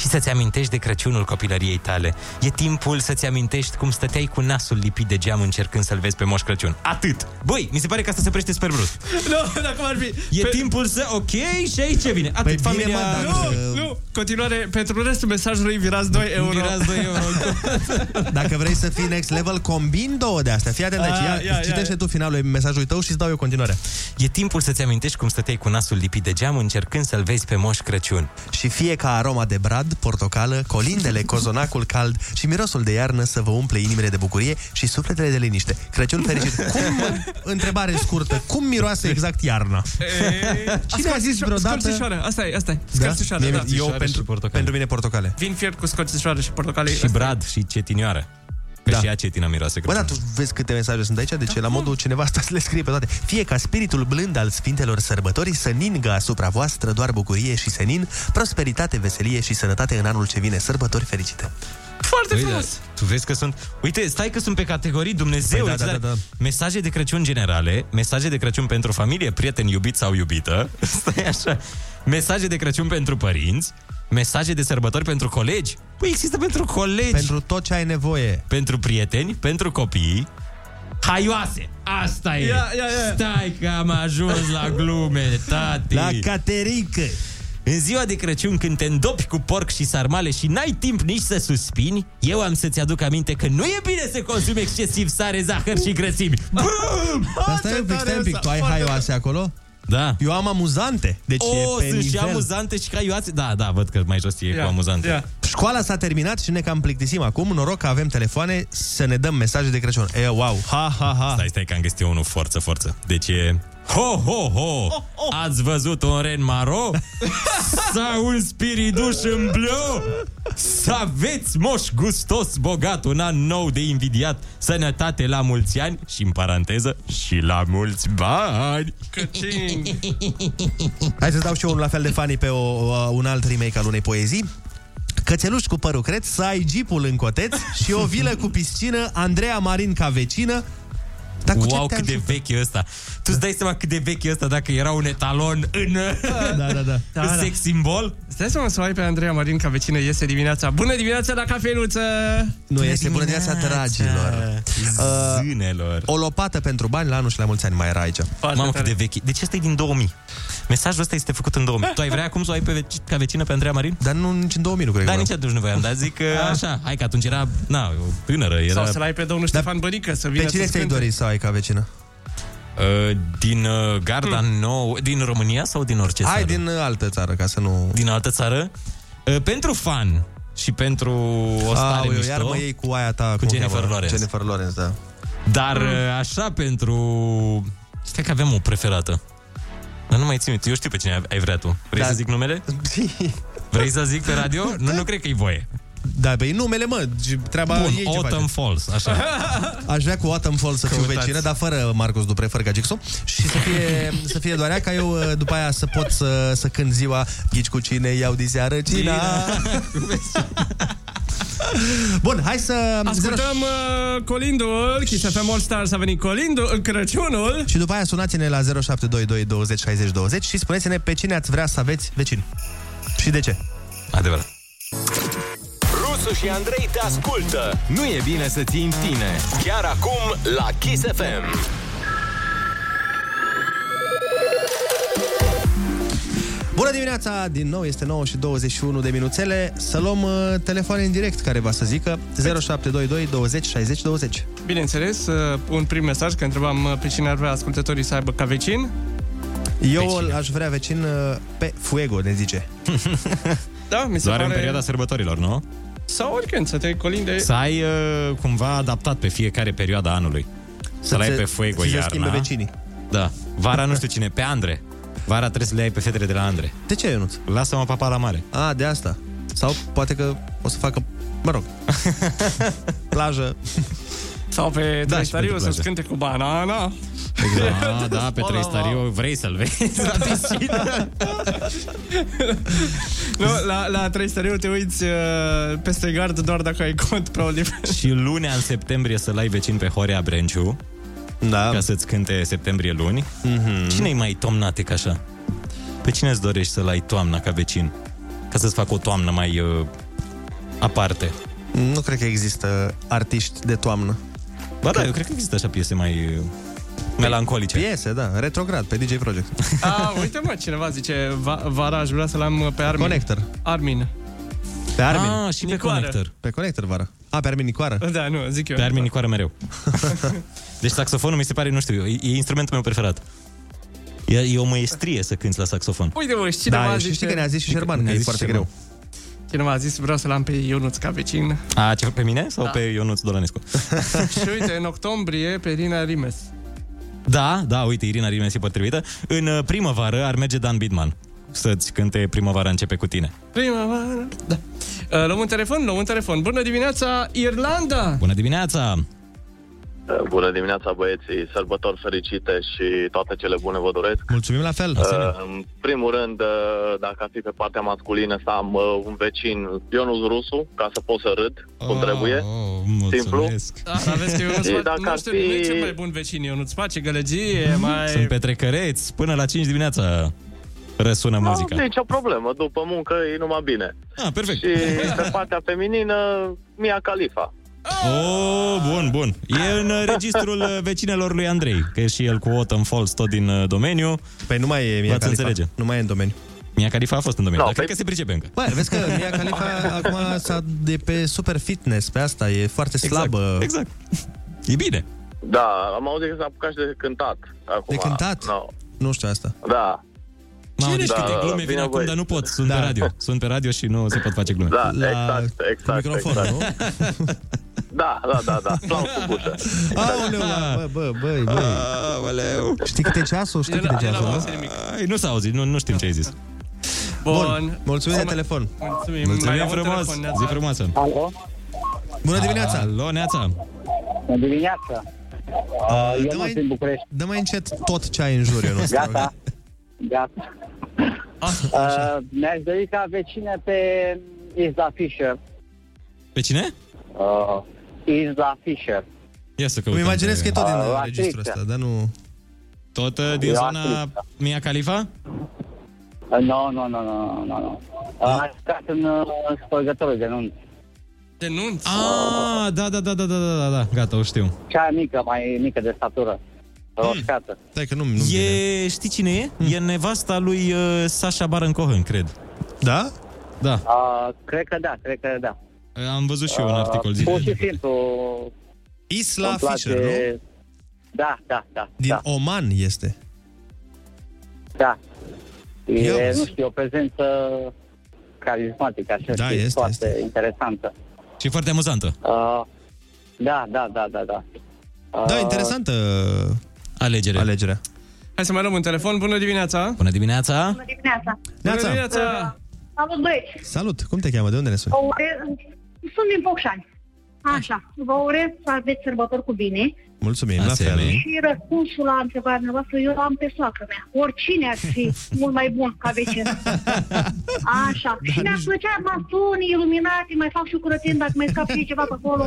Speaker 6: și să-ți amintești de Crăciunul copilăriei tale. E timpul să-ți amintești cum stăteai cu nasul lipit de geam încercând să-l vezi pe Moș Crăciun. Atât! Băi, mi se pare că asta se prește super brusc.
Speaker 7: Nu, dacă ar fi...
Speaker 6: E timpul să... Ok, și aici ce vine? Atât,
Speaker 5: Păi bine,
Speaker 6: familia...
Speaker 5: mă, dar-
Speaker 7: Nu, nu, continuare, pentru restul mesajului virați 2 euro.
Speaker 6: Virați 2 euro.
Speaker 5: Dacă vrei să fii next level, combin două de astea. Fii atent aici.
Speaker 7: A,
Speaker 5: Ia,
Speaker 7: ia, ia,
Speaker 5: citește
Speaker 7: ia.
Speaker 5: tu finalul mesajului tău și îți dau eu continuarea.
Speaker 6: E timpul să-ți amintești cum stăteai cu nasul lipit de geam încercând să-l vezi pe Moș Crăciun.
Speaker 5: Și fie ca aroma de brad, portocală, colindele, cozonacul cald și mirosul de iarnă să vă umple inimile de bucurie și sufletele de liniște. Crăciun fericit. Cum, întrebare scurtă, cum miroase exact iarna? Cine a zis vreodată...
Speaker 7: Scorțișoară, asta e, asta e,
Speaker 5: Da?
Speaker 7: scorțișoară,
Speaker 5: Mie-
Speaker 7: da.
Speaker 5: Eu
Speaker 6: Scorțișoară
Speaker 5: pentru,
Speaker 6: și portocale.
Speaker 5: pentru mine portocale.
Speaker 7: Vin fiert cu scorțișoară și portocalii.
Speaker 6: Și brad și cetinioară. Că
Speaker 5: Da.
Speaker 6: și ea cetina miroase
Speaker 5: Bă,
Speaker 6: Crăciun.
Speaker 5: da, tu vezi câte mesaje sunt aici, deci la modul cineva asta să le scrie pe toate. Fie ca spiritul blând al Sfintelor Sărbători să ningă asupra voastră doar bucurie și senin, prosperitate, veselie și sănătate în anul ce vine. Sărbători fericite!
Speaker 7: Foarte
Speaker 6: Păi,
Speaker 7: frumos.
Speaker 6: da, tu vezi că sunt... Uite, stai că sunt pe categorii, Dumnezeu.
Speaker 5: Păi da, da, da, da.
Speaker 6: Mesaje de Crăciun generale, mesaje de Crăciun pentru familie, prieten, iubit sau iubită. Stai așa. Mesaje de Crăciun pentru părinți, mesaje de sărbători pentru colegi. Păi există pentru colegi.
Speaker 5: Pentru tot ce ai nevoie.
Speaker 6: pentru prieteni, pentru copii. Haioase! Asta e!
Speaker 7: Ia, ia, ia.
Speaker 6: Stai că am ajuns la glume, tati!
Speaker 5: La Caterinca!
Speaker 6: În ziua de Crăciun, când te îndopi cu porc și sarmale și n-ai timp nici să suspini, eu am să-ți aduc aminte că nu e bine să consumi excesiv sare, zahăr și grăsimi. Bum!
Speaker 5: Dar stai un pic, stai un pic, tu ai haioase acolo?
Speaker 6: Da.
Speaker 5: Eu am amuzante. Deci
Speaker 6: o,
Speaker 5: e pe
Speaker 6: sunt și
Speaker 5: nivel.
Speaker 6: amuzante și caioațe. Da, da, văd că mai jos e cu amuzante.
Speaker 5: Școala s-a terminat și ne cam plictisim acum. Noroc că avem telefoane să ne dăm mesaje de Crăciun. E, wow, ha, ha, ha.
Speaker 6: Stai, stai că am găsit eu unul forță, forță. Deci e... Ho, ho, ho! Ați văzut un ren maro? Sau un spiriduș în bleu? Să aveți moș gustos, bogat, un an nou de invidiat, sănătate la mulți ani și, în paranteză, și la mulți bani.
Speaker 7: Căcing!
Speaker 5: Hai să-ți dau și eu unul la fel de funny pe o, un alt remake al unei poezii. Cățeluș cu părul creț, să ai jeepul în coteț și o vilă cu piscină, Andreea Marin ca vecină. Dar cu ce
Speaker 6: wow,
Speaker 5: te
Speaker 6: cât de
Speaker 5: ajută?
Speaker 6: vechi e ăsta. Tu îți dai seama cât de vechi e ăsta dacă era un etalon în
Speaker 5: Da, da, da.
Speaker 7: Da, da.
Speaker 6: sex simbol?
Speaker 7: Stai să mă să o ai pe Andreea Marin ca vecină iese dimineața. Bună dimineața la cafeluță!
Speaker 5: Nu este bună dimineața, dragilor. Uh,
Speaker 6: Zânelor.
Speaker 5: o lopată pentru bani la anul și la mulți ani mai era aici.
Speaker 6: Mamă, cât de vechi. Deci ăsta e din 2000. Mesajul ăsta este făcut în 2000. Tu ai vrea acum să o ai pe veci- ca vecină pe Andreea Marin?
Speaker 5: Dar nu nici în 2000 nu cred
Speaker 6: Da,
Speaker 5: că
Speaker 6: nici atunci nu voiam, dar zic că așa, hai că atunci era, na, o tânără, era...
Speaker 7: Sau să-l ai pe domnul Ștefan Bănică să vină
Speaker 5: Pe cine
Speaker 7: să
Speaker 5: ți-ai
Speaker 7: cânte.
Speaker 5: dori să ai ca vecină?
Speaker 6: Uh, din uh, Garda Nou, din România sau din orice
Speaker 5: Hai
Speaker 6: țară?
Speaker 5: din uh, altă țară, ca să nu...
Speaker 6: Din altă țară? Uh, pentru fan și pentru o stare
Speaker 5: Aoleu,
Speaker 6: mișto.
Speaker 5: iar mă iei cu aia ta,
Speaker 6: cu
Speaker 5: cum o
Speaker 6: Jennifer
Speaker 5: cheamă?
Speaker 6: Lawrence.
Speaker 5: Jennifer Lawrence, da.
Speaker 6: Dar uh, așa pentru... Stai că avem o preferată. Dar nu mai țin minte. Eu știu pe cine ai vrea tu. Vrei
Speaker 5: Da.
Speaker 6: să zic numele? Vrei să zic pe radio? Nu, nu cred că e voie.
Speaker 5: Da, pe numele, mă, și treaba
Speaker 6: Bun,
Speaker 5: ei ce
Speaker 6: Autumn
Speaker 5: face.
Speaker 6: Falls, așa.
Speaker 5: Aș vrea cu Autumn Falls să fiu
Speaker 6: Căutați.
Speaker 5: vecină, dar fără Marcus Dupre, fără Gagixo și să fie, să fie doar ea, ca eu uh, după aia să pot să, să cânt ziua Ghici cu cine iau de seară cina Bun, hai să...
Speaker 7: Ascultăm uh, Colindul, Kiss FM All Stars a venit Colindul, Crăciunul.
Speaker 5: Și după aia sunați-ne la 0722 20 60 20 și spuneți-ne pe cine ați vrea să aveți vecin. Și de ce?
Speaker 6: Adevărat.
Speaker 4: Rusu și Andrei te ascultă. Nu e bine să ții în tine. Chiar acum la Kiss FM.
Speaker 5: Bună dimineața! Din nou este 9 și 21 de minuțele. Să luăm uh, telefoane în direct care va să zică 0722 20 60 20.
Speaker 7: Bineînțeles, uh, un prim mesaj, că întrebam uh, pe cine ar vrea ascultătorii să aibă ca vecin.
Speaker 5: Eu îl aș vrea vecin uh, pe Fuego, ne zice.
Speaker 7: Da, mi se
Speaker 6: Doar
Speaker 7: pare...
Speaker 6: în perioada sărbătorilor, nu?
Speaker 7: Sau oricând, să te colinde...
Speaker 6: Să ai uh, cumva adaptat pe fiecare perioadă a anului. Să-l ai
Speaker 5: se-
Speaker 6: pe Fuego
Speaker 5: să se
Speaker 6: iarna.
Speaker 5: schimbe vecinii.
Speaker 6: Da. Vara nu știu cine, pe Andre. Vara trebuie să le ai pe fetele de la Andre.
Speaker 5: De ce, Ionuț?
Speaker 6: Lasă-mă papa la mare.
Speaker 5: A, de asta. Sau poate că o să facă, mă rog, plajă.
Speaker 7: Sau pe
Speaker 6: Da, și
Speaker 7: Trăistariu
Speaker 6: pentru
Speaker 7: să-ți
Speaker 6: plajă.
Speaker 7: cânte cu banana.
Speaker 6: Da, da, pe trei stariu vrei să-l vezi la piscină.
Speaker 7: Nu, la, la Trăistariu te uiți uh, peste gard doar dacă ai cont pe Oliver.
Speaker 6: Și lunea în septembrie să-l ai vecin pe Horea Brenciu.
Speaker 5: Da.
Speaker 6: Ca să-ți cânte septembrie luni.
Speaker 5: Mm-hmm.
Speaker 6: Cine-i mai tomnatic așa? Pe cine îți dorești să-l ai toamna ca vecin? Ca să-ți facă o toamnă mai uh, aparte.
Speaker 5: Nu cred că există artiști de toamnă.
Speaker 6: Ba da, eu cred că există așa piese mai uh, melancolice.
Speaker 5: Piese, da, retrograd, pe DJ Project.
Speaker 7: A, uite mă, cineva zice, va, vara aș vrea să-l am pe Armin.
Speaker 5: Connector.
Speaker 7: Armin.
Speaker 5: Pe Armin.
Speaker 6: Ah, și pe
Speaker 7: Nicoară.
Speaker 6: conector.
Speaker 5: Pe Connector vara. A, pe Armin Nicoară.
Speaker 7: Da, nu, zic eu.
Speaker 6: Pe Armin Nicoară mereu. deci saxofonul mi se pare, nu știu, eu, e, e instrumentul meu preferat. E, e o măestrie să cânti la saxofon.
Speaker 7: Uite mă, și cineva
Speaker 5: Da,
Speaker 7: zice...
Speaker 5: și știi că ne-a zis și Șerban, că
Speaker 6: Ne-a
Speaker 5: e
Speaker 6: zis
Speaker 5: foarte
Speaker 6: și
Speaker 5: greu.
Speaker 7: Cineva a zis, vreau să-l am pe Ionuț ca vecin.
Speaker 6: A, ce, pe mine sau
Speaker 7: Da.
Speaker 6: pe Ionuț Dolanescu?
Speaker 7: și uite, în octombrie, pe Rina Rimes.
Speaker 6: Da, da, uite, Irina Rimes e potrivită. În uh, primăvară ar merge Dan Bidman să-ți cânte Primăvara începe cu tine.
Speaker 7: Primăvară. Da. Uh, luăm un telefon, luăm un telefon. Bună dimineața, Irlanda!
Speaker 6: Bună dimineața!
Speaker 17: Bună dimineața, băieții! Sărbători fericite și toate cele bune vă doresc.
Speaker 5: Mulțumim la fel.
Speaker 17: Uh, în primul rând, uh, dacă ar fi pe partea masculină, să am uh, un vecin, Ionus Rusu, ca să pot să râd cum trebuie.
Speaker 6: Oh,
Speaker 17: Simplu.
Speaker 7: Da, dar vezi că Ionuț,
Speaker 17: Și
Speaker 7: fa-
Speaker 17: dacă
Speaker 7: nu
Speaker 17: ar
Speaker 7: știu, nu e
Speaker 17: fi-
Speaker 7: cel mai bun vecin, Ionuț face gălăgie, mai...
Speaker 6: Sunt petrecăreți până la 5 dimineața răsună
Speaker 17: Nu
Speaker 6: muzica.
Speaker 17: am nicio problemă, după muncă e numai bine.
Speaker 6: Ah, perfect.
Speaker 17: Și pe partea feminină, Mia Khalifa.
Speaker 6: Oh, bun, bun. E în uh, registrul uh, vecinelor lui Andrei, că e și el cu Autumn Falls tot din uh, domeniu.
Speaker 5: Păi nu mai e Mia
Speaker 6: V-ați
Speaker 5: Khalifa.
Speaker 6: înțelege.
Speaker 5: Nu mai e în domeniu.
Speaker 6: Mia Khalifa a fost în domeniu,
Speaker 17: No,
Speaker 6: dar cred
Speaker 17: păi-
Speaker 6: că se pricepe încă.
Speaker 5: Bă, vezi că Mia Khalifa acum s-a de pe super fitness, pe asta, e foarte
Speaker 6: Exact,
Speaker 5: slabă.
Speaker 6: exact. E bine.
Speaker 17: Da, am auzit că s-a apucat și de cântat. Acum,
Speaker 5: De cântat?
Speaker 17: No.
Speaker 5: Nu știu asta.
Speaker 17: Da.
Speaker 6: Mamă, deci
Speaker 17: Da,
Speaker 6: câte glume vin
Speaker 17: bine
Speaker 6: acum,
Speaker 17: voi.
Speaker 6: dar nu pot. Sunt
Speaker 5: Da.
Speaker 6: pe radio. Sunt pe radio și nu se pot face glume.
Speaker 17: Da,
Speaker 5: La-
Speaker 17: exact, exact.
Speaker 5: microfon,
Speaker 17: exact.
Speaker 5: nu?
Speaker 17: Da, da, da, da. Plan cu bușă.
Speaker 5: Aoleu, la- bă, bă, băi, băi.
Speaker 6: Aoleu.
Speaker 5: Știi cât e ceasul? Știi cât e ceasul, nu?
Speaker 6: Ai, nu s-a auzit, nu, nu știm ce ai zis.
Speaker 5: Bun, mulțumim de
Speaker 7: Să mă-
Speaker 5: telefon.
Speaker 7: Mulțumim.
Speaker 6: Mulțumim
Speaker 7: Mai am un
Speaker 6: frumos.
Speaker 7: telefon, Neața.
Speaker 6: Zi frumoasă.
Speaker 16: Alo?
Speaker 5: Bună dimineața!
Speaker 6: Alo, Neața.
Speaker 16: Bună dimineața! Uh, eu
Speaker 5: dă
Speaker 16: nu
Speaker 5: mai-
Speaker 16: sunt în București.
Speaker 5: Dă mai încet tot ce ai în jur, eu nu
Speaker 16: Gata. Gata. Uh, mi-aș dori ca vecine pe Isla Fisher.
Speaker 6: Pe cine?
Speaker 16: Uh, Isla Fisher.
Speaker 6: Ia să căutăm.
Speaker 5: Îmi imaginez că e tot din
Speaker 16: uh,
Speaker 5: registrul ăsta, dar nu...
Speaker 6: Tot uh, din zona
Speaker 16: atrictă.
Speaker 6: Mia Khalifa?
Speaker 16: Nu, nu, nu, nu, nu. A stat în uh, spărgătorul de nunți.
Speaker 7: Denunț?
Speaker 6: Ah, da, da, da, da, da, da, da, gata, o știu.
Speaker 16: Cea mică, mai mică de statură. Roșcată. Hmm.
Speaker 5: Stai că nu, nu
Speaker 6: e. Știi cine e? Hmm. E nevasta lui uh, Sasha Baron Cohen, cred.
Speaker 5: Da?
Speaker 6: Da.
Speaker 16: Uh, cred că da, cred că da.
Speaker 6: Am văzut și eu un articol
Speaker 16: Uh,
Speaker 6: zilele
Speaker 16: Pur și
Speaker 6: trecute.
Speaker 16: simplu...
Speaker 5: Isla
Speaker 16: îmi place-
Speaker 5: Fisher, nu?
Speaker 16: Da, da, da.
Speaker 5: Din
Speaker 16: da,
Speaker 5: Oman este.
Speaker 16: da.
Speaker 5: Ia
Speaker 16: E,
Speaker 5: uzi.
Speaker 16: nu știu, o prezență carismatică, așa,
Speaker 5: Da,
Speaker 16: știi,
Speaker 5: este,
Speaker 16: foarte
Speaker 5: este.
Speaker 16: interesantă.
Speaker 6: Și foarte amuzantă.
Speaker 16: Uh, da, da, da, da, da. Uh,
Speaker 5: Da, interesantă
Speaker 6: Alegere.
Speaker 5: alegerea.
Speaker 7: Hai să mai luăm un telefon. Bună dimineața!
Speaker 6: Bună dimineața!
Speaker 18: Bună dimineața!
Speaker 7: Bună
Speaker 5: Neața.
Speaker 7: dimineața!
Speaker 18: Salut, băieți!
Speaker 5: Salut, cum te cheamă? De unde ne suni?
Speaker 18: Vă urez... Sunt din Focșani. Așa, vă urez să aveți sărbători cu bine
Speaker 5: Mulțumim, la fel.
Speaker 6: Asemenea.
Speaker 18: și răspunsul la întrebarea noastră, eu am pe soacră mea. Oricine ar fi mult mai bun ca vecin. Așa. și mi-ar plăcea masoni, iluminati, mai fac și curățenie dacă mai scap și ceva pe acolo.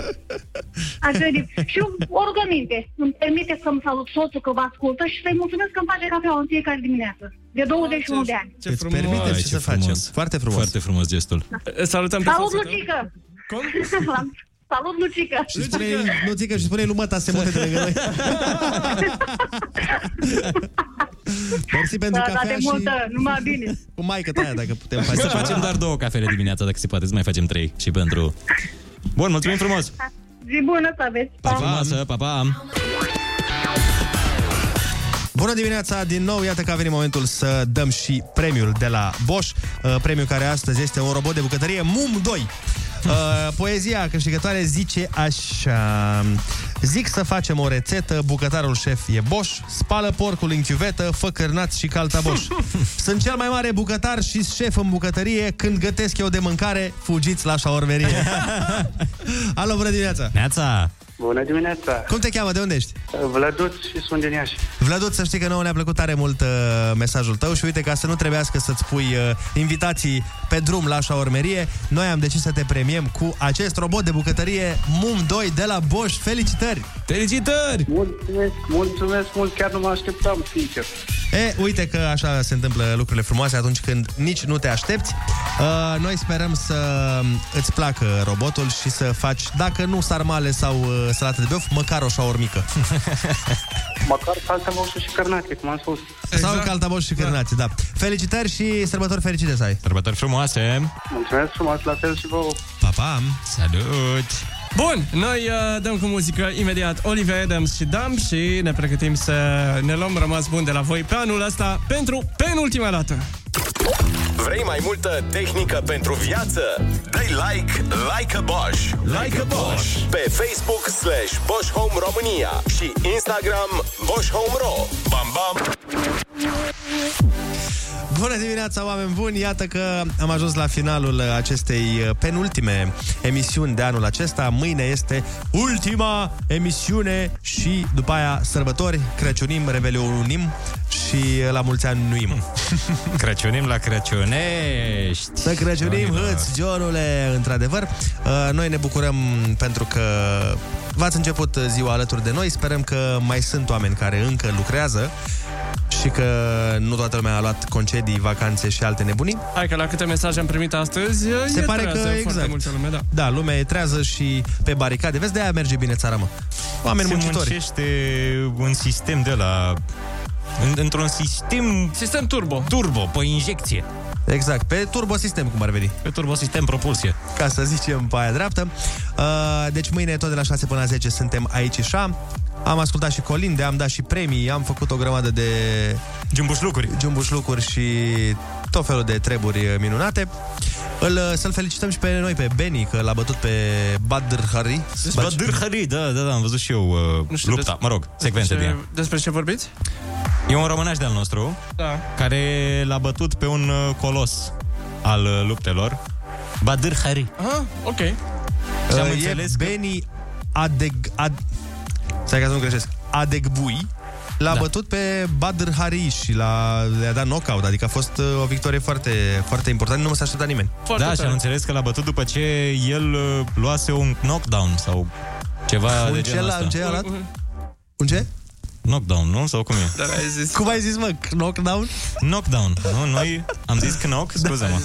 Speaker 18: Aș vede. Și o rugăminte. Îmi permite să-mi salut soțul că vă ascultă și să-i mulțumesc că îmi face cafea în fiecare dimineață. De 21 de ani.
Speaker 7: Ce
Speaker 5: Îți
Speaker 7: frumos!
Speaker 5: permite
Speaker 6: Ai,
Speaker 5: ce
Speaker 6: ce
Speaker 5: să facem.
Speaker 6: frumos.
Speaker 5: Foarte frumos.
Speaker 6: Foarte frumos gestul.
Speaker 7: Salutăm pe
Speaker 18: Salut,
Speaker 7: soțul tău.
Speaker 18: Lucică!
Speaker 7: Cum?
Speaker 18: Salut, Lucică!
Speaker 5: Și spune, nu țică și spune lui măta să se mute de lângă noi. Mersi pentru
Speaker 18: Da, da,
Speaker 5: cafea
Speaker 18: de
Speaker 5: și
Speaker 18: multă, numai bine.
Speaker 5: cu maică ta aia, dacă putem face.
Speaker 6: Să facem doar două cafele dimineața, dacă se poate, să mai facem trei. Și pentru... Bun, mulțumim frumos!
Speaker 18: Zi bună să aveți!
Speaker 6: Pa, frumoasă, pa, pa!
Speaker 5: Bună dimineața! Din nou, iată că a venit momentul să dăm și premiul de la Bosch. Uh, Premiul care astăzi este un robot de bucătărie MUM 2. Uh, poezia câștigătoare zice așa Zic să facem o rețetă, bucătarul șef e Bosch Spală porcul în chiuvetă, fă cârnați și calta Bosch Sunt cel mai mare bucătar și șef în bucătărie Când gătesc eu de mâncare, fugiți la șaormerie Alo, bună dimineața!
Speaker 6: Neața!
Speaker 19: Bună dimineața!
Speaker 5: Cum te cheamă? De unde ești?
Speaker 19: Vlăduț și sunt din Iași.
Speaker 5: Vladut, să știi că nouă ne-a plăcut tare mult uh, mesajul tău și uite, ca să nu trebuiască să-ți pui uh, invitații pe drum la șaormerie, noi am decis să te premiem cu acest robot de bucătărie MUM 2 de la Bosch. Felicitări!
Speaker 6: Felicitări!
Speaker 19: Mulțumesc, mulțumesc mult, chiar nu mă așteptam, sincer.
Speaker 5: E, uite că așa se întâmplă lucrurile frumoase atunci când nici nu te aștepți. Uh, noi sperăm să îți placă robotul și să faci, dacă nu sarmale sau uh, salată de băuf, măcar o șaormică.
Speaker 19: Măcar calta moșă și cărnate, cum am spus.
Speaker 5: Sau caltaboș și cârnați, da. Felicitări și sărbători fericite să ai.
Speaker 6: Sărbători frumoase!
Speaker 19: Mulțumesc frumos, la fel și vouă.
Speaker 5: Pa, pa!
Speaker 6: Salut!
Speaker 7: Bun, noi uh, dăm cu muzică imediat Olivia Adams și Dam și ne pregătim să ne luăm rămas bun de la voi pe anul ăsta pentru penultima dată.
Speaker 4: Vrei mai multă tehnică pentru viață? Dă-i like, like a Bosch. Like a Bosch. Pe Facebook slash Bosch Home România și Instagram Bosch Home Ro. Bam, bam!
Speaker 5: Bună dimineața, oameni buni! Iată că am ajuns la finalul acestei uh, penultime emisiuni de anul acesta. Mâine este ultima emisiune și după aia sărbători, Crăciunim, Revelionim și la mulți ani nuim.
Speaker 6: Crăciunim la Crăciunești!
Speaker 5: Să Crăciunim, hâți, Johnule, într-adevăr. Uh, Noi ne bucurăm pentru că v-ați început ziua alături de noi. Sperăm că mai sunt oameni care încă lucrează și că nu toată lumea a luat concedii, vacanțe și alte nebunii.
Speaker 7: Hai că la câte mesaje am primit astăzi,
Speaker 5: Se
Speaker 7: e
Speaker 5: pare
Speaker 7: trează
Speaker 5: că
Speaker 7: foarte
Speaker 5: exact.
Speaker 7: multă lume, da.
Speaker 5: Da, lumea e trează și pe baricade. Vezi, de-aia merge bine țara, mă. Oameni
Speaker 6: Se
Speaker 5: muncitori.
Speaker 6: muncește un sistem de la... în- Într-un sistem...
Speaker 7: Sistem turbo.
Speaker 6: Turbo, pe injecție.
Speaker 5: Exact, pe turbosistem, cum ar veni.
Speaker 6: Pe turbosistem propulsie.
Speaker 5: Ca să zicem pe aia dreaptă. Uh, Deci mâine tot de la 6 până la 10 suntem aici și așa. Am ascultat și colinde, am dat și premii, am făcut o grămadă de...
Speaker 6: Jumbușlucuri.
Speaker 5: Jumbușlucuri și tot felul de treburi minunate. Îl, să-l felicităm și pe noi, pe Benny, că l-a bătut pe Badr Hari.
Speaker 6: Badr Hari, da, da, da, am văzut și eu uh,
Speaker 7: Nu știu
Speaker 6: lupta,
Speaker 7: des-
Speaker 6: mă rog, secvențe din
Speaker 7: despre,
Speaker 6: ea.
Speaker 7: despre ce vorbiți?
Speaker 6: E un românaș de-al nostru
Speaker 7: Da.
Speaker 6: care l-a bătut pe un uh, colos al uh, luptelor, Badr Hari.
Speaker 7: Aha, ok.
Speaker 6: Și am
Speaker 5: Uh,
Speaker 6: înțeles
Speaker 5: e
Speaker 6: că-
Speaker 5: Benny Adeg... Ad... Stai ca să nu greșesc. Adegbui l-a da. bătut pe Badr Hari și l-a, le-a dat knockout, adică a fost uh, o victorie foarte, foarte importantă, nu s-a așteptat nimeni.
Speaker 6: da, și am înțeles că l-a bătut după ce el uh, luase un knockdown sau ceva
Speaker 5: Un
Speaker 6: de
Speaker 5: ce
Speaker 6: genul
Speaker 5: la-
Speaker 6: ăsta.
Speaker 5: un ce a luat? Un ce?
Speaker 6: Knockdown, nu? Sau cum e?
Speaker 7: Dar ai zis...
Speaker 5: Cum ai zis, mă? Knockdown?
Speaker 6: Knockdown, nu? Noi am zis knock, scuze-mă.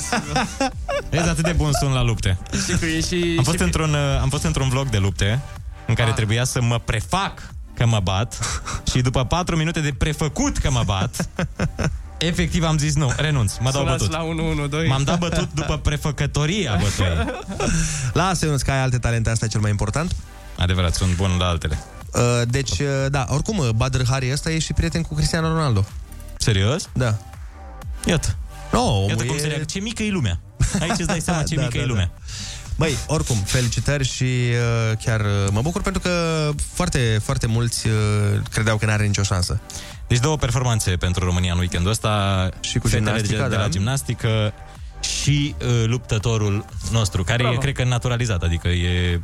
Speaker 6: Vezi, atât de bun sunt la lupte.
Speaker 7: Știi că e și...
Speaker 6: Am fost,
Speaker 7: și-
Speaker 6: într-un, uh, am fost într-un vlog de lupte în care trebuia să mă prefac că mă bat și după 4 minute de prefăcut că mă bat, efectiv am zis nu, renunț, mă dau
Speaker 7: Sunați
Speaker 6: bătut.
Speaker 7: la 112.
Speaker 6: M-am dat bătut după prefăcătoria bătăii.
Speaker 5: Lasă, Ionuț, că ai alte talente, asta e cel mai important.
Speaker 6: Adevărat, sunt bun la altele.
Speaker 5: Uh, deci, uh, da, oricum, uh, Badr Hari ăsta e și prieten cu Cristiano Ronaldo.
Speaker 6: Serios?
Speaker 5: Da.
Speaker 6: Iată.
Speaker 5: No,
Speaker 6: Iată cum
Speaker 5: e...
Speaker 6: se leagă. Ce mică e lumea. Aici îți dai seama ce
Speaker 5: Da,
Speaker 6: mică
Speaker 5: da,
Speaker 6: e
Speaker 5: da.
Speaker 6: Lumea.
Speaker 5: Băi, oricum, felicitări și uh, chiar uh, mă bucur pentru că foarte, foarte mulți uh, credeau că n-are nicio șansă.
Speaker 6: Deci două performanțe pentru România în weekendul ăsta.
Speaker 5: Și cu
Speaker 6: Fetele
Speaker 5: gimnastica,
Speaker 6: de, de
Speaker 5: da.
Speaker 6: la gimnastică și uh, luptătorul nostru, care
Speaker 5: Bravo.
Speaker 6: e, cred că, naturalizat, adică e...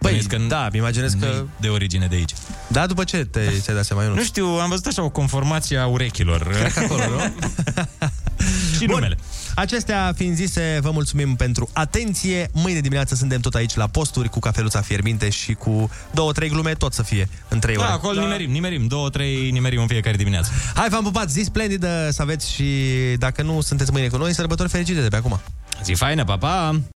Speaker 5: Băi,
Speaker 6: bănuiesc că
Speaker 5: da, imaginez că...
Speaker 6: nu-i de origine de aici.
Speaker 5: Da, după ce te, ți-ai dat seama, Ionuț?
Speaker 6: Nu știu, am văzut așa o conformație a urechilor.
Speaker 5: Cred că acolo, nu?
Speaker 6: și numele.
Speaker 5: Acestea fiind zise, vă mulțumim pentru atenție. Mâine dimineață suntem tot aici la posturi cu cafeluța fierbinte și cu două, trei glume, tot să fie în trei
Speaker 6: Da,
Speaker 5: ore.
Speaker 6: acolo nimerim, nimerim. Două, trei nimerim în fiecare dimineață.
Speaker 5: Hai, v-am pupat, zi splendidă să aveți și dacă nu sunteți mâine cu noi, sărbători fericite de pe acum.
Speaker 6: Zi faină, pa, pa!